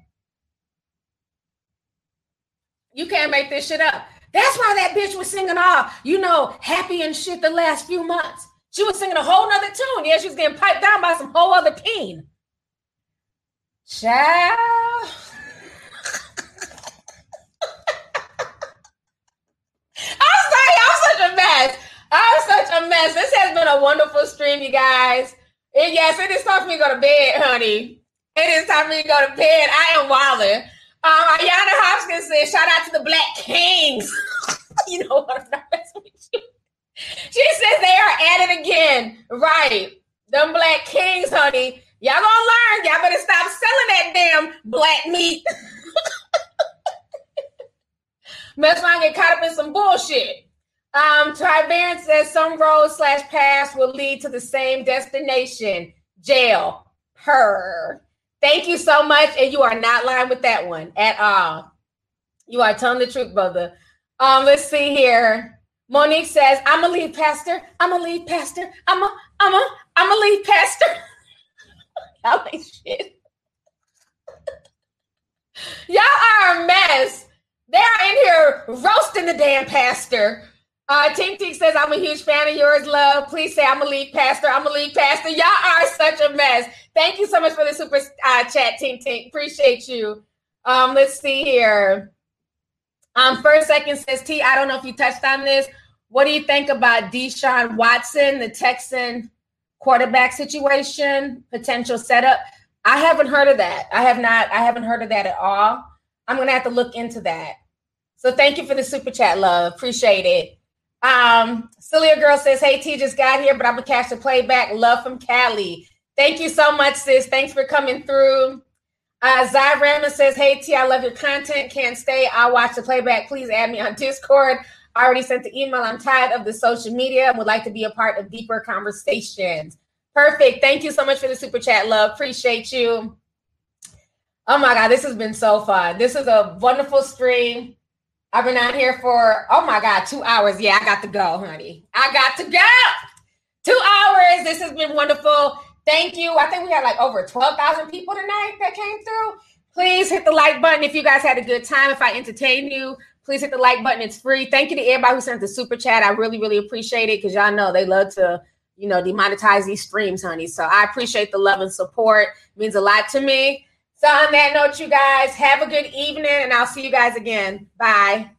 You can't make this shit up. That's why that bitch was singing all, you know, happy and shit the last few months. She was singing a whole nother tune. Yeah, she was getting piped down by some whole other peen. Child. mess. I'm such a mess. This has been a wonderful stream, you guys. And yes, it is time for me to go to bed, honey. It is time for me to go to bed. I am wilding. Um, Ayana Hopkins says, shout out to the Black Kings. you know what? I'm not. She says they are at it again. Right. Them Black Kings, honey. Y'all gonna learn. Y'all better stop selling that damn black meat. Mess around get caught up in some bullshit. Um, Trivan says some roads slash paths will lead to the same destination, jail. Her. Thank you so much. And you are not lying with that one at all. You are telling the truth, brother. Um, let's see here. Monique says, I'm a lead pastor. I'm a lead pastor. I'm a, I'm a, I'm a lead pastor. Y'all shit. Y'all are a mess. They're in here roasting the damn pastor. Uh, Tink Tink says, I'm a huge fan of yours, love. Please say I'm a lead pastor. I'm a lead pastor. Y'all are such a mess. Thank you so much for the super uh, chat, Tink Tink. Appreciate you. Um, let's see here. Um, first second says T. I don't know if you touched on this. What do you think about Deshaun Watson, the Texan quarterback situation, potential setup? I haven't heard of that. I have not. I haven't heard of that at all. I'm gonna have to look into that. So thank you for the super chat, love. Appreciate it. Um, Celia Girl says, Hey T just got here, but I'm gonna catch the playback. Love from Cali. Thank you so much, sis. Thanks for coming through. Uh Zai Rama says, Hey T, I love your content. Can't stay. I'll watch the playback. Please add me on Discord. I already sent the email. I'm tired of the social media and would like to be a part of deeper conversations. Perfect. Thank you so much for the super chat, love. Appreciate you. Oh my God, this has been so fun. This is a wonderful stream. I've been out here for, oh my God, two hours. Yeah, I got to go, honey. I got to go. Two hours. This has been wonderful. Thank you. I think we had like over 12,000 people tonight that came through. Please hit the like button if you guys had a good time. If I entertained you, please hit the like button. It's free. Thank you to everybody who sent the super chat. I really, really appreciate it because y'all know they love to, you know, demonetize these streams, honey. So I appreciate the love and support. It means a lot to me. So on that note, you guys have a good evening, and I'll see you guys again. Bye.